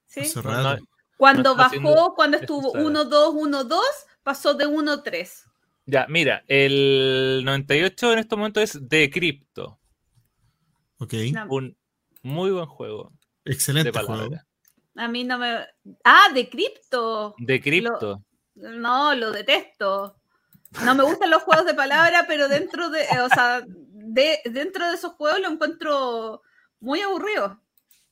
¿sí? Hace No, rato. no, Cuando no bajó, cuando estuvo saga. 1, 2, 1, 2, pasó de 1 a 3. Ya, mira, el 98 en este momento es de Crypto. Ok. Un muy buen juego Excelente juego. a mí no me. Ah, de cripto. De Crypto. No, lo detesto. No me gustan los juegos de palabra, pero dentro de, o sea, de, dentro de esos juegos lo encuentro muy aburrido.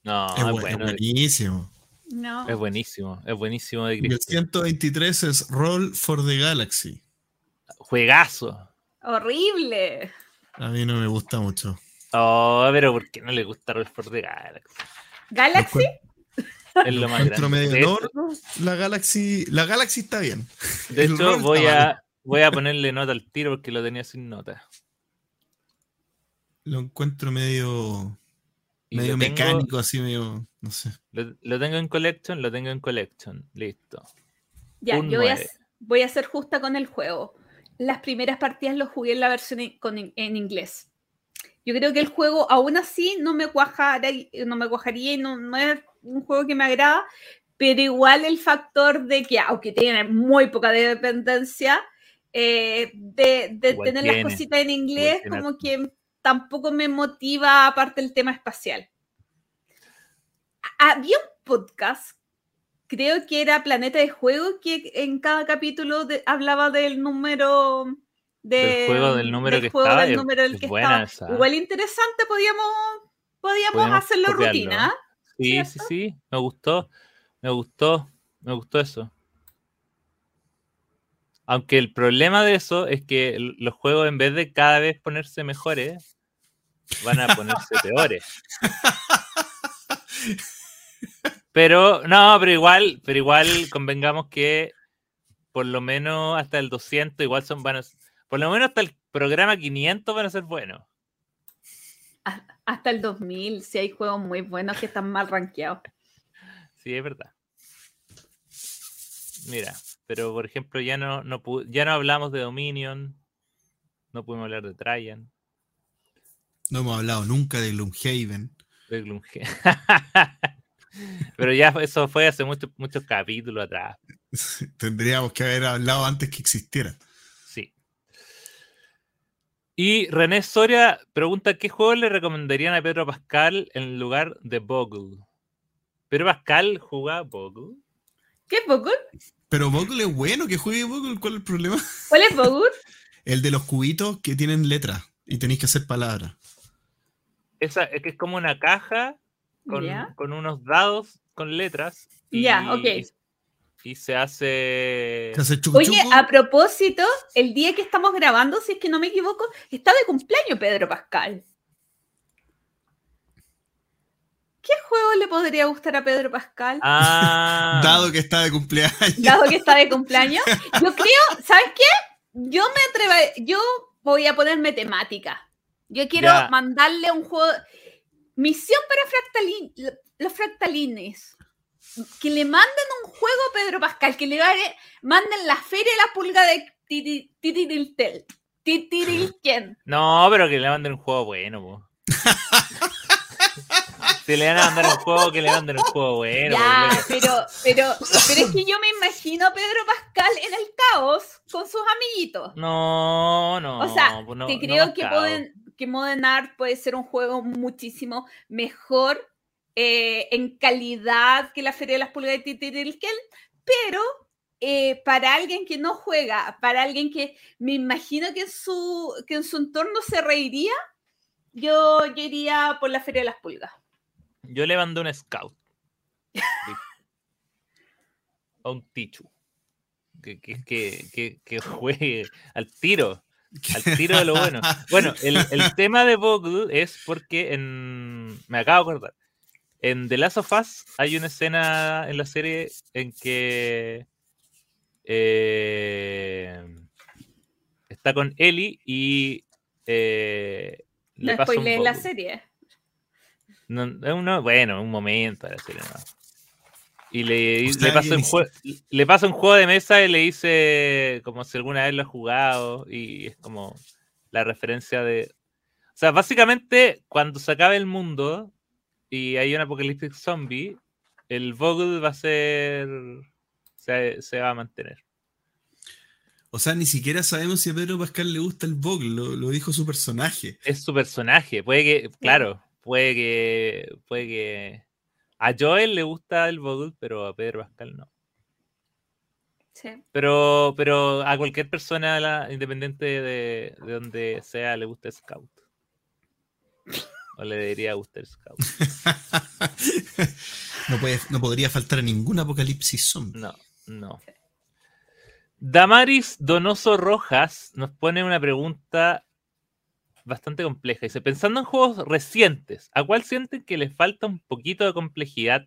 No, es, buenísimo. No. es buenísimo, es buenísimo de Y el Crypto. 123 es Roll for the Galaxy. Juegazo. Horrible. A mí no me gusta mucho. Oh, pero ¿por qué no le gusta Roll for the Galaxy? Galaxy. Es lo más encuentro grande. no, La Galaxy, la Galaxy está bien. De El hecho, voy a, voy a ponerle nota al tiro porque lo tenía sin nota. Lo encuentro medio, Y medio tengo- mecánico, así medio, no sé. Lo, lo tengo en collection, lo tengo en collection. Listo. Ya, Un yo voy a, voy a ser justa con el juego. Las primeras partidas lo jugué en la versión con- en inglés. Yo creo que el juego, aún así, no me, cuajara, no me cuajaría y no, no es un juego que me agrada, pero igual el factor de que, aunque tiene muy poca dependencia, eh, de, tener tiene, las cositas en inglés, como que tampoco me motiva, aparte el tema espacial. Había un podcast creo que era Planeta de Juego, que en cada capítulo de- hablaba del número de, Del juego, del número que juego, estaba, del número del es que buena estaba. esa. Igual interesante, podíamos, podíamos Podíamos hacerlo copiarlo. rutina. Sí, sí, ¿Cierto? sí. Me gustó. Me gustó. Me gustó eso. Aunque el problema de eso es que los juegos, en vez de cada vez ponerse mejores, van a ponerse peores. Pero, no, pero igual, pero igual convengamos que por lo menos hasta el 200 igual son van a, por lo menos hasta el programa 500 van a ser buenos. Hasta el 2000, si hay juegos muy buenos que están mal rankeados. Sí, es verdad. Mira, pero por ejemplo, ya no, no ya no hablamos de Dominion, no pudimos hablar de Traian, No hemos hablado nunca de Gloomhaven. de Gloomhaven. Pero ya eso fue hace muchos muchos capítulos atrás. Tendríamos que haber hablado antes que existiera. Y René Soria pregunta: ¿qué juego le recomendarían a Pedro Pascal en lugar de Bogle? ¿Pedro Pascal juega Bogle? ¿Qué es Bogle? Pero Bogle es bueno que juegue Bogle, ¿cuál es el problema? ¿Cuál es Bogle? El de los cubitos que tienen letras y tenéis que hacer palabras. Esa es que es como una caja con, unos dados con letras. Ya, ok. Y se hace. Se hace chucu Oye, chucu. a propósito, el día que estamos grabando, si es que no me equivoco, está de cumpleaños Pedro Pascal. ¿Qué juego le podría gustar a Pedro Pascal? Ah, Dado que está de cumpleaños. Dado que está de cumpleaños. Yo creo, ¿sabes qué? Yo me atrevo, yo voy a ponerme temática. Yo quiero Ya. mandarle un juego. Misión para fractalin, los fractalines. Que le manden un juego a Pedro Pascal, que le manden la feria de la pulga de Titi- Titiriltel. Titirilken. No, pero que le manden un juego bueno, po. Si le van a mandar un juego, que le manden un juego bueno. ya, pero, pero, pero es que yo me imagino a Pedro Pascal en el caos con sus amiguitos. No, no. O sea, pues no- que creo que, caos. Modern, que Modern Art puede ser un juego muchísimo mejor eh, en calidad que la Feria de las Pulgas de Titirilkel, pero eh, para alguien que no juega, para alguien que me imagino que en su, que en su entorno se reiría, yo, yo iría por la Feria de las Pulgas. Yo le mandé un scout. a un Tichu. Que, que, que, que, que juegue al tiro. Al tiro de lo bueno. Bueno, el, el tema de Bogle es porque en. Me acabo de acordar. En The Last of Us hay una escena en la serie en que. eh, está con Ellie y. eh, le No pasa un la serie. No, es uno- bueno, un momento de la serie nomás. Y le, le, pasa un ni jue- le pasa un juego de mesa y le dice como si alguna vez lo ha jugado. Y es como la referencia de. O sea, básicamente, cuando se acabe el mundo y hay un apocalipsis zombie, el Vogel va a ser. Se, se va a mantener. O sea, ni siquiera sabemos si a Pedro Pascal le gusta el Vogue, lo, lo dijo su personaje. Es su personaje. Puede que, claro, puede que. Puede que. A Joel le gusta el Vogel, pero a Pedro Pascal no. Sí. Pero, pero a cualquier persona, la- independiente de, de donde sea, le gusta Scout. O le debería gustar Scout. no, puede, no podría faltar a ningún apocalipsis zombie. No, no. Damaris Donoso Rojas nos pone una pregunta bastante compleja. Dice, pensando en juegos recientes, ¿a cuál sienten que les falta un poquito de complejidad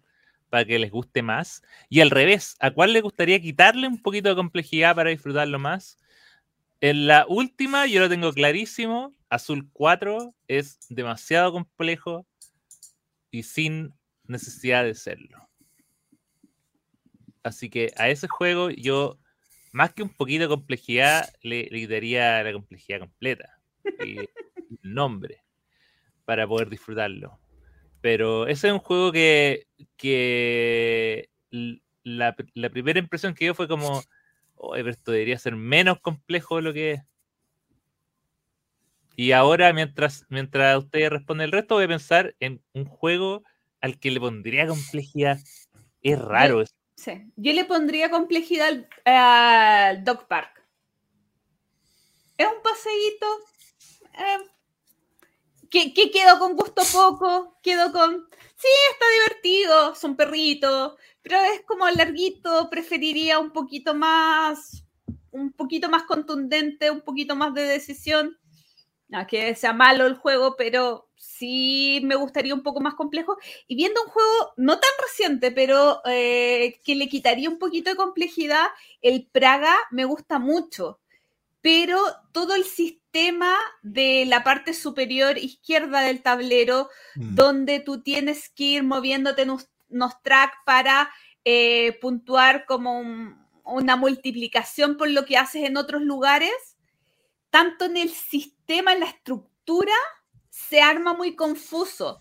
para que les guste más? Y al revés, ¿a cuál les gustaría quitarle un poquito de complejidad para disfrutarlo más? En la última, yo lo tengo clarísimo, Azul 4 es demasiado complejo y sin necesidad de serlo. Así que a ese juego yo, más que un poquito de complejidad, le, le quitaría la complejidad completa. Y el nombre para poder disfrutarlo. Pero ese es un juego que, la, la primera impresión que dio fue como, "Oye, pero esto debería ser menos complejo de lo que es. Y ahora, mientras, mientras ustedes responden el resto, voy a pensar en un juego al que le pondría complejidad. Es raro eso. Sí. Yo le pondría complejidad al, al Dog Park. Es un paseíto eh, que, que quedo con gusto poco, quedo con... Sí, está divertido, son perritos, pero es como larguito, preferiría un poquito más, un poquito más contundente, un poquito más de decisión. No es que sea malo el juego, pero sí me gustaría un poco más complejo. Y viendo un juego no tan reciente, pero eh, que le quitaría un poquito de complejidad, el Praga me gusta mucho. Pero todo el sistema de la parte superior izquierda del tablero, Mm. donde tú tienes que ir moviéndote en unos, unos tracks para eh, puntuar como un- una multiplicación por lo que haces en otros lugares, tanto en el sistema, en la estructura, se arma muy confuso.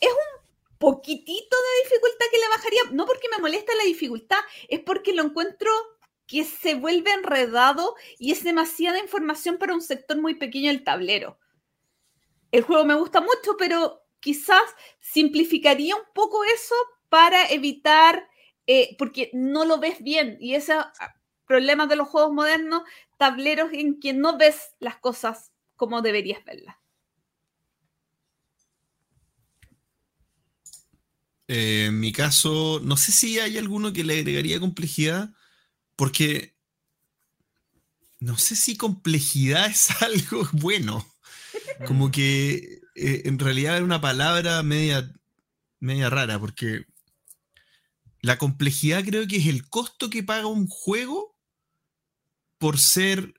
Es un, poquitito de dificultad que le bajaría, no porque me molesta la dificultad, es porque lo encuentro que se vuelve enredado y es demasiada información para un sector muy pequeño del tablero. El juego me gusta mucho, pero quizás simplificaría un poco eso para evitar, eh, porque no lo ves bien y ese ah, problema de los juegos modernos, tableros en que no ves las cosas como deberías verlas. Eh, en mi caso, no sé si hay alguno que le agregaría complejidad, porque no sé si complejidad es algo bueno. Como que eh, en realidad es una palabra media, media rara, porque la complejidad creo que es el costo que paga un juego por ser,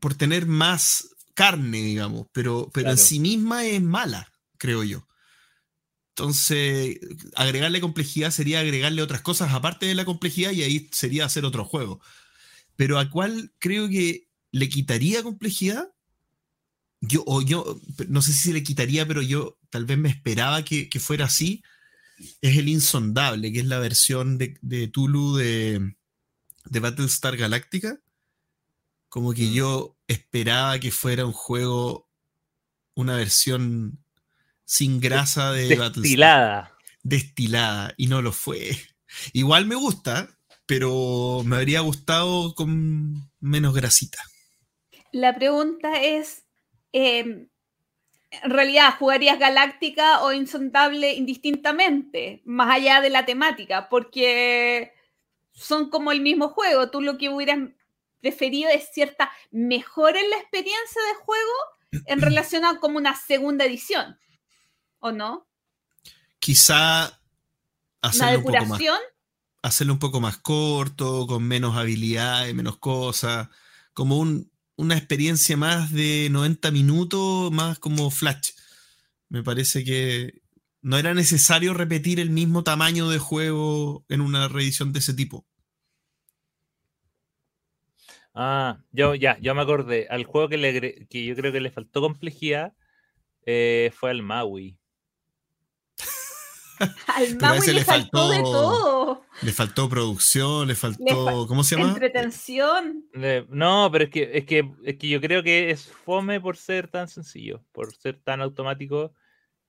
por tener más carne, digamos, pero, pero en sí misma es mala, creo yo. Entonces, agregarle complejidad sería agregarle otras cosas aparte de la complejidad y ahí sería hacer otro juego. Pero a cuál creo que le quitaría complejidad, yo, o yo, no sé si se le quitaría, pero yo tal vez me esperaba que, fuera así, es el Insondable, que es la versión de, de Tulu de, de Battlestar Galactica. Como que mm. yo esperaba que fuera un juego, una versión sin grasa de destilada. Destilada, y no lo fue. Igual me gusta, pero me habría gustado con menos grasita. La pregunta es, em, en realidad, ¿jugarías Galáctica o Insondable indistintamente, más allá de la temática? Porque son como el mismo juego. Tú lo que hubieras preferido es cierta mejora en la experiencia de juego en relación a como una segunda edición. ¿O no? Quizá hacerlo un poco más. Hacerlo un poco más corto, con menos habilidades, menos cosas. Como una experiencia más de 90 minutos, más como flash. Me parece que no era necesario repetir el mismo tamaño de juego en una reedición de ese tipo. Ah, yo ya, yo me acordé. Al juego que, le, que yo creo que le faltó complejidad eh, fue al Maui. Al Maui le, faltó, de todo. Le faltó producción, le faltó. ¿Cómo se llama? Entretención. no, pero es que, es, que, es que yo creo que es fome por ser tan sencillo, por ser tan automático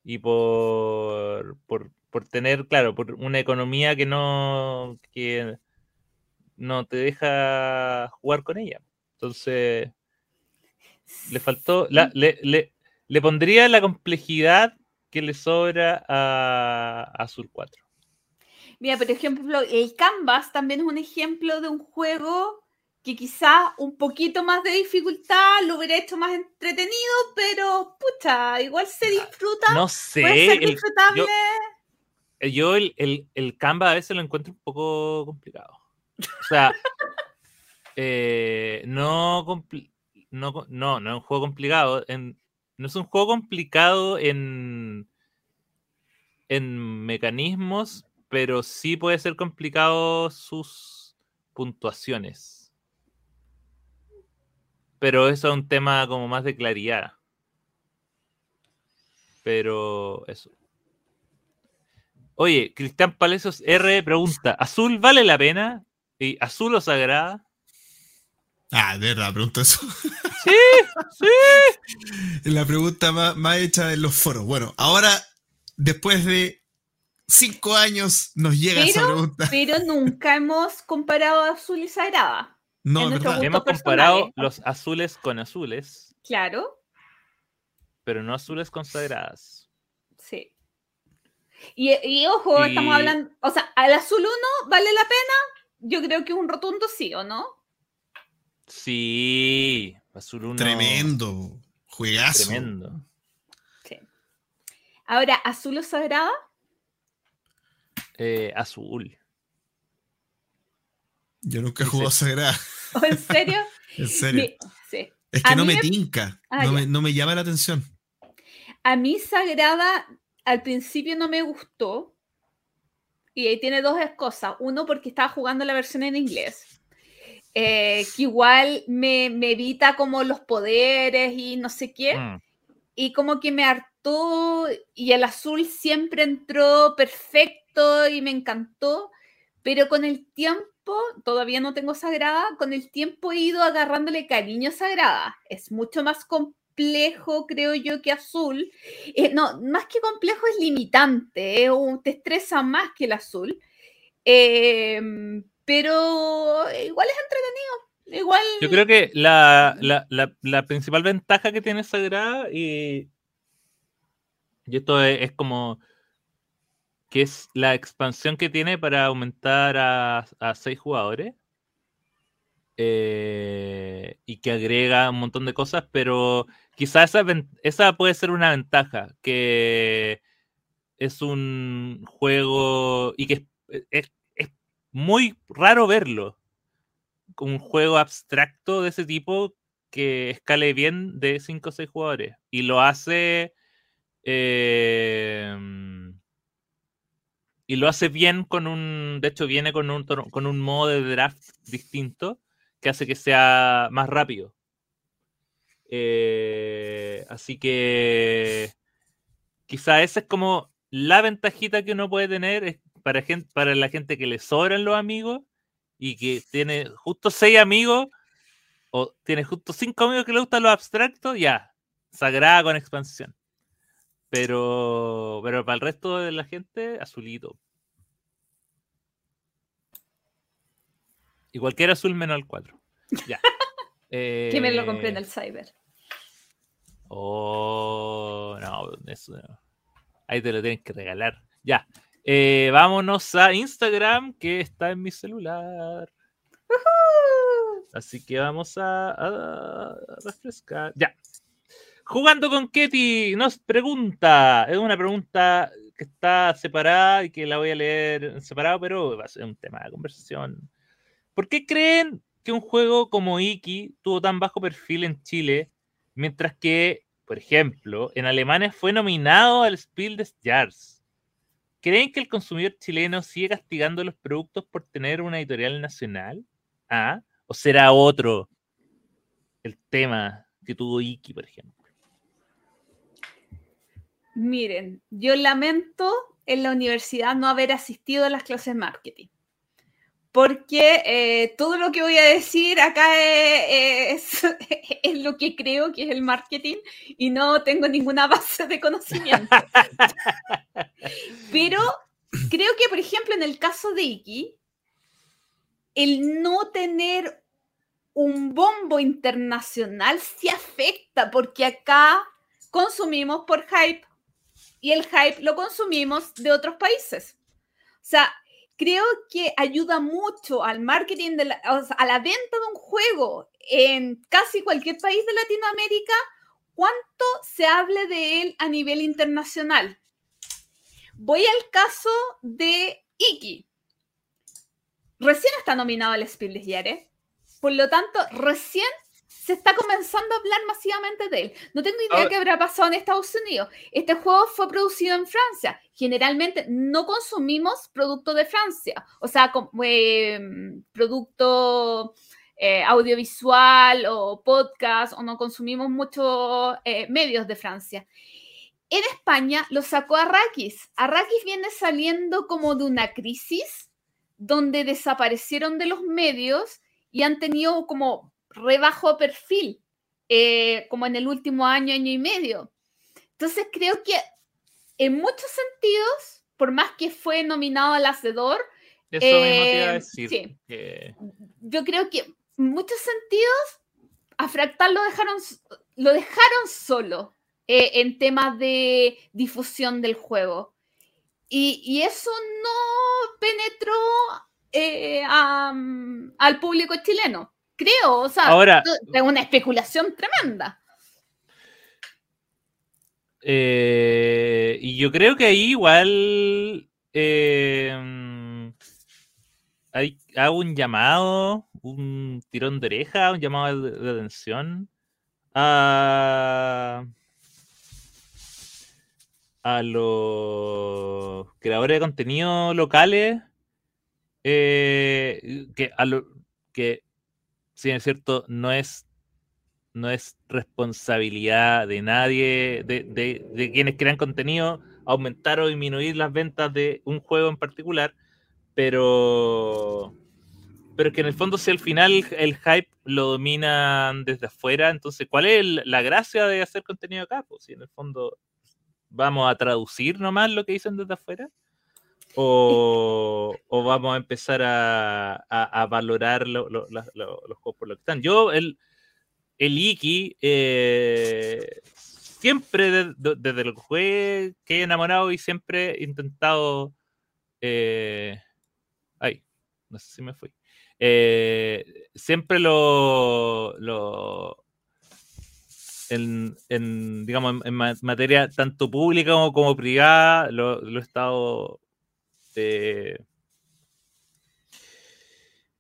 y por, por, tener, claro, por una economía que no, que no te deja jugar con ella. Entonces, le faltó, la, le, le, le pondría la complejidad que le sobra a Azul 4. Mira, por ejemplo, el Canvas también es un ejemplo de un juego que quizá un poquito más de dificultad lo hubiera hecho más entretenido, pero pucha, igual se disfruta. No sé. Puede ser disfrutable. yo, el, el, el, Canvas a veces lo encuentro un poco complicado. O sea, eh, no, no, no, no es un juego complicado. En, no es un juego complicado en, en mecanismos, pero sí puede ser complicado sus puntuaciones. Pero eso es un tema como más de claridad. Pero eso. Oye, Cristian Palesos R pregunta: ¿Azul vale la pena? ¿Y azul os agrada? Ah, de verdad, pregunto eso. Sí, sí. La pregunta más, hecha en los foros. Bueno, ahora, después de cinco años, nos llega esa pregunta. Pero nunca hemos comparado azul y sagrada. No, verdad. Hemos comparado los azules con azules. Claro. Pero no azules con sagradas. Sí. Y, ojo, estamos hablando, o sea, al azul 1 vale la pena, yo creo que es un rotundo sí, ¿o no? Sí, Azul 1. Tremendo. Juegazo. Tremendo. Sí. Ahora, ¿azul o sagrada? Eh, azul. Yo nunca he jugado sagrada. en serio? en serio. sí. Es que no me, tinca, ah, no, me, no me llama la atención. A mí Sagrada al principio no me gustó. Y ahí tiene dos cosas. Uno, porque estaba jugando la versión en inglés. Eh, que igual me, evita como los poderes y no sé qué. Mm. y como que me hartó y el azul siempre entró perfecto y me encantó, pero con el tiempo, todavía no tengo Sagrada, con el tiempo he ido agarrándole cariño a Sagrada. Es mucho más complejo, creo yo, que azul. Eh, no, más que complejo es limitante, te estresa más que el azul. Em, pero igual es entretenido. Igual... Yo creo que la, principal ventaja que tiene Sagrada y, y esto es, como que es la expansión que tiene para aumentar a, a seis jugadores eh, y que agrega un montón de cosas, pero quizás esa, puede ser una ventaja, que es un juego y que es, muy raro verlo. Un juego abstracto de ese tipo que escale bien de 5 o 6 jugadores. Y lo hace. Em, y lo hace bien con un. De hecho, viene con un, con un modo de draft distinto que hace que sea más rápido. Eh, así que. Quizá esa es como la ventajita que uno puede tener para, gente, para la gente que le sobran los amigos y que tiene justo seis amigos o tiene justo cinco amigos que le gustan los abstractos, ya, sagrada con expansión. Pero, pero para el resto de la gente, azulito. Y cualquier azul menos el 4. Ya. que me lo compré en el cyber. Oh, no, eso no. Ahí te lo tienes que regalar. Ya. Eh, vámonos a Instagram, que está en mi celular. Así que vamos a, refrescar. Ya. Jugando con Ketty nos pregunta. Es una pregunta que está separada y que la voy a leer en separado, pero va a ser un tema de conversación. ¿Por qué creen que un juego como Iki tuvo tan bajo perfil en Chile, mientras que, por ejemplo, en Alemania fue nominado al Spiel des Jahres? ¿Creen que el consumidor chileno sigue castigando los productos por tener una editorial nacional? ¿Ah? ¿O será otro el tema que tuvo Iki, por ejemplo? Miren, yo lamento en la universidad no haber asistido a las clases de marketing porque eh, todo lo que voy a decir acá es, lo que creo que es el marketing y no tengo ninguna base de conocimiento. Pero creo que, por ejemplo, en el caso de Iki, el no tener un bombo internacional sí afecta, porque acá consumimos por hype y el hype lo consumimos de otros países. O sea, creo que ayuda mucho al marketing, de la, a la venta de un juego en casi cualquier país de Latinoamérica, cuánto se hable de él a nivel internacional. Voy al caso de Iki. Recién está nominado al Spiel des Jahres, por lo tanto, recién se está comenzando a hablar masivamente de él. No tengo idea qué habrá pasado en Estados Unidos. Este juego fue producido en Francia. Generalmente no consumimos producto de Francia, o sea, eh, producto eh, audiovisual o podcast, o no consumimos muchos eh, medios de Francia. En España lo sacó Arrakis. Arrakis viene saliendo como de una crisis donde desaparecieron de los medios y han tenido como rebajo perfil, eh, como en el último año, año y medio. Entonces creo que en muchos sentidos, por más que fue nominado al Hacedor, eso eh, decir. Yo creo que en muchos sentidos a Fractal lo dejaron, lo dejaron solo eh, en temas de difusión del juego. Y, y eso no penetró al público chileno creo, o sea, Ahora, es una especulación tremenda. Eh, y yo creo que ahí igual eh, hay, hago un llamado, un tirón de oreja, un llamado de, atención a, a los creadores de contenido locales eh, que, a lo, que si es cierto, no es, no es responsabilidad de nadie, de, de, quienes crean contenido, aumentar o disminuir las ventas de un juego en particular, pero, pero que en el fondo si al final el hype lo dominan desde afuera, entonces ¿cuál es la gracia de hacer contenido acá? Pues si en el fondo vamos a traducir nomás lo que dicen desde afuera. O, vamos a empezar a, valorar los juegos por lo que están. Yo, el, el Iki, eh, siempre desde, lo que que he enamorado y siempre he intentado. Eh, ay, no sé si me fui. Eh, siempre lo, lo en, digamos, en, materia tanto pública como, privada, lo, he estado eh,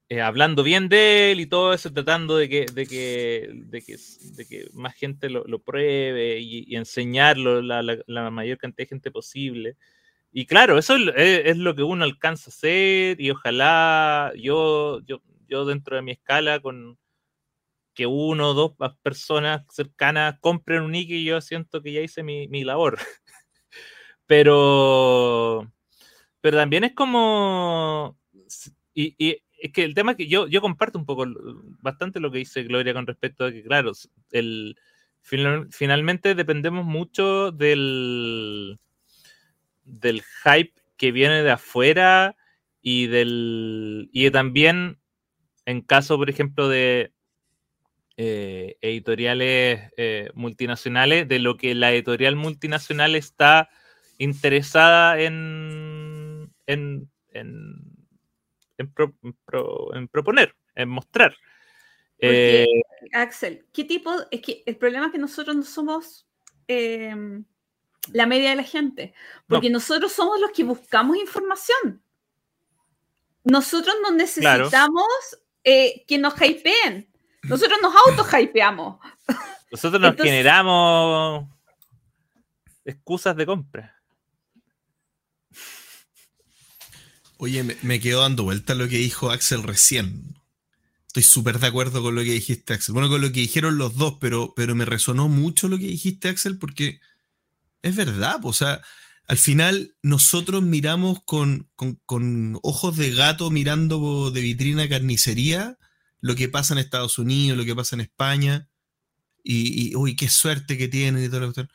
eh, hablando bien de él y todo eso, tratando de que, de que, de que, más gente lo, pruebe y, enseñarlo la, la, mayor cantidad de gente posible. Y claro, eso es, lo que uno alcanza a hacer y ojalá yo, yo, yo dentro de mi escala con que uno o dos personas cercanas compren un Iki yo siento que ya hice mi, mi labor. pero, pero también es como... Y, es que el tema es que yo, yo comparto un poco, bastante lo que dice Gloria con respecto a que, claro, el, finalmente dependemos mucho del, del hype que viene de afuera y del y también en caso, por ejemplo, de eh, editoriales eh, multinacionales, de lo que la editorial multinacional está interesada en, en, en, proponer, en mostrar. Eh, Axel, ¿qué tipo? Es que el problema es que nosotros no somos em, la media de la gente, porque nosotros somos los que buscamos información. Nosotros no necesitamos que nos hypeen. Nosotros nos auto-hypeamos. Nosotros nos generamos excusas de compra. Oye, me, quedo dando vuelta lo que dijo Axel recién. Estoy súper de acuerdo con lo que dijiste, Axel. Bueno, con lo que dijeron los dos, pero, pero me resonó mucho lo que dijiste, Axel, porque es verdad. O sea, al final nosotros miramos con, con ojos de gato mirando de vitrina carnicería lo que pasa en Estados Unidos, lo que pasa en España, y, uy, qué suerte que tienen y todo lo que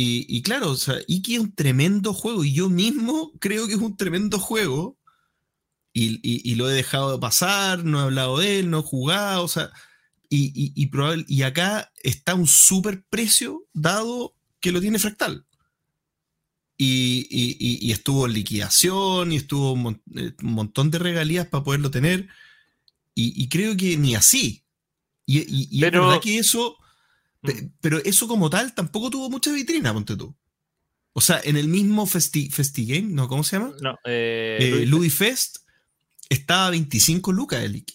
y, y, claro, o sea, Iki es un tremendo juego, y yo mismo creo que es un tremendo juego, y, y lo he dejado de pasar, no he hablado de él, no he jugado, o sea, y, probable, y acá está un super precio dado que lo tiene Fractal. Y, estuvo en liquidación y estuvo un, eh, montón de regalías para poderlo tener. Y, creo que ni así. Y, pero, es verdad que eso, mm. pero eso como tal tampoco tuvo mucha vitrina, ponte tú. O sea, en el mismo Festi, Game, ¿no? ¿Cómo se llama? No, eh, eh Louis, Fest. estaba 25 lucas el Iki.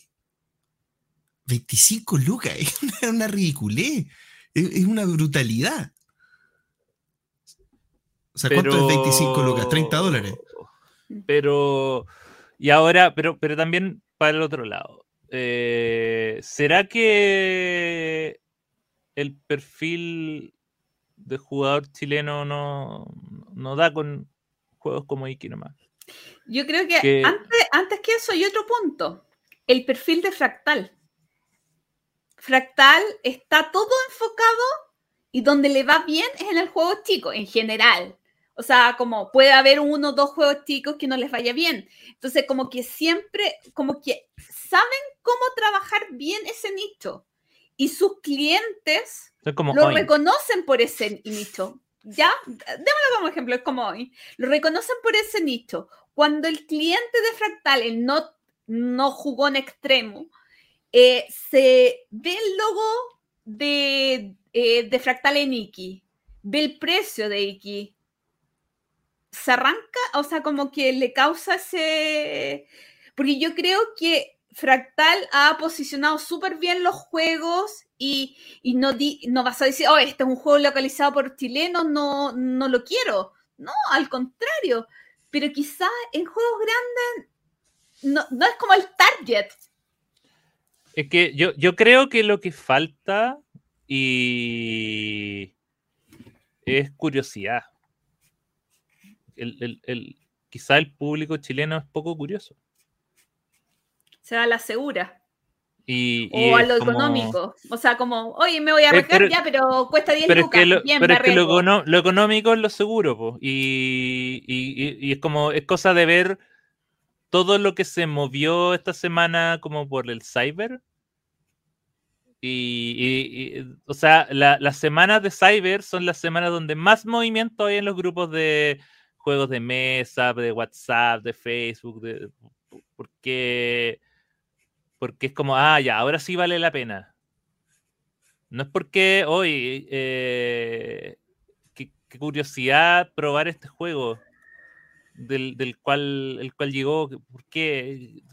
25 lucas, es una, una ridiculez, es, una brutalidad. O sea, ¿cuánto es 25 lucas? 30 dólares. Pero, y ahora, pero, pero también para el otro lado. Eh, ¿Será que el perfil de jugador chileno no, no da con juegos como Iki nomás? Yo creo que, Antes, antes que eso hay otro punto. El perfil de Fractal. Fractal está todo enfocado y donde le va bien es en el juego chico, en general. O sea, como puede haber uno o dos juegos chicos que no les vaya bien. Entonces, como que siempre, como que saben cómo trabajar bien ese nicho. Y sus clientes lo reconocen por ese nicho. ¿Ya? Démoslo como ejemplo, es como hoy. Lo reconocen por ese nicho. Cuando el cliente de Fractal no, no jugó en extremo, eh, se ve el logo de, eh, de Fractal en Iki, ve el precio de Iki, se arranca, o sea, como que le causa ese... Porque yo creo que Fractal ha posicionado súper bien los juegos y, no, no vas a decir, oh, este es un juego localizado por chilenos, no, no lo quiero. No, al contrario. Pero quizás en juegos grandes no, es como el target. Es que yo, yo creo que lo que falta y es curiosidad. El, quizá el público chileno es poco curioso. Se da la segura. Y, o a lo económico. O sea, como, oye, me voy a Eh, arreglar ya, pero cuesta 10 Pero es lucas. que, lo, Bien, pero es que lo, lo económico es lo seguro, po. Y, y- es como, es cosa de ver todo lo que se movió esta semana como por el cyber. Y, o sea, la- las semanas de cyber son las semanas donde más movimiento hay en los grupos de juegos de mesa, de WhatsApp, de Facebook, de, porque, porque es como, ah, ya, ahora sí vale la pena. No es porque hoy, eh, qué, curiosidad probar este juego del, del cual el cual llegó, ¿por qué?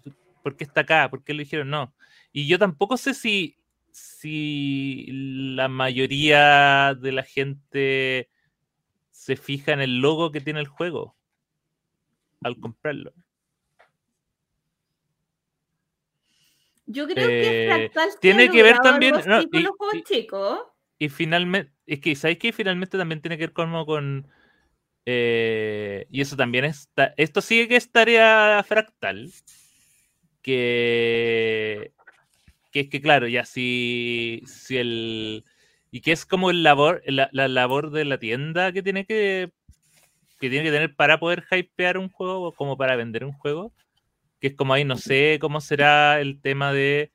¿Por qué está acá? ¿Por qué lo dijeron? No. Y yo tampoco sé si, si la mayoría de la gente se fija en el logo que tiene el juego al comprarlo. Yo creo Eh, que Fractal tiene que ver también- no, y- los juegos y- chicos. Y finalmente, es que, ¿sabes qué? Finalmente también tiene que ver como con... eh, y eso también es... Esto sí que es tarea fractal. Que... Que es que, claro, ya si, si el... Y que es como el labor, la, la labor de la tienda que tiene que... Que tiene que tener para poder hypear un juego o como para vender un juego. Que es como ahí, no sé cómo será el tema de...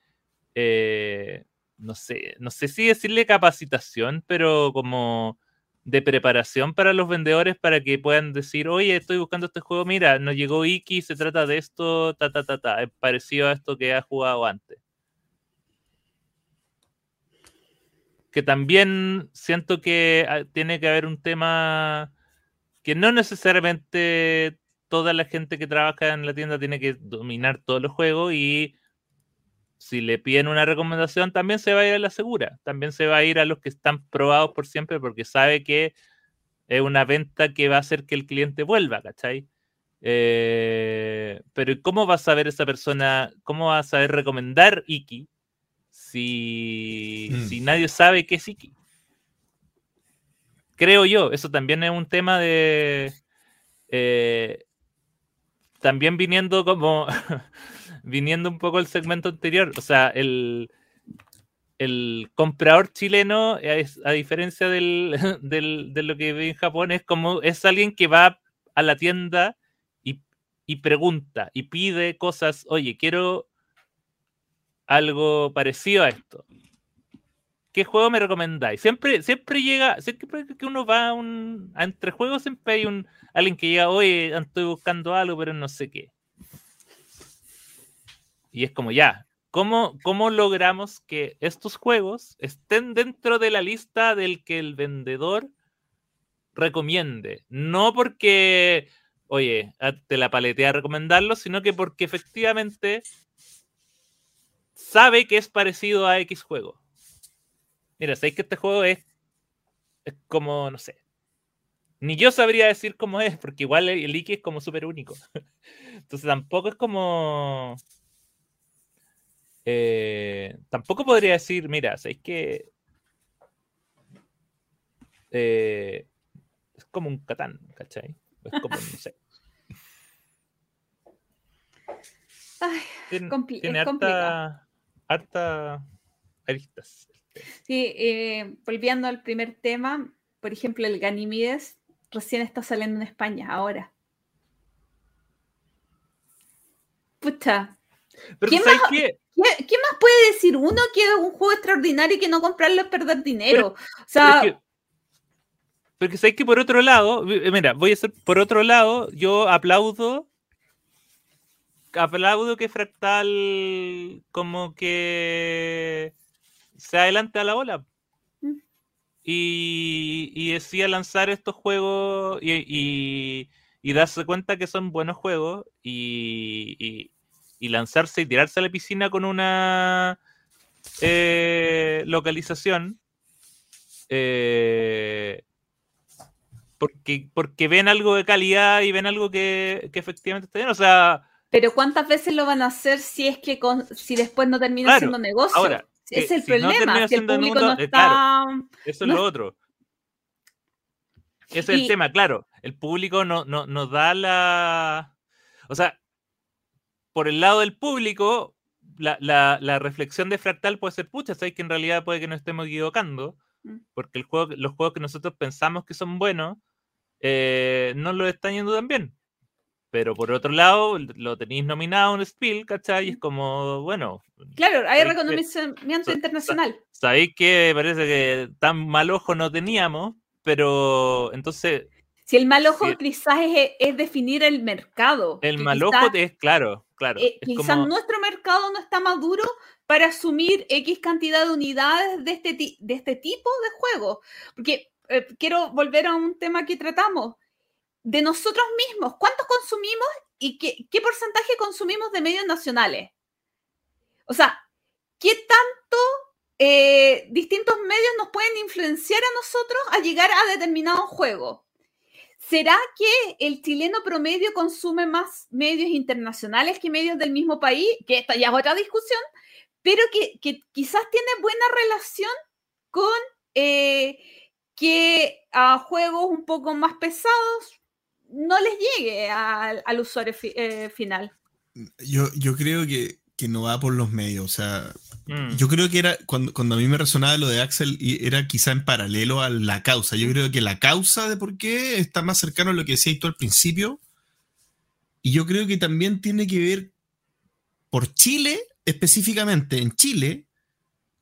eh, no sé, no sé si decirle capacitación, pero como de preparación para los vendedores para que puedan decir, oye, estoy buscando este juego, mira, nos llegó Iki, se trata de esto, ta, ta, ta, ta, es parecido a esto que has jugado antes. Que también siento que ah, tiene que haber un tema que no necesariamente toda la gente que trabaja en la tienda tiene que dominar todos los juegos y si le piden una recomendación, también se va a ir a la segura. También se va a ir a los que están probados por siempre porque sabe que es una venta que va a hacer que el cliente vuelva, ¿cachai? Eh, pero ¿y ¿cómo va a saber esa persona, cómo va a saber recomendar Iki si, Mm. si nadie sabe qué es Iki? Creo yo, eso también es un tema de... eh, también viniendo como viniendo un poco el segmento anterior, o sea, el, el comprador chileno, a diferencia del, del- de lo que ve en Japón, es como es alguien que va a la tienda y, y pregunta y pide cosas, oye, quiero algo parecido a esto. ¿Qué juego me recomendáis? Siempre, siempre llega, siempre que uno va a, un, a entre juegos, siempre hay un alguien que llega, oye, estoy buscando algo, pero no sé qué. Y es como ya, ¿cómo, ¿cómo logramos que estos juegos estén dentro de la lista del que el vendedor recomiende? No porque, oye, a- te la paletea recomendarlo, sino que porque efectivamente sabe que es parecido a X juego. Mira, sabéis que este juego es, es como, no sé. Ni yo sabría decir cómo es, porque igual el, el Iki es como súper único. Entonces tampoco es como. eh, tampoco podría decir, mira, sabéis que. eh, es como un Catán, ¿cachai? Es como, no sé. Ay, Tiene, tiene es complicado. harta, harta aristas. Sí, eh, volviendo al primer tema, por ejemplo, el Ganimides recién está saliendo en España ahora. Pucha, Pero ¿Quién ¿sabes más- qué? ¿qué, qué más puede decir uno que es un juego extraordinario y que no comprarlo es perder dinero? o sea, Pero es que- Porque sabéis que por otro lado, eh, mira, voy a hacer por otro lado, yo aplaudo, aplaudo que Fractal como que se adelante a la ola Mm. y, y decía lanzar estos juegos y, y- y darse cuenta que son buenos juegos y, lanzarse y tirarse a la piscina con una eh, localización. eh, porque, porque ven algo de calidad y ven algo que, que efectivamente está bien. O sea, pero ¿cuántas veces lo van a hacer si es que con- si después no termina Claro, siendo negocio? ahora, es el problema, si el público no está... eso es lo otro. Ese es el tema, claro. El público no, no, nos da la... O sea, por el lado del público, la, la, reflexión de Fractal puede ser, pucha, sabes que en realidad puede que nos estemos equivocando, mm. porque el juego, los juegos que nosotros pensamos que son buenos, eh, no lo están yendo tan bien. Pero por otro lado, lo tenéis nominado en Spiel, ¿cachai? Y es como, bueno. Claro, hay reconocimiento internacional. Sabéis que parece que tan mal ojo no teníamos, pero entonces. Si el mal ojo quizás es, definir el mercado. El mal ojo es, claro, claro. Eh, quizás nuestro mercado no está maduro para asumir X cantidad de unidades de este, de este tipo de juego. Porque eh, quiero volver a un tema que tratamos de nosotros mismos, cuántos consumimos y qué, porcentaje consumimos de medios nacionales. O sea, qué tanto eh, distintos medios nos pueden influenciar a nosotros a llegar a determinados juegos. ¿Será que el chileno promedio consume más medios internacionales que medios del mismo país? Que esta ya es otra discusión, pero que, quizás tiene buena relación con eh, que a juegos un poco más pesados no les llegue al, usuario eh, final. Yo, yo creo que, no va por los medios, o sea, mm. yo creo que era, cuando, cuando a mí me resonaba lo de Axel, era quizá en paralelo a la causa. Yo creo que la causa de por qué está más cercano a lo que decías tú al principio, y yo creo que también tiene que ver por Chile, específicamente en Chile,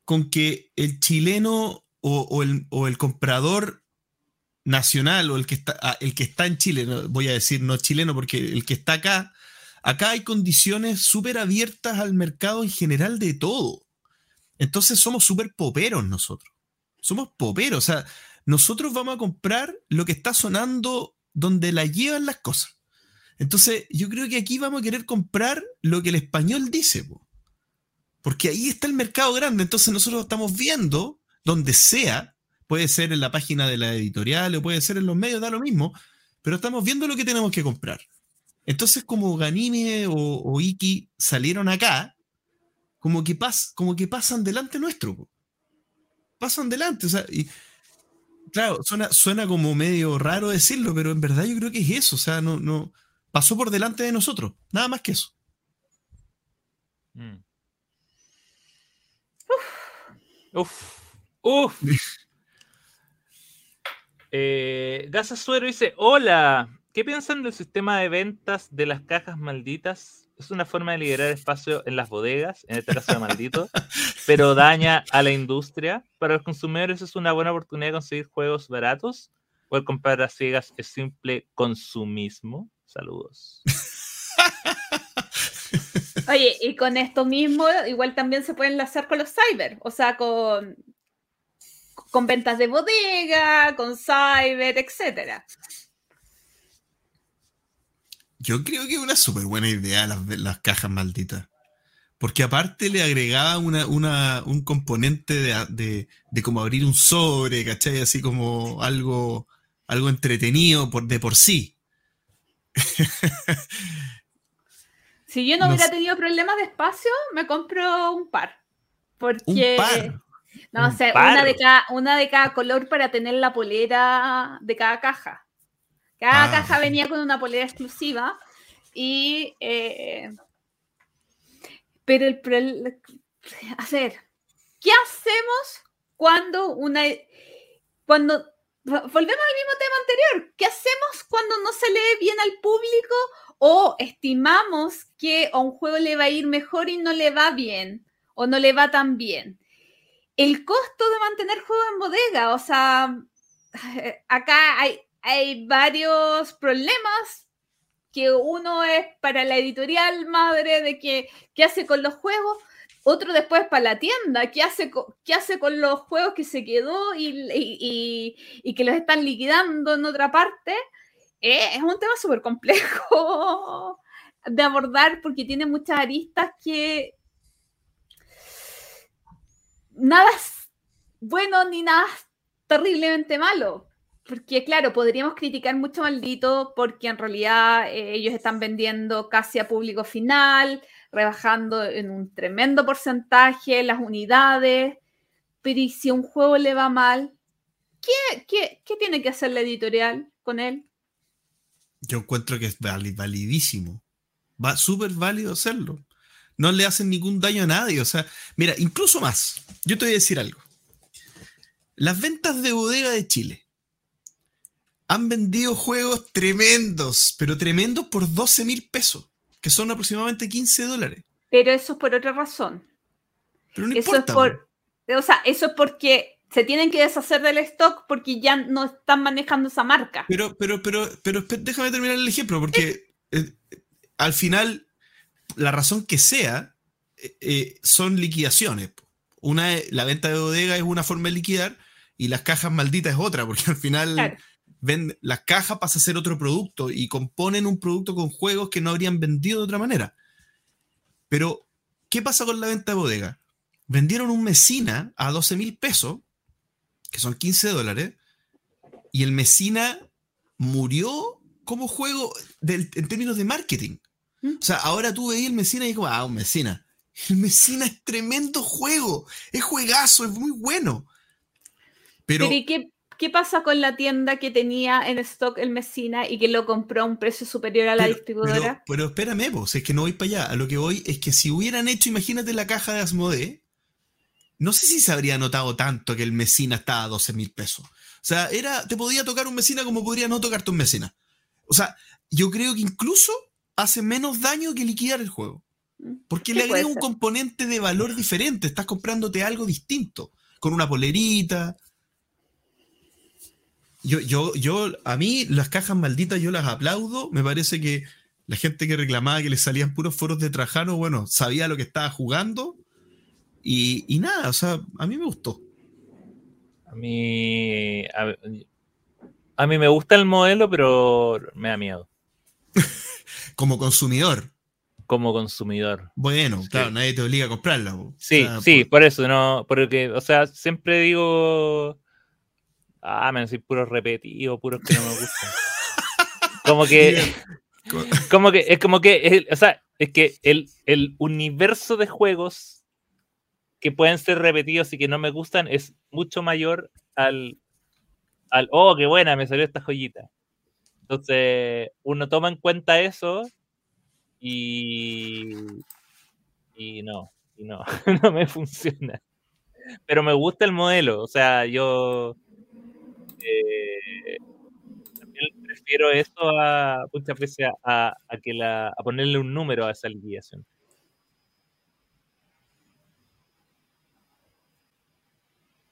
con que el chileno o, el, o el comprador nacional o el que está, ah, el que está en Chile, voy a decir no chileno porque el que está acá, acá hay condiciones súper abiertas al mercado en general de todo. Entonces somos súper poperos nosotros. Somos poperos, o sea, nosotros vamos a comprar lo que está sonando donde la llevan las cosas. Entonces, yo creo que aquí vamos a querer comprar lo que el español dice, porque ahí está el mercado grande. Entonces, nosotros estamos viendo donde sea Puede ser en la página de la editorial o puede ser en los medios, da lo mismo, pero estamos viendo lo que tenemos que comprar. Entonces, como Ganime o, Iki salieron acá, como que, pas, como que pasan delante nuestro. Pasan delante. O sea, y, claro, suena, suena como medio raro decirlo, pero en verdad yo creo que es eso. O sea, no, no pasó por delante de nosotros. Nada más que eso. Mm. Uf. Uf. Eh, Suero dice: Hola, ¿qué piensan del sistema de ventas de las cajas malditas? Es una forma de liberar espacio en las bodegas, en este caso de maldito, pero daña a la industria. Para los consumidores es una buena oportunidad de conseguir juegos baratos. O el comprar a ciegas es simple consumismo. Saludos. Oye, y con esto mismo, igual también se puede enlazar con los cyber, o sea, con con ventas de bodega, con cyber, etcétera. Yo creo que es una súper buena idea las, las, cajas malditas. Porque aparte le agregaba un componente de, de, como abrir un sobre, ¿cachai? Así como algo, algo entretenido por, de por sí. si yo no, hubiera tenido problemas de espacio, me compro un par. Porque, ¿Un par? No, o sea, una de, cada, una de cada color para tener la polera de cada caja. Cada ah, caja venía con una polera exclusiva y... Eh, pero el... A ver, ¿qué hacemos cuando una... Cuando... Volvemos al mismo tema anterior. ¿Qué hacemos cuando no se lee bien al público o estimamos que a un juego le va a ir mejor y no le va bien o no le va tan bien? El costo de mantener juegos en bodega. O sea, acá hay, varios problemas que uno es para la editorial madre de que, qué hace con los juegos, otro después para la tienda, qué hace, qué hace con los juegos que se quedó y, que los están liquidando en otra parte. Eh, es un tema súper complejo de abordar porque tiene muchas aristas que nada es bueno ni nada terriblemente malo. Porque, claro, podríamos criticar mucho maldito porque en realidad eh, ellos están vendiendo casi a público final, rebajando en un tremendo porcentaje las unidades, pero ¿y si un juego le va mal? ¿Qué, qué, qué tiene que hacer la editorial con él? Yo encuentro que es validísimo. Va súper válido hacerlo. No le hacen ningún daño a nadie. O sea, mira, incluso más. Yo te voy a decir algo. Las ventas de bodega de Chile han vendido juegos tremendos, pero tremendos por 12 mil pesos, que son aproximadamente 15 dólares. Pero eso es por otra razón. Pero no eso importa. es por, o sea, eso es porque se tienen que deshacer del stock porque ya no están manejando esa marca. Pero, pero, pero, pero déjame terminar el ejemplo, porque eh, al final, la razón que sea, eh, eh, son liquidaciones. Una, la venta de bodega es una forma de liquidar y las cajas malditas es otra, porque al final Claro. ven, las cajas pasa a ser otro producto y componen un producto con juegos que no habrían vendido de otra manera. Pero, ¿qué pasa con la venta de bodega? Vendieron un Mesina a 12 mil pesos, que son 15 dólares, y el Mesina murió como juego del- en términos de marketing. O sea, ahora tú veis el Mesina y digo, ah, un Mesina. El Mesina es tremendo juego, es juegazo, es muy bueno. Pero, Pero ¿y qué, qué pasa con la tienda que tenía en stock el Mesina y que lo compró a un precio superior a la pero, distribuidora? pero- pero espérame, vos, es que no voy para allá. A lo que voy es que si hubieran hecho, imagínate la caja de Asmodee, no sé si se habría notado tanto que el Mesina estaba a 12 mil pesos. O sea, era, te podía tocar un Mesina como podría no tocarte un Mesina. O sea, yo creo que incluso hace menos daño que liquidar el juego. Porque Sí, le agrega un ser. componente de valor diferente. Estás comprándote algo distinto. Con una polerita. Yo, yo, yo, a mí, las cajas malditas, yo las aplaudo. Me parece que la gente que reclamaba que le salían puros foros de Trajano, bueno, sabía lo que estaba jugando. Y, y nada, o sea, a mí me gustó. A mí, a, a mí me gusta el modelo, pero me da miedo Como consumidor. como consumidor. Bueno, Sí. claro, nadie te obliga a comprarla. Sí, sea, sí, por- por eso, no, porque, o sea, siempre digo, ah, me decir puros repetidos, puros que no me gustan. Como que, Co- como que, es como que, el- o sea, es que el, el universo de juegos que pueden ser repetidos y que no me gustan es mucho mayor al, al oh, qué buena, me salió esta joyita. Entonces, uno toma en cuenta eso y, y no, y no, no me funciona. Pero me gusta el modelo, o sea, yo eh, también prefiero eso a muchas veces a, que la, a ponerle un número a esa liquidación.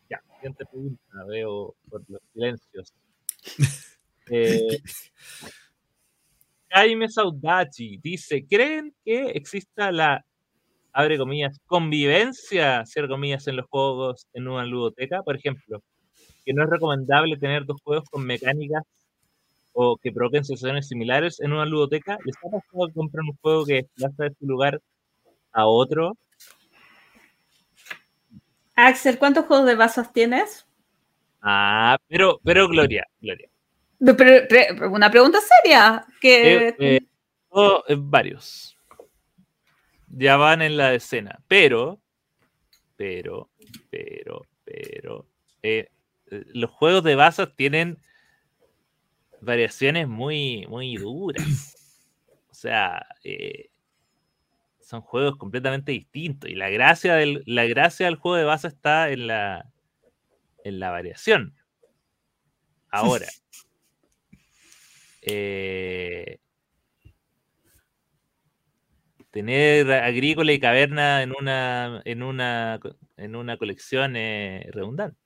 Ya, siguiente pregunta, veo por los silencios. Eh, Jaime Saudachi dice, ¿creen que exista la, abre comillas, convivencia, cierre comillas, en los juegos en una ludoteca? Por ejemplo, que no es recomendable tener dos juegos con mecánicas o que provoquen sensaciones similares en una ludoteca. ¿Les ha pasado que comprar un juego que desplaza de su lugar a otro? Axel, ¿cuántos juegos de vasos tienes? Ah, pero, pero Gloria, Gloria. Una pregunta seria. Que, Eh, eh, oh, eh, varios. Ya van en la decena. Pero, pero, pero, pero. los juegos de bazas tienen variaciones muy, muy duras. O sea, son juegos completamente distintos. Y la gracia del, la gracia del juego de baza está en la, en la variación. Ahora. eh, tener agrícola y caverna en una en una en una colección eh, redundante.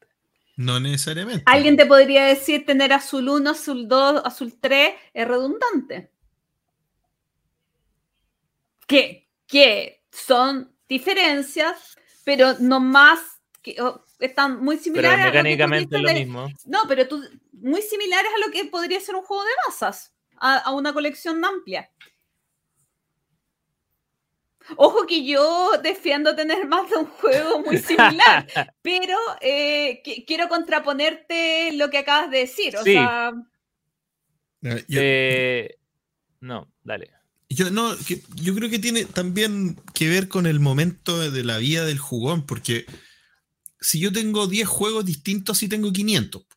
No necesariamente. Alguien te podría decir tener azul 1, azul 2, azul 3 es redundante. Que, que son diferencias, pero no más que están muy Pero similares a lo que mecánicamente es lo de- mismo. No, pero tú, muy similares a lo que podría ser un juego de masas, a, a una colección amplia. Ojo que yo defiendo tener más de un juego muy similar, pero eh, qui- quiero contraponerte lo que acabas de decir. O Sí. sea, Eh, Yo, Eh, no, dale. Yo, no, yo creo que tiene también que ver con el momento de la vida del jugón, porque si yo tengo 10 juegos distintos, sí tengo 500. O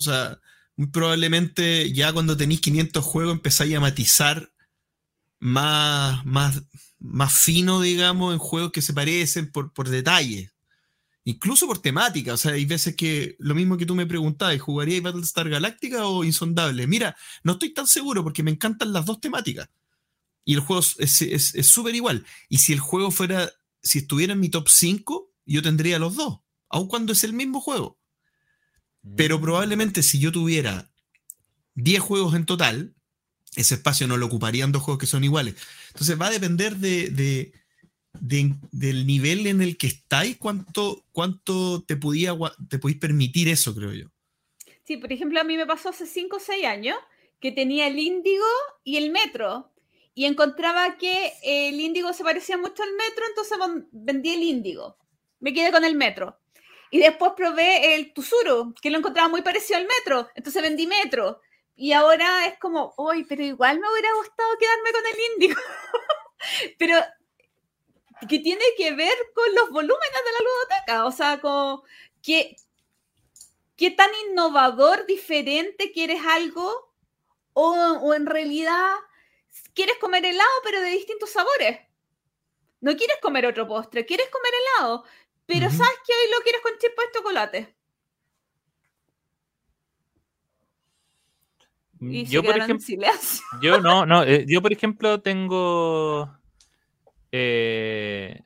sea, muy probablemente ya cuando tenéis 500 juegos empezáis a matizar más, más, más fino, digamos, en juegos que se parecen por, por detalle. Incluso por temática. O sea, hay veces que lo mismo que tú me preguntabas, ¿jugaría Battlestar Galactica o Insondable? Mira, no estoy tan seguro porque me encantan las dos temáticas. Y el juego es súper igual. Y si el juego fuera, si estuviera en mi top 5, yo tendría los dos, aun cuando es el mismo juego. Pero mm. probablemente si yo tuviera 10 juegos en total, ese espacio no lo ocuparían dos juegos que son iguales. Entonces va a depender de, del nivel en el que estáis, cuánto, cuánto te, podía, te podéis permitir eso, creo yo. Sí, por ejemplo, a mí me pasó hace 5 o 6 años que tenía el Índigo y el Metro y encontraba que el índigo se parecía mucho al metro, entonces vendí el índigo. Me quedé con el metro. Y después probé el Tusuru, que lo encontraba muy parecido al metro, entonces vendí metro. Y ahora es como, uy, pero igual me hubiera gustado quedarme con el índigo. pero que tiene que ver con los volúmenes de la ludoteca, o sea, con qué, qué tan innovador, diferente quieres algo, o, o en realidad quieres comer helado, pero de distintos sabores. No quieres comer otro postre, quieres comer helado, pero sabes que hoy lo quieres con chispa de chocolate. Mm, yo por ejemplo, yo no, no, eh, yo por ejemplo tengo eh,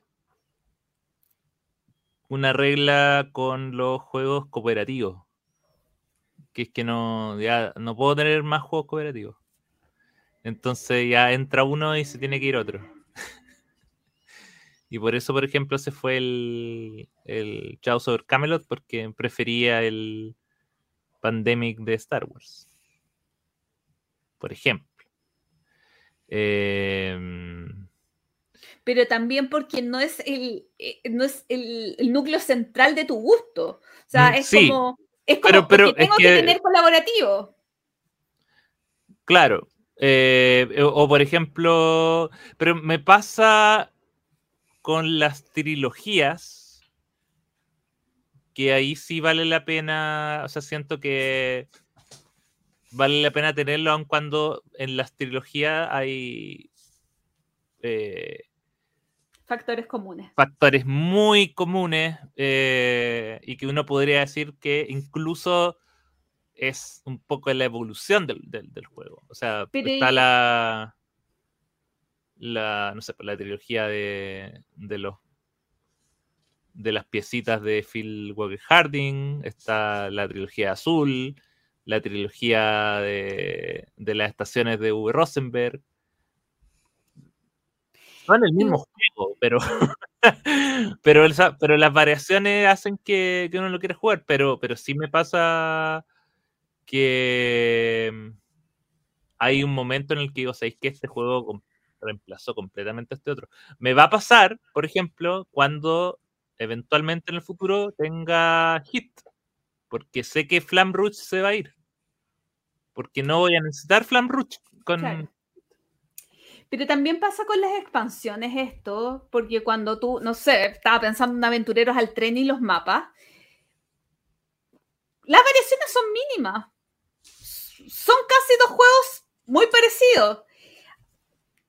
una regla con los juegos cooperativos, que es que no, ya no puedo tener más juegos cooperativos. Entonces ya entra uno y se tiene que ir otro. Y por eso, por ejemplo, se fue el, el Chaos over Camelot porque prefería el Pandemic de Star Wars. Por ejemplo. Em, pero también porque no es el, eh, no es el, núcleo central de tu gusto. O sea, mm, es como, es como pero, tengo que tener colaborativo. Claro, eh, o, por ejemplo, pero me pasa con las trilogías que ahí sí vale la pena, o sea, siento que vale la pena tenerlo aun cuando en las trilogías hay eh, factores comunes. Factores muy comunes eh, y que uno podría decir que incluso es un poco la evolución del, juego. O sea, está la, la, no sé, la trilogía de, de los de las piecitas de Phil Walker Harding, está la trilogía azul, la trilogía de, de las estaciones de V. Rosenberg. Son el mismo juego, pero, pero, pero las variaciones hacen que, que, uno lo quiera jugar, pero, pero sí me pasa que mm, hay un momento en el que digo, ¿sabéis que este juego reemplazó completamente a este otro? Me va a pasar, por ejemplo, cuando eventualmente en el futuro tenga hit, porque sé que Flam Rouge se va a ir. Porque no voy a necesitar Flam Rouge con... Pero también pasa con las expansiones esto, porque cuando tú, no sé, estaba pensando en aventureros al tren y los mapas, las variaciones son mínimas. Son casi dos juegos muy parecidos.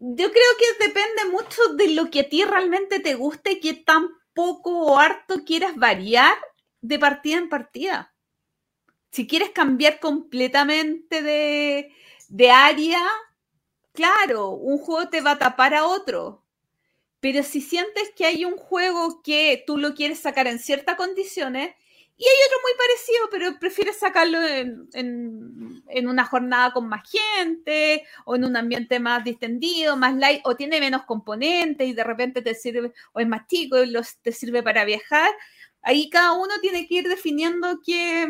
Yo creo que depende mucho de lo que a ti realmente te guste y que tan poco o harto quieras variar de partida en partida. Si quieres cambiar completamente de, de área, claro, un juego te va a tapar a otro. Pero si sientes que hay un juego que tú lo quieres sacar en ciertas condiciones, y hay otro muy parecido, pero prefieres sacarlo en, una jornada con más gente o en un ambiente más distendido, más light, o tiene menos componentes y de repente te sirve, o es más chico y los, te sirve para viajar. Ahí cada uno tiene que ir definiendo qué,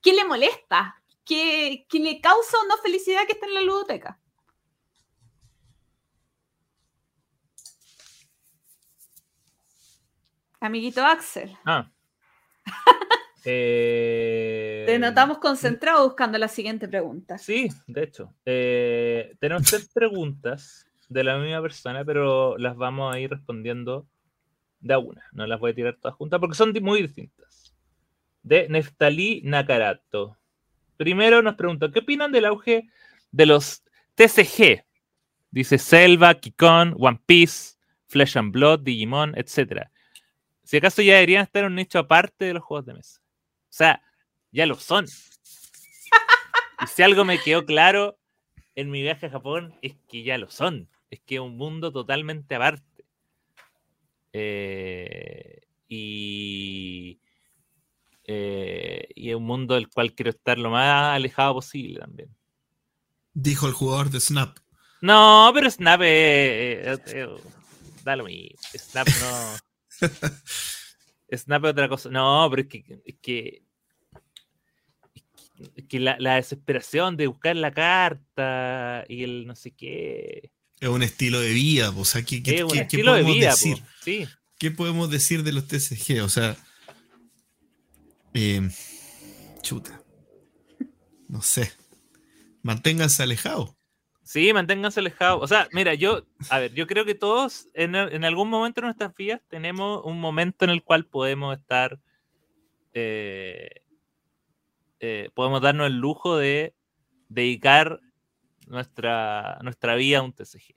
qué le molesta, qué, qué le causa o no felicidad que está en la ludoteca. Amiguito Axel. Ah. Eh, Te notamos concentrado buscando la siguiente pregunta. Sí, de hecho. Eh, tenemos tres preguntas de la misma persona, pero las vamos a ir respondiendo de a una. No las voy a tirar todas juntas porque son muy distintas. De Neftalí Nakarato. Primero nos pregunta, ¿qué opinan del auge de los TCG? Dice Selva, Kikon, One Piece, Flesh and Blood, Digimon, etc. Si acaso ya deberían estar en un nicho aparte de los juegos de mesa. O sea, ya lo son. Y si algo me quedó claro en mi viaje a Japón es que ya lo son. Es que es un mundo totalmente aparte. Eh, y, eh, y es un mundo del cual quiero estar lo más alejado posible también. Dijo el jugador de Snap. No, pero Snap es, da lo mismo. Snap no. Snap es otra cosa. No, pero es que, es que que la, la, desesperación de buscar la carta y el no sé qué. Es un estilo de vida, o sea, ¿qué, qué, es un qué, estilo podemos de vida, decir? po, sí. ¿Qué podemos decir de los TCG? O sea, eh, chuta. No sé. Manténganse alejados. Sí, manténganse alejados. O sea, mira, yo, a ver, yo creo que todos en, en algún momento de nuestras vidas tenemos un momento en el cual podemos estar, eh, eh, podemos darnos el lujo de dedicar nuestra, nuestra vida a un TCG.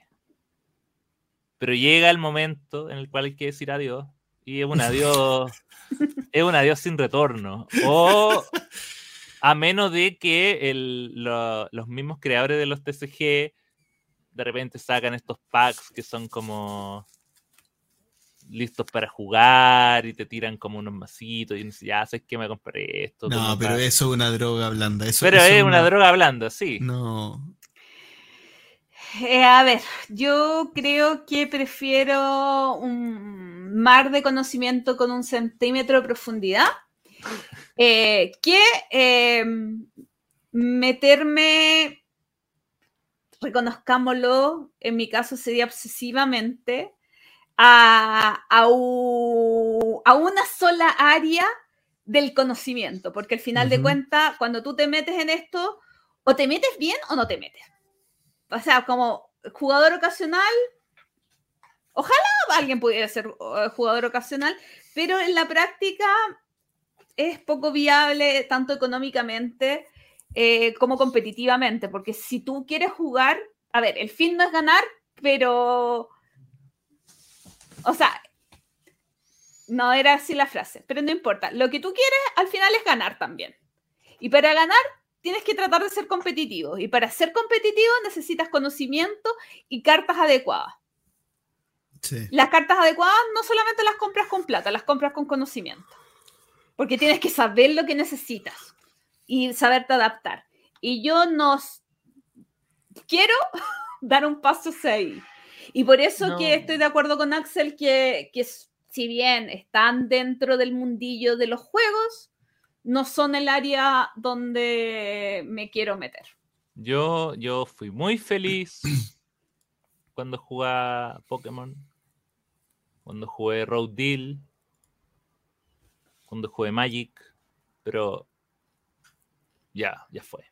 Pero llega el momento en el cual hay que decir adiós. Y es un adiós, es un adiós sin retorno. O a menos de que el, lo, los mismos creadores de los TCG de repente sacan estos packs que son como listos para jugar y te tiran como unos masitos y dices, ya sabes que me compré esto. No, pero para-". eso es una droga blanda. Eso, Pero eso es una droga blanda, sí. No. Eh, a ver, yo creo que prefiero un mar de conocimiento con un centímetro de profundidad eh, que eh, meterme, reconozcámoslo, en mi caso sería obsesivamente, a, a, u- a una sola área del conocimiento, porque al final de Ujú. cuentas, cuando tú te metes en esto, o te metes bien o no te metes. O sea, como jugador ocasional, ojalá alguien pudiera ser eh, jugador ocasional, pero en la práctica es poco viable tanto económicamente eh, como competitivamente, porque si tú quieres jugar, a ver, el fin no es ganar, pero, o sea, no era así la frase, pero no importa, lo que tú quieres al final es ganar también. Y para ganar tienes que tratar de ser competitivo, y para ser competitivo necesitas conocimiento y cartas adecuadas. Sí. Las cartas adecuadas no solamente las compras con plata, las compras con conocimiento. Porque tienes que saber lo que necesitas y saberte adaptar. Y yo no quiero dar un paso hacia ahí. Y por eso No. que estoy de acuerdo con Axel que, que si bien están dentro del mundillo de los juegos, no son el área donde me quiero meter. Yo, yo fui muy feliz cuando jugaba Pokémon, cuando jugué Road Deal, cuando jugué Magic, pero ya, ya fue.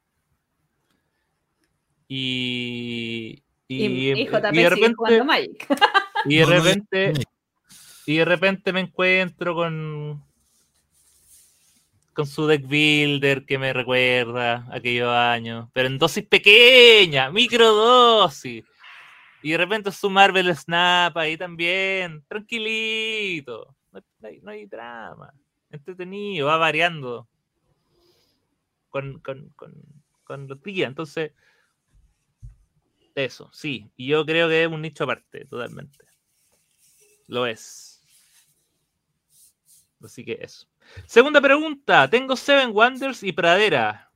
Y, y, Y, y JP y de sigue repente, jugando Magic. y de repente, y de repente me encuentro con con su deck builder que me recuerda aquellos años, pero en dosis pequeñas, microdosis. Y de repente su Marvel Snap ahí también, tranquilito, no hay, no hay- no hay drama, entretenido, va variando con, con, con, con los días. Entonces, eso, sí, y yo creo que es un nicho aparte, totalmente. Lo es. Así que eso. Segunda pregunta. Tengo Seven Wonders y Pradera.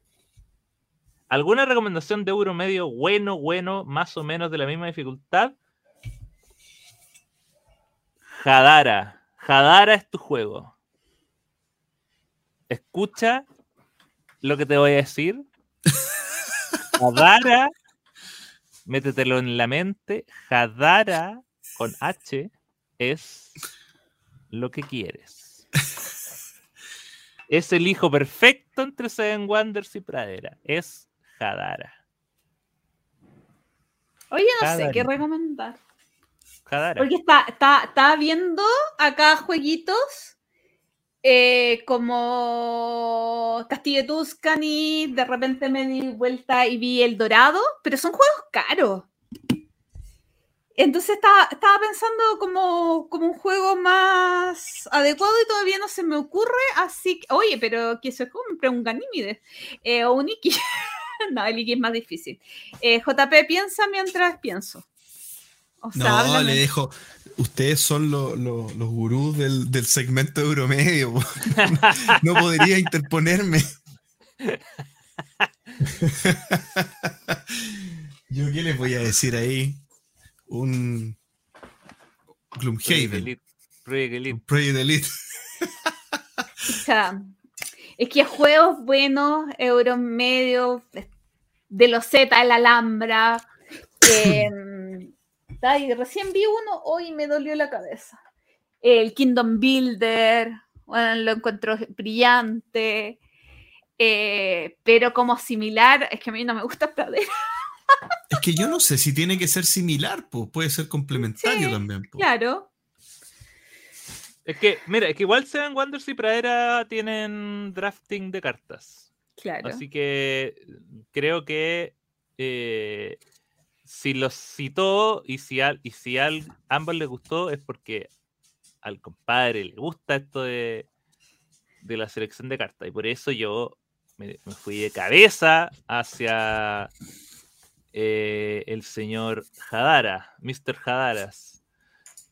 ¿Alguna recomendación de euro medio bueno, bueno, más o menos de la misma dificultad? Hadara. Hadara es tu juego. Escucha lo que te voy a decir. Hadara. Métetelo en la mente. Hadara con H es lo que quieres. Es el hijo perfecto entre Seven Wonders y Pradera. Es Hadara. Oye, no sé qué recomendar. Hadara. Porque está, está, estaba viendo acá jueguitos eh, como Castillo de Tuscany, de repente me di vuelta y vi El Dorado, pero son juegos caros. Entonces estaba, estaba pensando como, como un juego más adecuado y todavía no se me ocurre, así que, oye, pero que se compre un Ganímide eh, o un Iki. no, el Iki es más difícil. Eh, JP piensa mientras pienso. O sea, No, háblame. le dejo. Ustedes son lo- lo- los gurús del, del segmento Euromedio. po. No podría interponerme. Yo qué les voy a decir ahí. Un Project Gloomhaven. Elite. Project Elite. Un Project Elite. O sea, es que juegos buenos, euros medios, de los Z, el Alhambra. que, ay, recién vi uno, hoy me dolió la cabeza. El Kingdom Builder, bueno, lo encuentro brillante. eh, pero como similar, es que a mí no me gusta Pradera. Es que yo no sé si tiene que ser similar, pues puede ser complementario Sí, también. po. Claro, Es que, mira, es que igual Seven Wonders y Pradera tienen drafting de cartas. claro. Así que creo que eh, si los citó y si, al, y si al, ambos les gustó es porque al compadre le gusta esto de, de la selección de cartas. Y por eso yo me, me fui de cabeza hacia eh, el señor Hadara, Mr. Hadaras.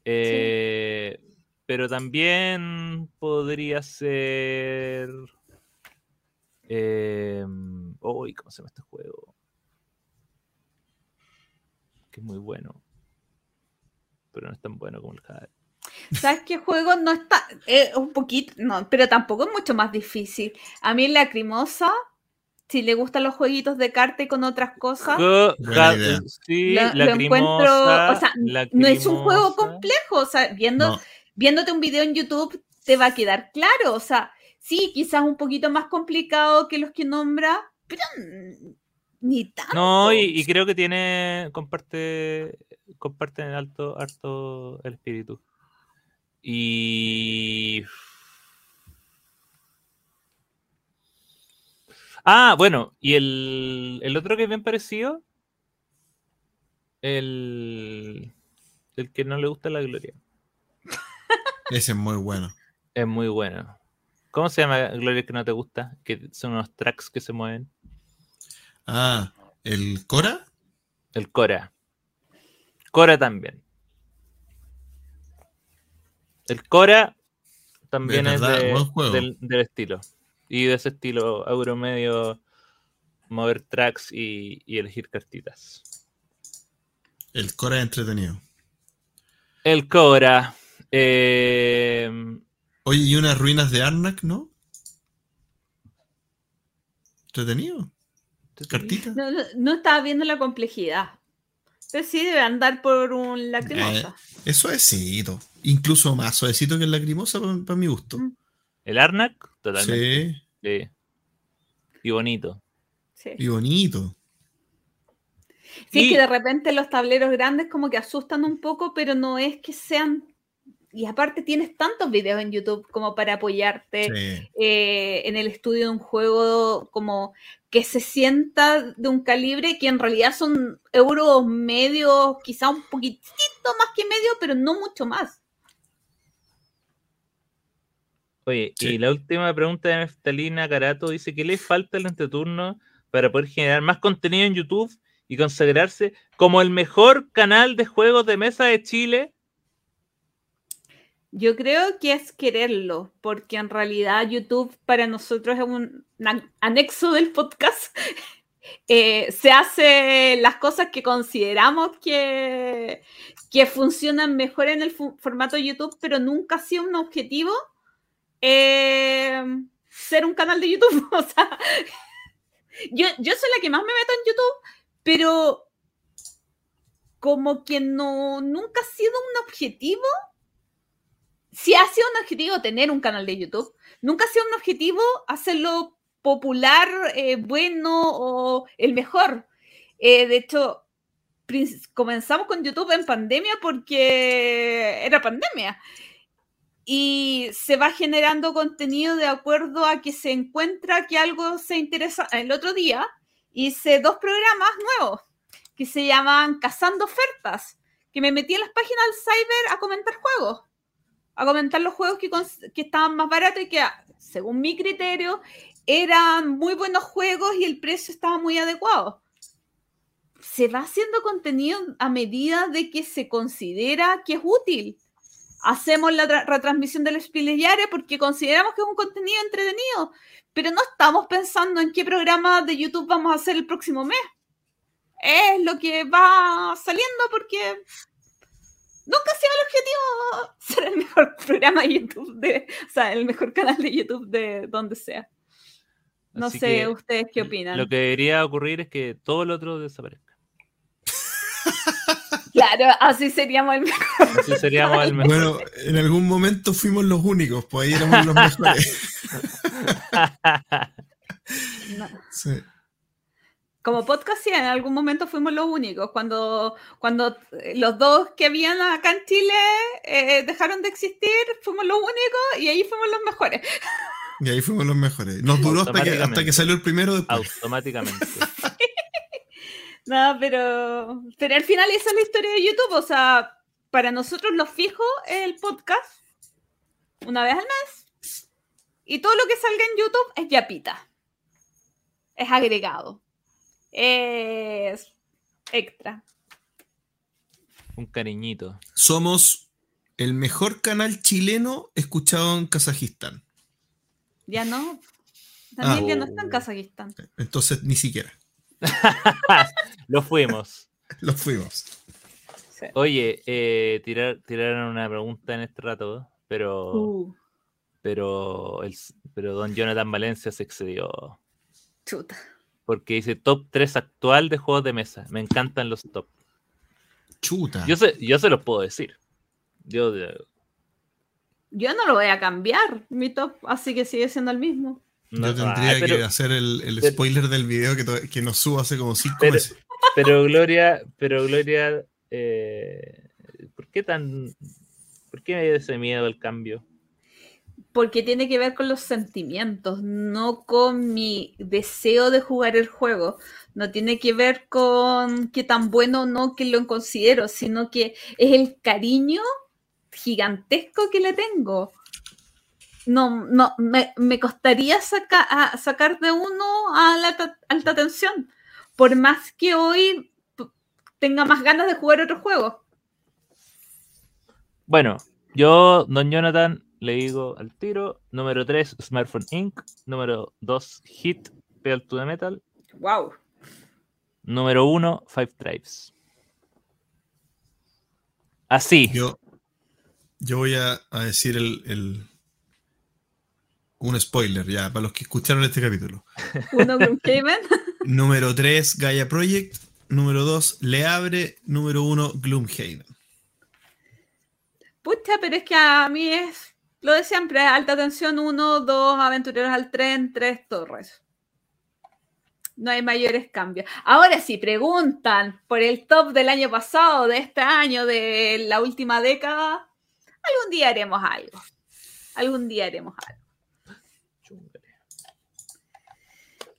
Eh, Pero también podría ser. Eh, uy, ¿cómo se llama este juego? Que es muy bueno. Pero no es tan bueno como el Hadara. ¿Sabes qué juego no está? eh, un poquito, no, pero tampoco es mucho más difícil. A mí Lacrimosa, si le gustan los jueguitos de carta y con otras cosas, sí, lo, lo encuentro, o sea, no es un juego complejo, o sea, viendo, No, viéndote un video en YouTube te va a quedar claro, o sea, sí, quizás un poquito más complicado que los que nombra, pero ni tanto. No, y, y creo que tiene. Comparte. Comparte en alto, harto el espíritu. Y. Ah, bueno, y el, el otro que es bien parecido. El. El que no le gusta la gloria. ese es muy bueno. Es muy bueno. ¿Cómo se llama Gloria que no te gusta? Que son unos tracks que se mueven. Ah, el Cora. El Cora. Cora también. El Cora también Es de- del, del estilo. Y de ese estilo, euro medio, mover tracks y, y elegir cartitas. El Cora es entretenido. El Cora. eh, Oye, y unas ruinas de Arnak, ¿no? Entretenido. Cartita. No, no- no estaba viendo la complejidad. Pero sí debe andar por un lacrimosa. Es suavecito. Incluso más suavecito que el lacrimosa para mi gusto. Mm. el Arnak, totalmente. Sí, Sí. Y bonito. Sí. y bonito. Sí, es Y- que de repente los tableros grandes como que asustan un poco, pero no es que sean... Y aparte tienes tantos videos en YouTube como para apoyarte Sí. eh, en el estudio de un juego como que se sienta de un calibre que en realidad son euros medios, quizá un poquitito más que medio, pero no mucho más. Oye, Sí. y la última pregunta de Neftalina Carato dice: ¿Qué le falta al entreturno para poder generar más contenido en YouTube y consagrarse como el mejor canal de juegos de mesa de Chile? Yo creo que es quererlo, porque en realidad YouTube para nosotros es un an- anexo del podcast. Eh, se hace las cosas que consideramos que, que funcionan mejor en el formato YouTube, pero nunca ha sido un objetivo eh, ser un canal de YouTube. O sea, yo, yo soy la que más me meto en YouTube, pero como que no, nunca ha sido un objetivo si ha sido un objetivo tener un canal de YouTube, nunca ha sido un objetivo hacerlo popular, eh, bueno o el mejor. Eh, de hecho, comenzamos con YouTube en pandemia porque era pandemia. Y se va generando contenido de acuerdo a que se encuentra que algo se interesa. El otro día hice dos programas nuevos que se llaman Cazando Ofertas, que me metí en las páginas del Cyber a comentar juegos, a comentar los juegos que, que estaban más baratos y que, según mi criterio, eran muy buenos juegos y el precio estaba muy adecuado. Se va haciendo contenido a medida de que se considera que es útil. Hacemos la tra- retransmisión del Spielejares porque consideramos que es un contenido entretenido, pero no estamos pensando en qué programa de YouTube vamos a hacer el próximo mes. Es lo que va saliendo porque nunca ha sido el objetivo ser el mejor programa de YouTube, de, o sea, el mejor canal de YouTube de donde sea. No Así sé que ustedes qué opinan. Lo que debería ocurrir es que todo lo otro desaparezca. Claro, así seríamos el mejor. Así seríamos el mejor. Bueno, en algún momento fuimos los únicos, pues ahí éramos los mejores. No. Sí. Como podcast, sí, en algún momento fuimos los únicos. Cuando, cuando eh, los dos que habían acá en Chile eh, dejaron de existir, fuimos los únicos y ahí fuimos los mejores. Y ahí fuimos los mejores. Nos duró hasta que, hasta Automáticamente. que salió el primero después. Automáticamente. No, pero, pero al final esa es la historia de YouTube. O sea, para nosotros lo fijo es el podcast una vez al mes. Y todo lo que salga en YouTube es yapita. Es agregado. Es extra. Un cariñito. Somos el mejor canal chileno escuchado en Kazajistán. Ya no. También Ah. ya no está en Kazajistán. Entonces ni siquiera. Lo fuimos. Lo fuimos. Sí. Oye, eh, tirar, tiraron una pregunta en este rato, pero, Uh, pero, el, pero don Jonathan Valencia se excedió. chuta. Porque dice top 3 actual de juegos de mesa. Me encantan los top. Chuta. Yo se, yo se los puedo decir. Yo, Yo no lo voy a cambiar, mi top, así que sigue siendo el mismo. no- Yo tendría pero, que hacer el, el pero- spoiler del video que, que nos subo hace como cinco Pero- meses. pero Gloria, pero Gloria, eh, ¿por qué tan, por qué ese miedo al cambio? Porque tiene que ver con los sentimientos, no con mi deseo de jugar el juego. No tiene que ver con qué tan bueno o no que lo considero, sino que es el cariño gigantesco que le tengo. No, no, me, costaría saca- sacar de uno a la alta, alta tensión, por más que hoy tenga más ganas de jugar otro juego. Bueno, yo, don Jonathan, le digo al tiro. Número 3, Smartphone Inc. Número 2, Hit, Pedal to the Metal. Wow. Número 1, Five Drives. Así. Yo, yo voy a, a decir el, el- un spoiler ya, para los que escucharon este capítulo. Uno. Número 3, Gaia Project. Número 2, Le Abre. Número 1, Gloomhaven. Pucha, pero es que a mí es lo de siempre, alta tensión 1, 2, aventureros al tren, 3, torres. No hay mayores cambios. Ahora sí, preguntan por el top del año pasado, de este año, de la última década. Algún día haremos algo. Algún día haremos algo.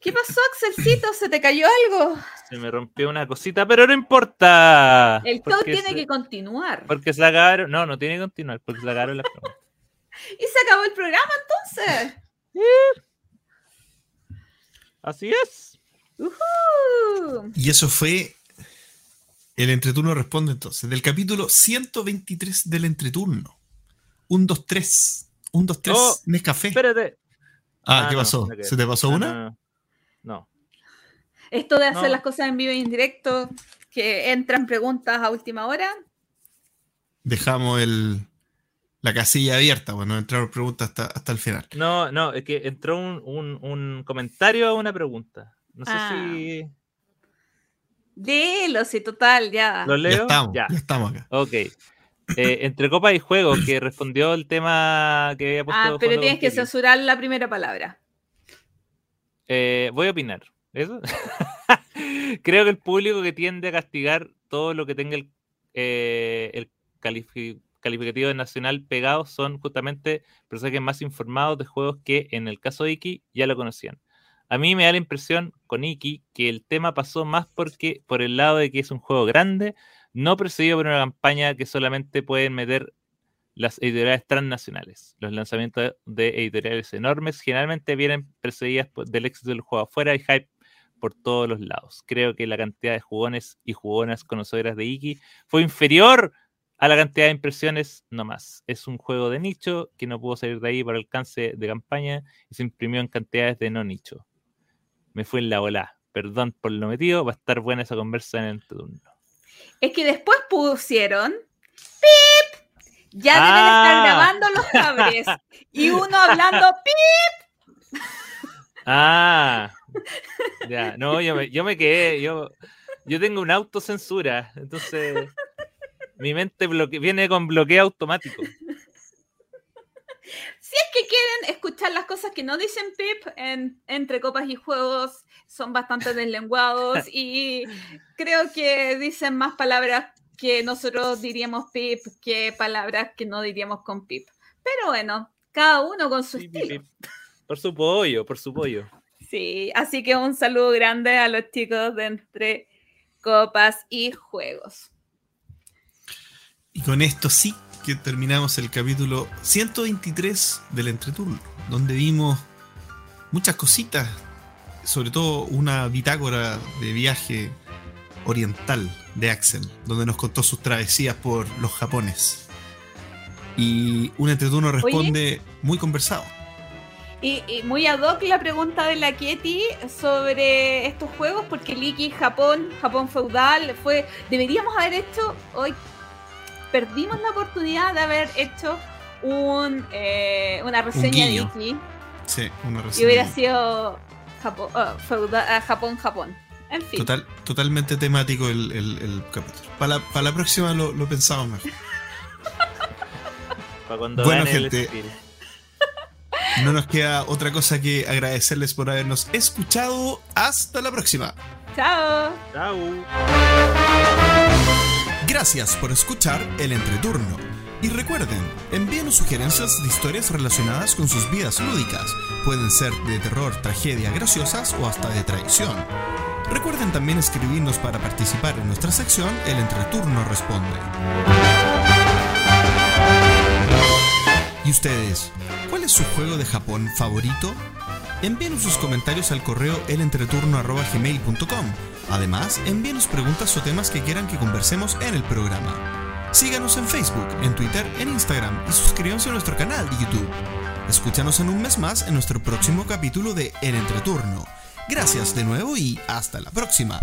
¿Qué pasó, Axelcito? ¿Se te cayó algo? Se me rompió una cosita, pero no importa. El top tiene se- que continuar. Porque se acabaron. No, no tiene que continuar, porque se acabaron las preguntas. Y se acabó el programa entonces. Así es. Y eso fue el entreturno responde entonces, del capítulo 123 del entreturno. Un 2 3. Un 2 3 Oh, Nescafé. Espérate. ah, ah, ¿qué no, pasó? ¿Se te pasó Ah, una? No, no, no. Esto de hacer No. las cosas en vivo y en directo, que entran preguntas a última hora. Dejamos el, la casilla abierta, bueno, entraron preguntas hasta, hasta el final. No, no, es que entró un, un- un comentario a una pregunta. No sé Ah. si Léelo, sí, total, ya. lo Ya leo. estamos, Ya. ya estamos acá. Ok. Eh, entre copas y juegos, que respondió el tema que había puesto. Ah, pero tienes que censurar la primera palabra. Eh, voy a opinar. ¿Eso? Creo que el público que tiende a castigar todo lo que tenga el, eh, el calificativo nacional pegado son justamente personajes más informados de juegos que en el caso de Iki ya lo conocían. A mí me da la impresión con Iki que el tema pasó más porque por el lado de que es un juego grande, no precedido por una campaña que solamente pueden meter las editoriales transnacionales. Los lanzamientos de editoriales enormes generalmente vienen precedidas del éxito del juego afuera y hype por todos los lados. Creo que la cantidad de jugones y jugonas conocedoras de Iki fue inferior a la cantidad de impresiones, no más. Es un juego de nicho que no pudo salir de ahí por alcance de campaña y se imprimió en cantidades de no nicho. Me fue en la ola. Perdón por lo metido, va a estar buena esa conversa en el turno. Es que después pusieron ¡Pip! Ya deben estar ah. grabando los cabres. y uno hablando ¡Pip! Ah, ya, no, yo me, yo me quedé, yo, yo tengo una autocensura, entonces mi mente viene con bloqueo automático. Si es que quieren escuchar las cosas que no dicen Pip en, entre copas y juegos, son bastante deslenguados y creo que dicen más palabras que nosotros diríamos Pip que palabras que no diríamos con Pip. Pero bueno, cada uno con su estilo. Por su pollo, por su pollo. Sí, así que un saludo grande a los chicos de entre copas y juegos. Y con esto sí que terminamos el capítulo 123 del entreturno, donde vimos muchas cositas, sobre todo una bitácora de viaje oriental de Axel, donde nos contó sus travesías por los Japones. Y un entreturno responde muy conversado. Y, muy ad hoc la pregunta de la Ketty sobre estos juegos, porque Liki Japón, Japón feudal, fue. Deberíamos haber hecho hoy perdimos la oportunidad de haber hecho un, eh, una reseña de Iki. Sí, una reseña. Y hubiera sido Japón, oh, ah, Japón, Japón. En fin. Total, totalmente temático el, el, capítulo. Para la, para la próxima lo, lo pensamos mejor. bueno, gente. No nos queda otra cosa que agradecerles por habernos escuchado. Hasta la próxima. Chao. Chao. Gracias por escuchar el entreturno. Y recuerden, envíenos sugerencias de historias relacionadas con sus vidas lúdicas. Pueden ser de terror, tragedia, graciosas o hasta de traición. Recuerden también escribirnos para participar en nuestra sección El Entreturno Responde. ¿Y ustedes? ¿Cuál es su juego de Japón favorito? Envíenos sus comentarios al correo elentreturno.gmail.com. Además, envíenos preguntas o temas que quieran que conversemos en el programa. Síganos en Facebook, en Twitter, en Instagram y suscríbanse a nuestro canal de YouTube. Escúchanos en un mes más en nuestro próximo capítulo de El Entreturno. Gracias de nuevo y hasta la próxima.